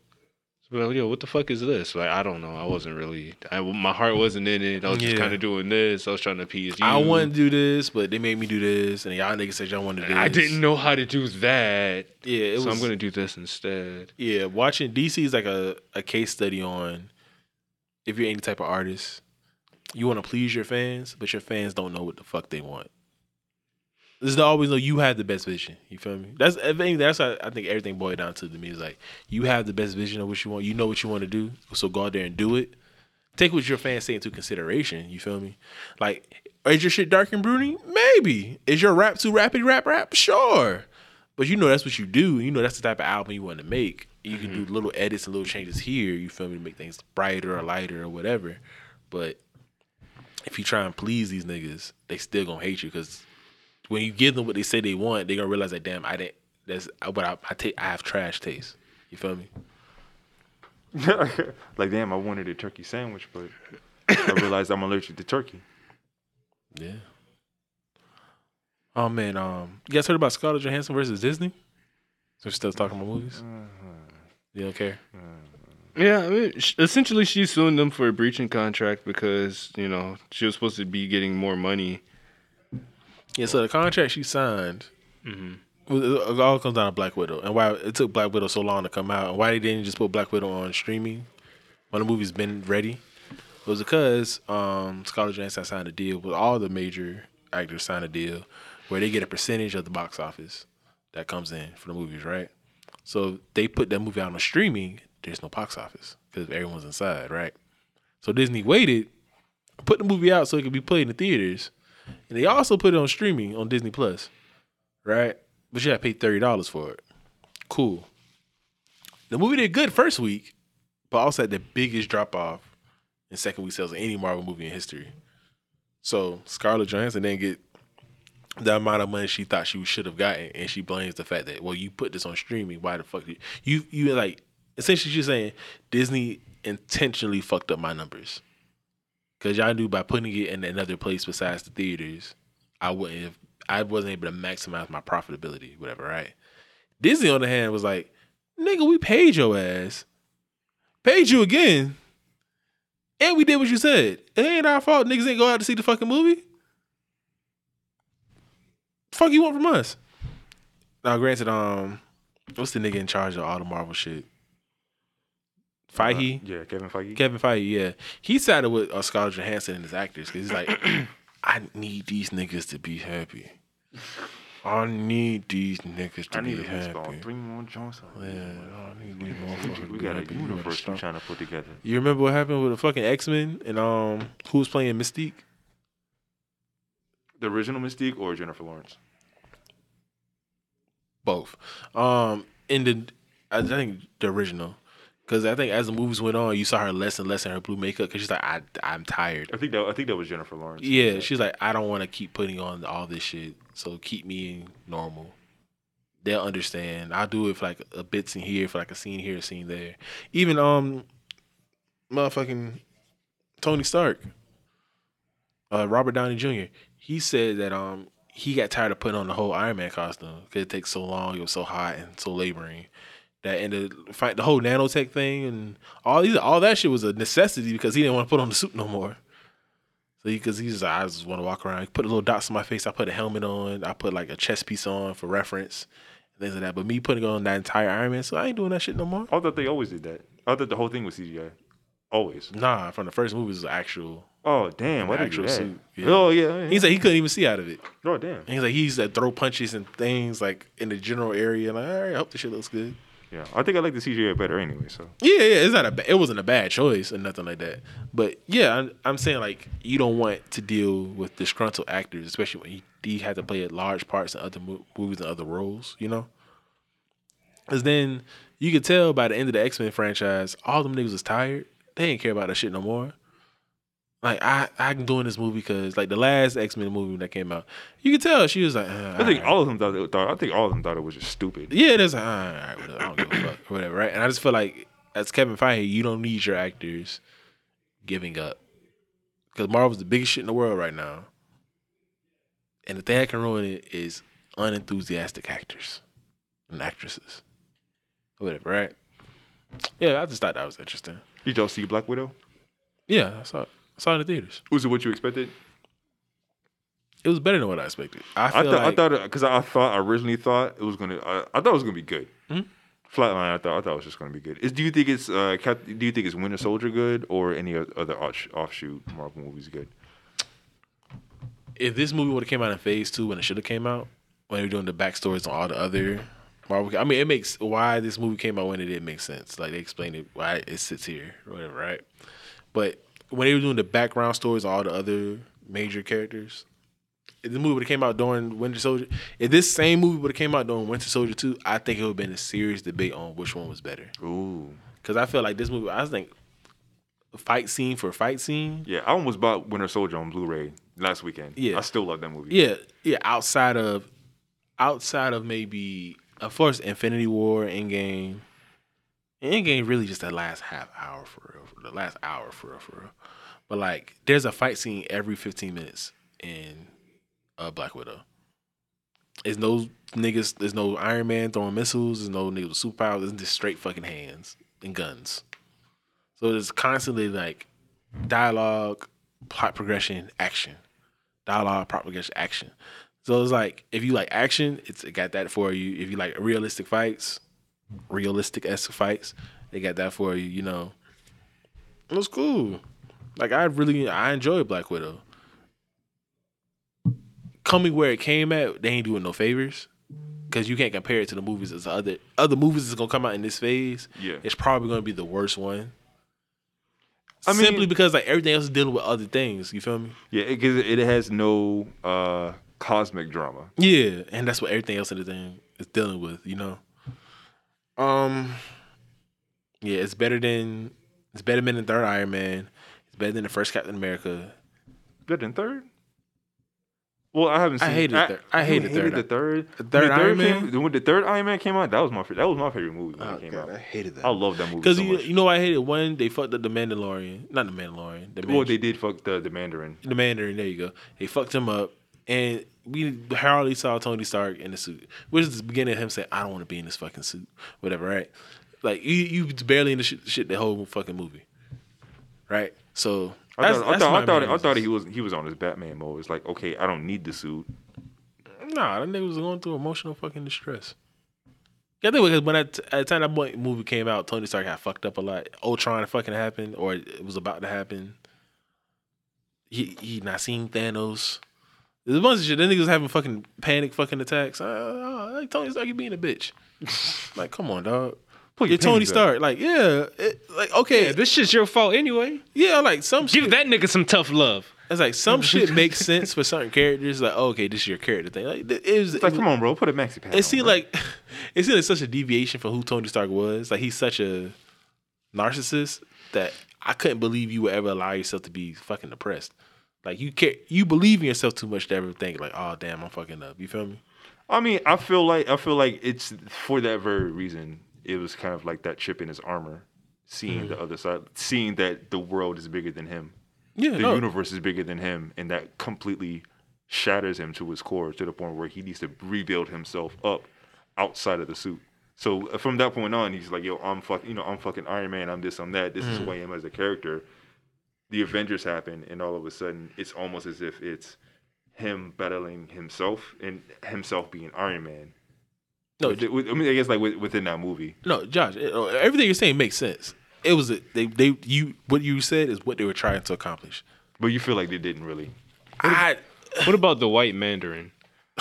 Well, yo, what the fuck is this? Like, I don't know. I wasn't really. I, my heart wasn't in it. I was just Yeah. kind of doing this. I was trying to appease you. I wanted to do this, but they made me do this, and y'all niggas said y'all wanted to do this. I didn't know how to do that. Yeah, it so was. I'm gonna do this instead. Yeah, watching DC is like a, a case study on if you're any type of artist, you want to please your fans, but your fans don't know what the fuck they want. This is always know you have the best vision. You feel me? That's I think that's how I think everything boiled down to to me is like you have the best vision of what you want. You know what you want to do, so go out there and do it. Take what your fans say into consideration. You feel me? Like, is your shit dark and broody? Maybe. Is your rap too rapid rap rap? Sure. But you know that's what you do. You know that's the type of album you want to make. You can do mm-hmm. little edits and little changes here. You feel me to make things brighter or lighter or whatever. But if you try and please these niggas, they still gonna hate you because when you give them what they say they want, they're gonna realize that damn, I didn't. That's but I, I take I have trash taste. You feel me? like, damn, I wanted a turkey sandwich, but I realized I'm allergic to turkey. Yeah. Oh man, um, you guys heard about Scarlett Johansson versus Disney? So we're still talking about movies. You don't care? Yeah, I mean, essentially, she's suing them for a breaching contract because you know she was supposed to be getting more money. Yeah. So the contract she signed, well, it all comes down to Black Widow, and why it took Black Widow so long to come out, and why they didn't just put Black Widow on streaming when the movie's been ready. It was because um, Scarlett Johansson signed a deal with all the major actors signed a deal where they get a percentage of the box office that comes in for the movies, right? So they put that movie out on streaming. There's no box office because everyone's inside, right? So Disney waited, put the movie out so it could be played in the theaters, and they also put it on streaming on Disney Plus, right? But you had to pay thirty dollars for it. Cool. The movie did good first week, but also had the biggest drop off in second week sales of any Marvel movie in history. So Scarlett Johansson didn't get the amount of money she thought she should have gotten, and she blames the fact that well, you put this on streaming. Why the fuck did you you like essentially she's saying Disney intentionally fucked up my numbers because y'all knew by putting it in another place besides the theaters, I wouldn't have I wasn't able to maximize my profitability, whatever, right? Disney on the hand was like, nigga, we paid your ass, paid you again, and we did what you said. It ain't our fault. Niggas ain't go out to see the fucking movie. Fuck you want from us? Now, granted, um, what's the nigga in charge of all the Marvel shit? Feige, Uh, yeah, Kevin Feige. Kevin Feige, yeah, he sided with uh, Scarlett Johansson and his actors because he's like, I need these niggas to be happy. I need these niggas to I be need install happy. three more joints. Yeah, I need these motherfuckers we be got a universe we're trying to put together. You remember what happened with the fucking X Men and um who was playing Mystique? The original Mystique or Jennifer Lawrence? Both. Um, in the I think the original, because I think as the movies went on, you saw her less and less in her blue makeup because she's like, I I'm tired. I think that I think that was Jennifer Lawrence. Yeah, she's like, I don't want to keep putting on all this shit, so keep me normal. They'll understand. I'll do it for like a bits in here, for like a scene here, a scene there. Even um, motherfucking Tony Stark, uh, Robert Downey Jr. He said that um he got tired of putting on the whole Iron Man costume because it takes so long, it was so hot and so laboring. That and the fight, the whole nanotech thing and all these, all that shit was a necessity because he didn't want to put on the suit no more. So because he's like, I just want to walk around, put a little dots on my face. I put a helmet on. I put like a chest piece on for reference, things like that. But me putting on that entire Iron Man, so I ain't doing that shit no more. I thought they always did that. I thought the whole thing was CGI. Always. Nah, from the first movie was actual. Oh damn! What did you do actual suit, yeah. Oh yeah. He's like he couldn't even see out of it. oh damn. And he's like he used to throw punches and things like in the general area. Like, all right, I hope the shit looks good. Yeah, I think I like the CGI better anyway. So Yeah, yeah, it's not a. It wasn't a bad choice or nothing like that. But yeah, I'm, I'm saying like you don't want to deal with disgruntled actors, especially when he, he had to play large parts in other mo- movies and other roles. You know, because then you could tell by the end of the X Men franchise, all them niggas was tired. They didn't care about that shit no more. Like I, I'm doing this movie because like the last X Men movie that came out, you could tell she was like, uh, I think alright. all of them thought, it, thought. I think all of them thought it was just stupid. Yeah, that's all right, whatever. I don't give a fuck whatever, right? And I just feel like as Kevin Feige, you don't need your actors giving up because Marvel's the biggest shit in the world right now, and the thing that can ruin it is unenthusiastic actors and actresses, whatever. Right? Yeah, I just thought that was interesting. Did y'all see Black Widow? Yeah, I saw it. Saw it in the theaters. Was it what you expected? It was better than what I expected. I I feel thought I thought because I thought I originally thought it was gonna. I, I thought it was gonna be good. Mhm. Flatline, I thought I thought it was just gonna be good. Is do you think it's uh Cap, do you think it's Winter Soldier good or any other off- offshoot Marvel movies good? if this movie would have came out in Phase Two when it should have came out, when they were doing the backstories on all the other Marvel, I mean, it makes why this movie came out when it did make sense. Like they explained it why it sits here or whatever, right? But when they were doing the background stories all the other major characters, if the movie would have came out during Winter Soldier, if this same movie would have came out during Winter Soldier Two, I think it would have been a serious debate on which one was better. Ooh, Because I feel like this movie, I think fight scene for fight scene, yeah. I almost bought Winter Soldier on Blu-ray last weekend. Yeah. I still love that movie. Yeah, yeah. Outside of, outside of maybe, of course, Infinity War, Endgame. Endgame really just that last half hour for real, for the last hour for real, for real. But like, there's a fight scene every 15 minutes in uh, Black Widow. There's no niggas. There's no Iron Man throwing missiles. There's no niggas with superpowers. There's just straight fucking hands and guns. So it's constantly like dialogue, plot progression, action dialogue, plot progression, action. So it's like if you like action, it's it got that for you. If you like realistic fights, realistic esque fights, they got that for you. You know, it was cool. Like I really I enjoy Black Widow. Coming where it came at, they ain't doing no favors because you can't compare it to the movies as other other movies that's gonna come out in this phase. Yeah. it's probably gonna be the worst one. I mean- Simply because like everything else is dealing with other things. You feel me? yeah. Because it, it has no uh cosmic drama. Yeah, and that's what everything else in the thing is dealing with, you know. Um, yeah, it's better than it's better than the third Iron Man. Better than the first Captain America. Better than third. Well, I haven't seen. I hated third. I you hated third. the third. The third When Iron came- Man? when the third Iron Man came out, that was my that was my favorite movie when Oh, it came out. I hated that. I love that movie Because so you, you know why I hated one. They fucked up the Mandalorian, not the Mandalorian. The, well, they did fuck the the Mandarin. the Mandarin. There you go. They fucked him up, and we hardly saw Tony Stark in the suit, which is the beginning of him saying, "I don't want to be in this fucking suit," whatever. Right? Like you, you barely in the shit, shit the whole fucking movie, right? So I that's- thought, I thought, I thought, I thought he was he was on his Batman mode. It's like, okay, I don't need the suit. Nah, that nigga was going through emotional fucking distress. Yeah, I think because when at, at the time that mo- movie came out, Tony Stark got fucked up a lot. Ultron fucking happened, or it was about to happen. He he not seeing Thanos. There's a bunch of shit. Then niggas having fucking panic fucking attacks. Uh, uh, like Tony Stark, you being a bitch. like, come on, dog. Pull your You're Tony. Stark. Like, yeah, it, like okay, Yeah, this shit's your fault anyway. yeah, like some Give shit. that nigga some tough love. It's like some shit makes sense for certain characters. Like, oh, okay, this is your character thing. Like, it was, It's like, come on, bro, put a maxi pad. it seemed bro. like it seemed like such a deviation from who Tony Stark was. Like he's such a narcissist that I couldn't believe you would ever allow yourself to be fucking depressed. Like you care, you believe in yourself too much to ever think like, oh damn, I'm fucking up. You feel me? I mean, I feel like I feel like it's for that very reason. It was kind of like that chip in his armor, seeing Mm. the other side, seeing that the world is bigger than him, Yeah, the no. universe is bigger than him, and that completely shatters him to his core to the point where he needs to rebuild himself up outside of the suit. So uh, from that point on, he's like, "Yo, I'm fucking, you know, I'm fucking Iron Man. I'm this, I'm that. This is Mm. who I am as a character." The Avengers happen, and all of a sudden, it's almost as if it's him battling himself and himself being Iron Man. No, With- with- I mean, I guess like within that movie. no, Josh. it- uh, everything you're saying makes sense. It was a, they they you what you said is what they were trying to accomplish. But you feel like they didn't really. I What about the white Mandarin?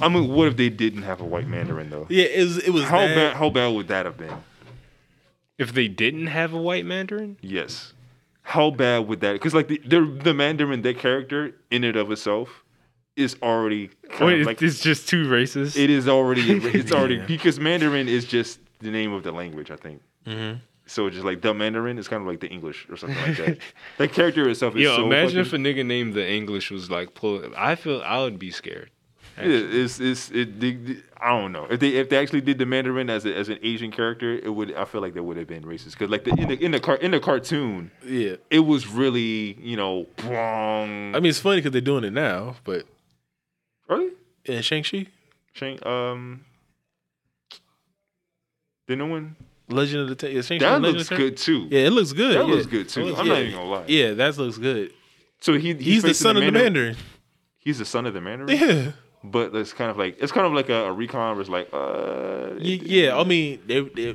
I mean, what if they didn't have a white Mandarin though? yeah, it was it was How that- bad? How bad would that have been? If they didn't have a white Mandarin? Yes. How bad would that? Because like the, the the Mandarin, that character in and of itself, is already kind Wait, of it's, like it's just too racist. it is already it's already Yeah. because Mandarin is just the name of the language. I think. Mhm. So just like the Mandarin is kind of like the English or something like that. that character itself is Yo, so imagine fucking- if a nigga named the English was like pull. I feel I would be scared. Yeah, it's it's it. They, they- I don't know if they if they actually did the Mandarin as a, as an Asian character, it would. I feel like that would have been racist because like the in the in the car in the cartoon, Yeah. it was really you know wrong. I mean, it's funny because they're doing it now, but really, Yeah, Shang-Chi, Shang, um, the new one Legend of the Ten, yeah, that Legend looks the good too. Yeah, it looks good. That yeah. looks good, too. Looks- I'm not even gonna lie. Yeah, that looks good. So he He's the facing son of the Mandarin. He's the son of the Mandarin. Yeah. But it's kind of like it's kind of like a, a retcon where it's like uh Y- Yeah, I mean, there, there,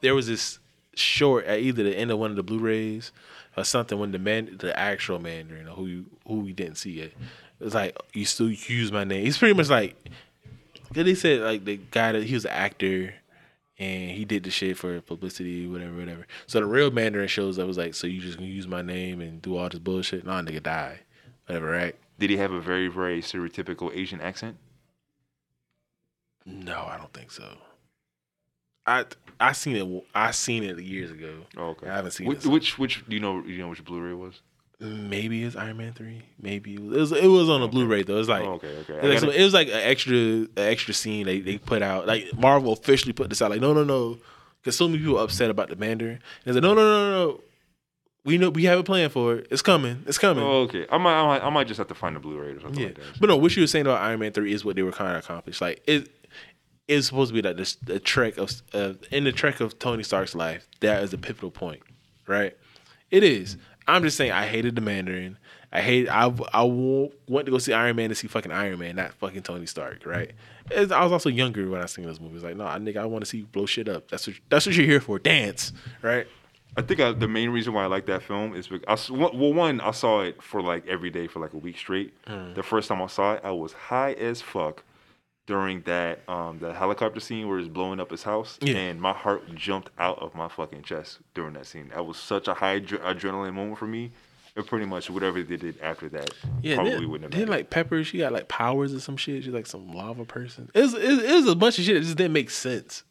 there was this short at either the end of one of the Blu-rays or something when the man, the actual Mandarin, who you, who we didn't see yet, it was like you still use my name. He's pretty much like, cause they said like the guy that he was an actor and he did the shit for publicity, whatever, whatever. So the real Mandarin shows up was like, so you just gonna use my name and do all this bullshit? Nah, nigga, die, whatever, right? did he have a very very stereotypical Asian accent? No, I don't think so. I I seen it. I seen it years ago. Oh, okay. I haven't seen which, it. which which do you know you know which Blu-ray was? Maybe it's Iron Man three. Maybe it was. It was on a Blu-ray though. It was like, oh, okay, okay. it was, like it was like an extra, an extra scene they they put out. Like Marvel officially put this out. Like no, no, no, because so many people upset about the Mandarin. And they said no, no, no, no, no. We know we have a plan for it. It's coming. It's coming. oh, okay. I might, I might I might just have to find the Blu-ray or something Yeah, like that. but no, what you were saying about Iron Man three is what they were kind of accomplished. Like it, it's supposed to be like this the trek of uh, in the trek of Tony Stark's life. That is a pivotal point, right? It is. I'm just saying, I hated the Mandarin. I hate. I I went to go see Iron Man to see fucking Iron Man, not fucking Tony Stark, right? I was also younger when I seen those movies. Like, no, nah, nigga, I want to see you blow shit up. That's what that's what you're here for. Dance, right? I think I, the main reason why I like that film is because I well, one, I saw it for like every day for like a week straight. Mm. The first time I saw it, I was high as fuck during that um the helicopter scene where he's blowing up his house, Yeah. and my heart jumped out of my fucking chest during that scene. That was such a high adre- adrenaline moment for me. And pretty much whatever they did after that Yeah, probably then, wouldn't have. then like Pepper, she got like powers or some shit. She's like some lava person. It was, it, it was a bunch of shit that just didn't make sense.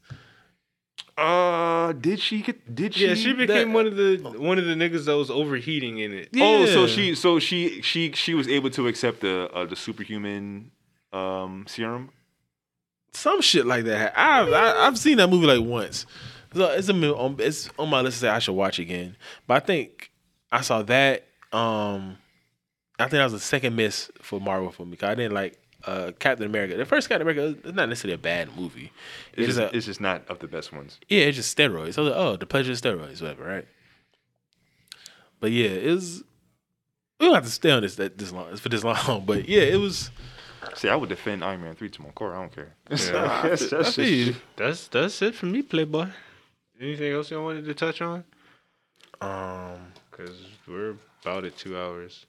uh, did she get? Did she? Yeah, she became that- one of the one of the niggas that was overheating in it. Oh, so she, so she, she, she was able to accept the uh, the superhuman um serum. Some shit like that. I've I, I've seen that movie like once. So it's a on it's on my list to say I should watch again. But I think I saw that. Um, I think that was the second miss for Marvel for me. Cause I didn't like uh, Captain America. The first Captain America is not necessarily a bad movie. It's, It's, just, a, it's just not of the best ones. yeah, it's just steroids. I was like, oh, the pleasure of steroids, whatever, right? But yeah, it was. We don't have to stay on this that this long for this long, but yeah, it was. See, I would defend Iron Man three to my core. I don't care. Yeah. That's- that's I feel you. just- That's that's it for me, Playboy. Anything else y'all wanted to touch on? Um, Because we're about at two hours.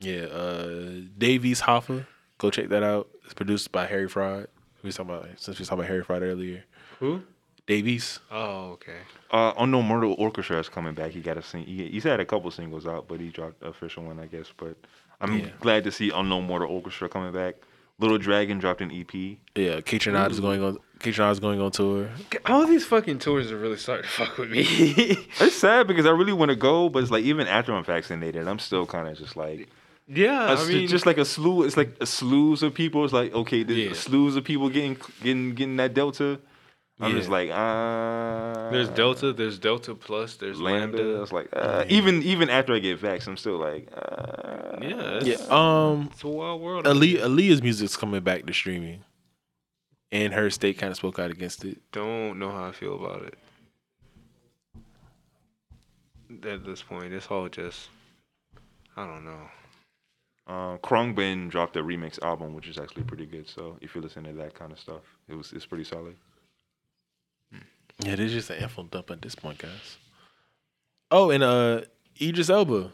Yeah, uh Dave East Hoffa. Go check that out. It's produced by Harry Fraud. We was talking about since we was talking about Harry Fraud earlier. Who? Dave East. Oh, okay. Uh, Unknown Mortal Orchestra is coming back. He got a sing. He, he's had a couple singles out, but he dropped the official one, I guess. But I'm Yeah. glad to see Unknown Mortal Orchestra coming back. Little Dragon dropped an EP. Yeah, Kaytranada is going on Kaytranada is going on tour. All these fucking tours are really starting to fuck with me. It's sad because I really want to go, but it's like even after I'm vaccinated, I'm still kind of just like yeah, It's I mean, just like a slew. It's like a slews of people. It's like okay, the Yeah. slews of people getting getting getting that Delta. I'm Yeah. just like ah. there's Delta, there's Delta Plus, there's Lambda. Lambda. It's like uh, even even after I get vax, I'm still like uh, Yeah, it's, Yeah. Um it's a wild world. Ali Aaliyah's music's coming back to streaming. And her state kind of spoke out against it. Don't know how I feel about it. At this point, it's all just, I don't know. Uh, Khruangbin dropped a remix album, which is actually pretty good. So if you listen to that kind of stuff, it was it's pretty solid. Yeah, this is just an info dump at this point, guys. Oh, and uh Idris Elba.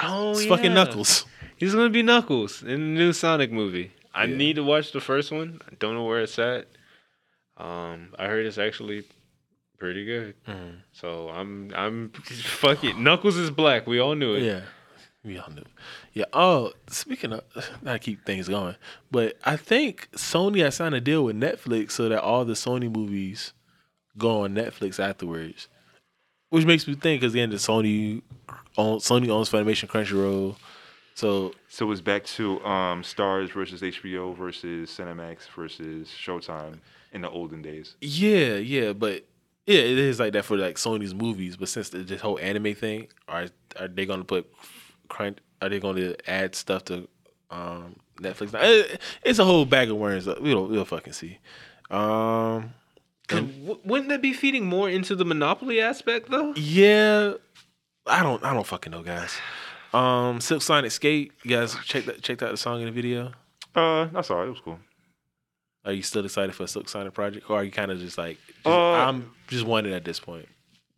Oh, It's fucking Knuckles. He's gonna be Knuckles in the new Sonic movie. I Yeah. need to watch the first one. I don't know where it's at. Um, I heard it's actually pretty good. Mhm. So I'm I'm fuck it. Knuckles is black. We all knew it. Yeah. We all knew. Yeah. Oh, speaking of, not to keep things going, but I think Sony has signed a deal with Netflix so that all the Sony movies go on Netflix afterwards, which makes me think because the end of Sony, own, Sony owns Funimation, Crunchyroll, So So it's back to um, Starz versus HBO versus Cinemax versus Showtime in the olden days. yeah, yeah, but yeah, it is like that for like Sony's movies. But since the, this whole anime thing, are are they gonna put crunch? Are they gonna add stuff to um, Netflix? It- it's a whole bag of worms. We'll we'll fucking see. Um, w- wouldn't that be feeding more into the monopoly aspect though? Yeah, I don't. I don't fucking know, guys. Um, Silk Sonic Skate. You guys check that. Checked out the song in the video. Uh, that's all right. It was cool. Are you still excited for a Silk Sonic project, or are you kind of just like, just, Uh, I'm just wondering at this point?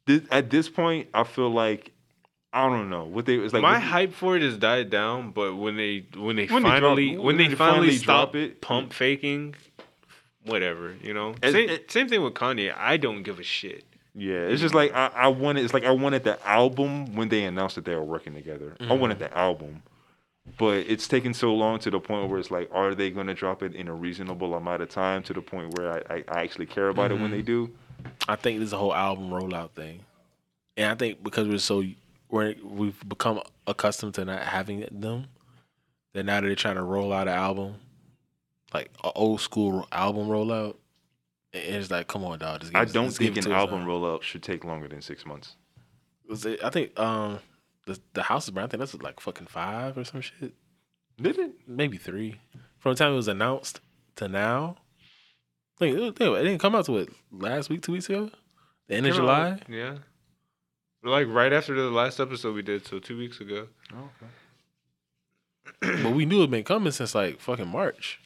This, at this point, I feel like I don't know what they. It's like My what- hype for it has died down, but when they when they When they drop- finally when when they they finally finally stop drop it- pump faking, whatever you know. Same, same thing with Kanye. I don't give a shit. Yeah, it's just like I, I wanted. It's like I wanted the album when they announced that they were working together. I mm-hmm. wanted the album, but it's taken so long to the point where it's like, are they going to drop it in a reasonable amount of time to the point where I, I, I actually care about it when they mm-hmm. do? I think there's a whole album rollout thing, and I think because we're so we're we've become accustomed to not having them, that now that they're trying to roll out an album, like an old school album rollout, and it's like, come on, dog. Just give I don't just give think it an to us album now. roll up should take longer than six months. Was it, I think um the the house is brand. I think that's like fucking five or some shit. Did it? Maybe three. From the time it was announced to now. Think, think it, it didn't come out to it last week, two weeks ago. The end of Came out- July. Yeah. Like right after the last episode we did, so two weeks ago. Oh, okay. but we knew it'd been coming since like fucking March.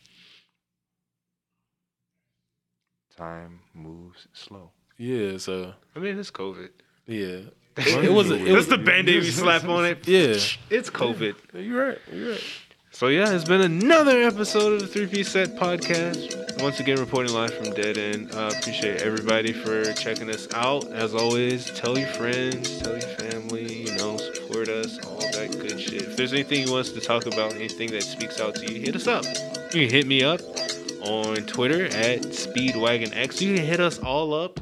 Time moves slow. Yeah, so I mean, it's COVID. yeah. It, It was a- it was- the band aid we slap on it. Yeah. It's COVID. You're right. You're right. So yeah, it's been another episode of the Three Piece Set podcast. Once again, reporting live from Dead End. Uh, appreciate everybody for checking us out. As always, tell your friends, tell your family, you know, support us, all that good shit. If there's anything you want us to talk about, anything that speaks out to you, hit us up. You can hit me up on Twitter at SpeedwagonX. You can hit us all up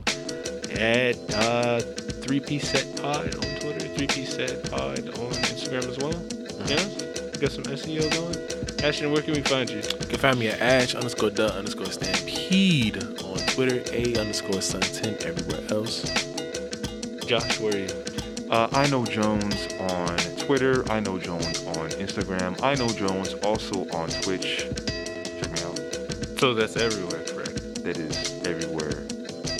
at uh, Three Piece Set Pod on Twitter, Three Piece Set Pod on Instagram as well. Yeah. Got some SEO going. Ashton, where can we find you? You can find me at Ash underscore duh underscore stampede on Twitter, A underscore sun 10 everywhere else. Josh, where are you? Uh, I know Jones on Twitter. I know Jones on Instagram. I know Jones also on Twitch. Check me out. So that's everywhere, correct? That is everywhere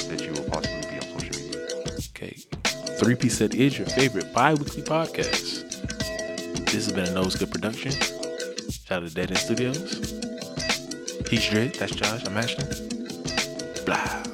that you will possibly be on social media. Okay. Three Piece Set is your favorite bi weekly podcast. This has been a Nose Good production. Shout out to Dead End Studios. He's Dred. That's Josh. I'm Ashton. Blah.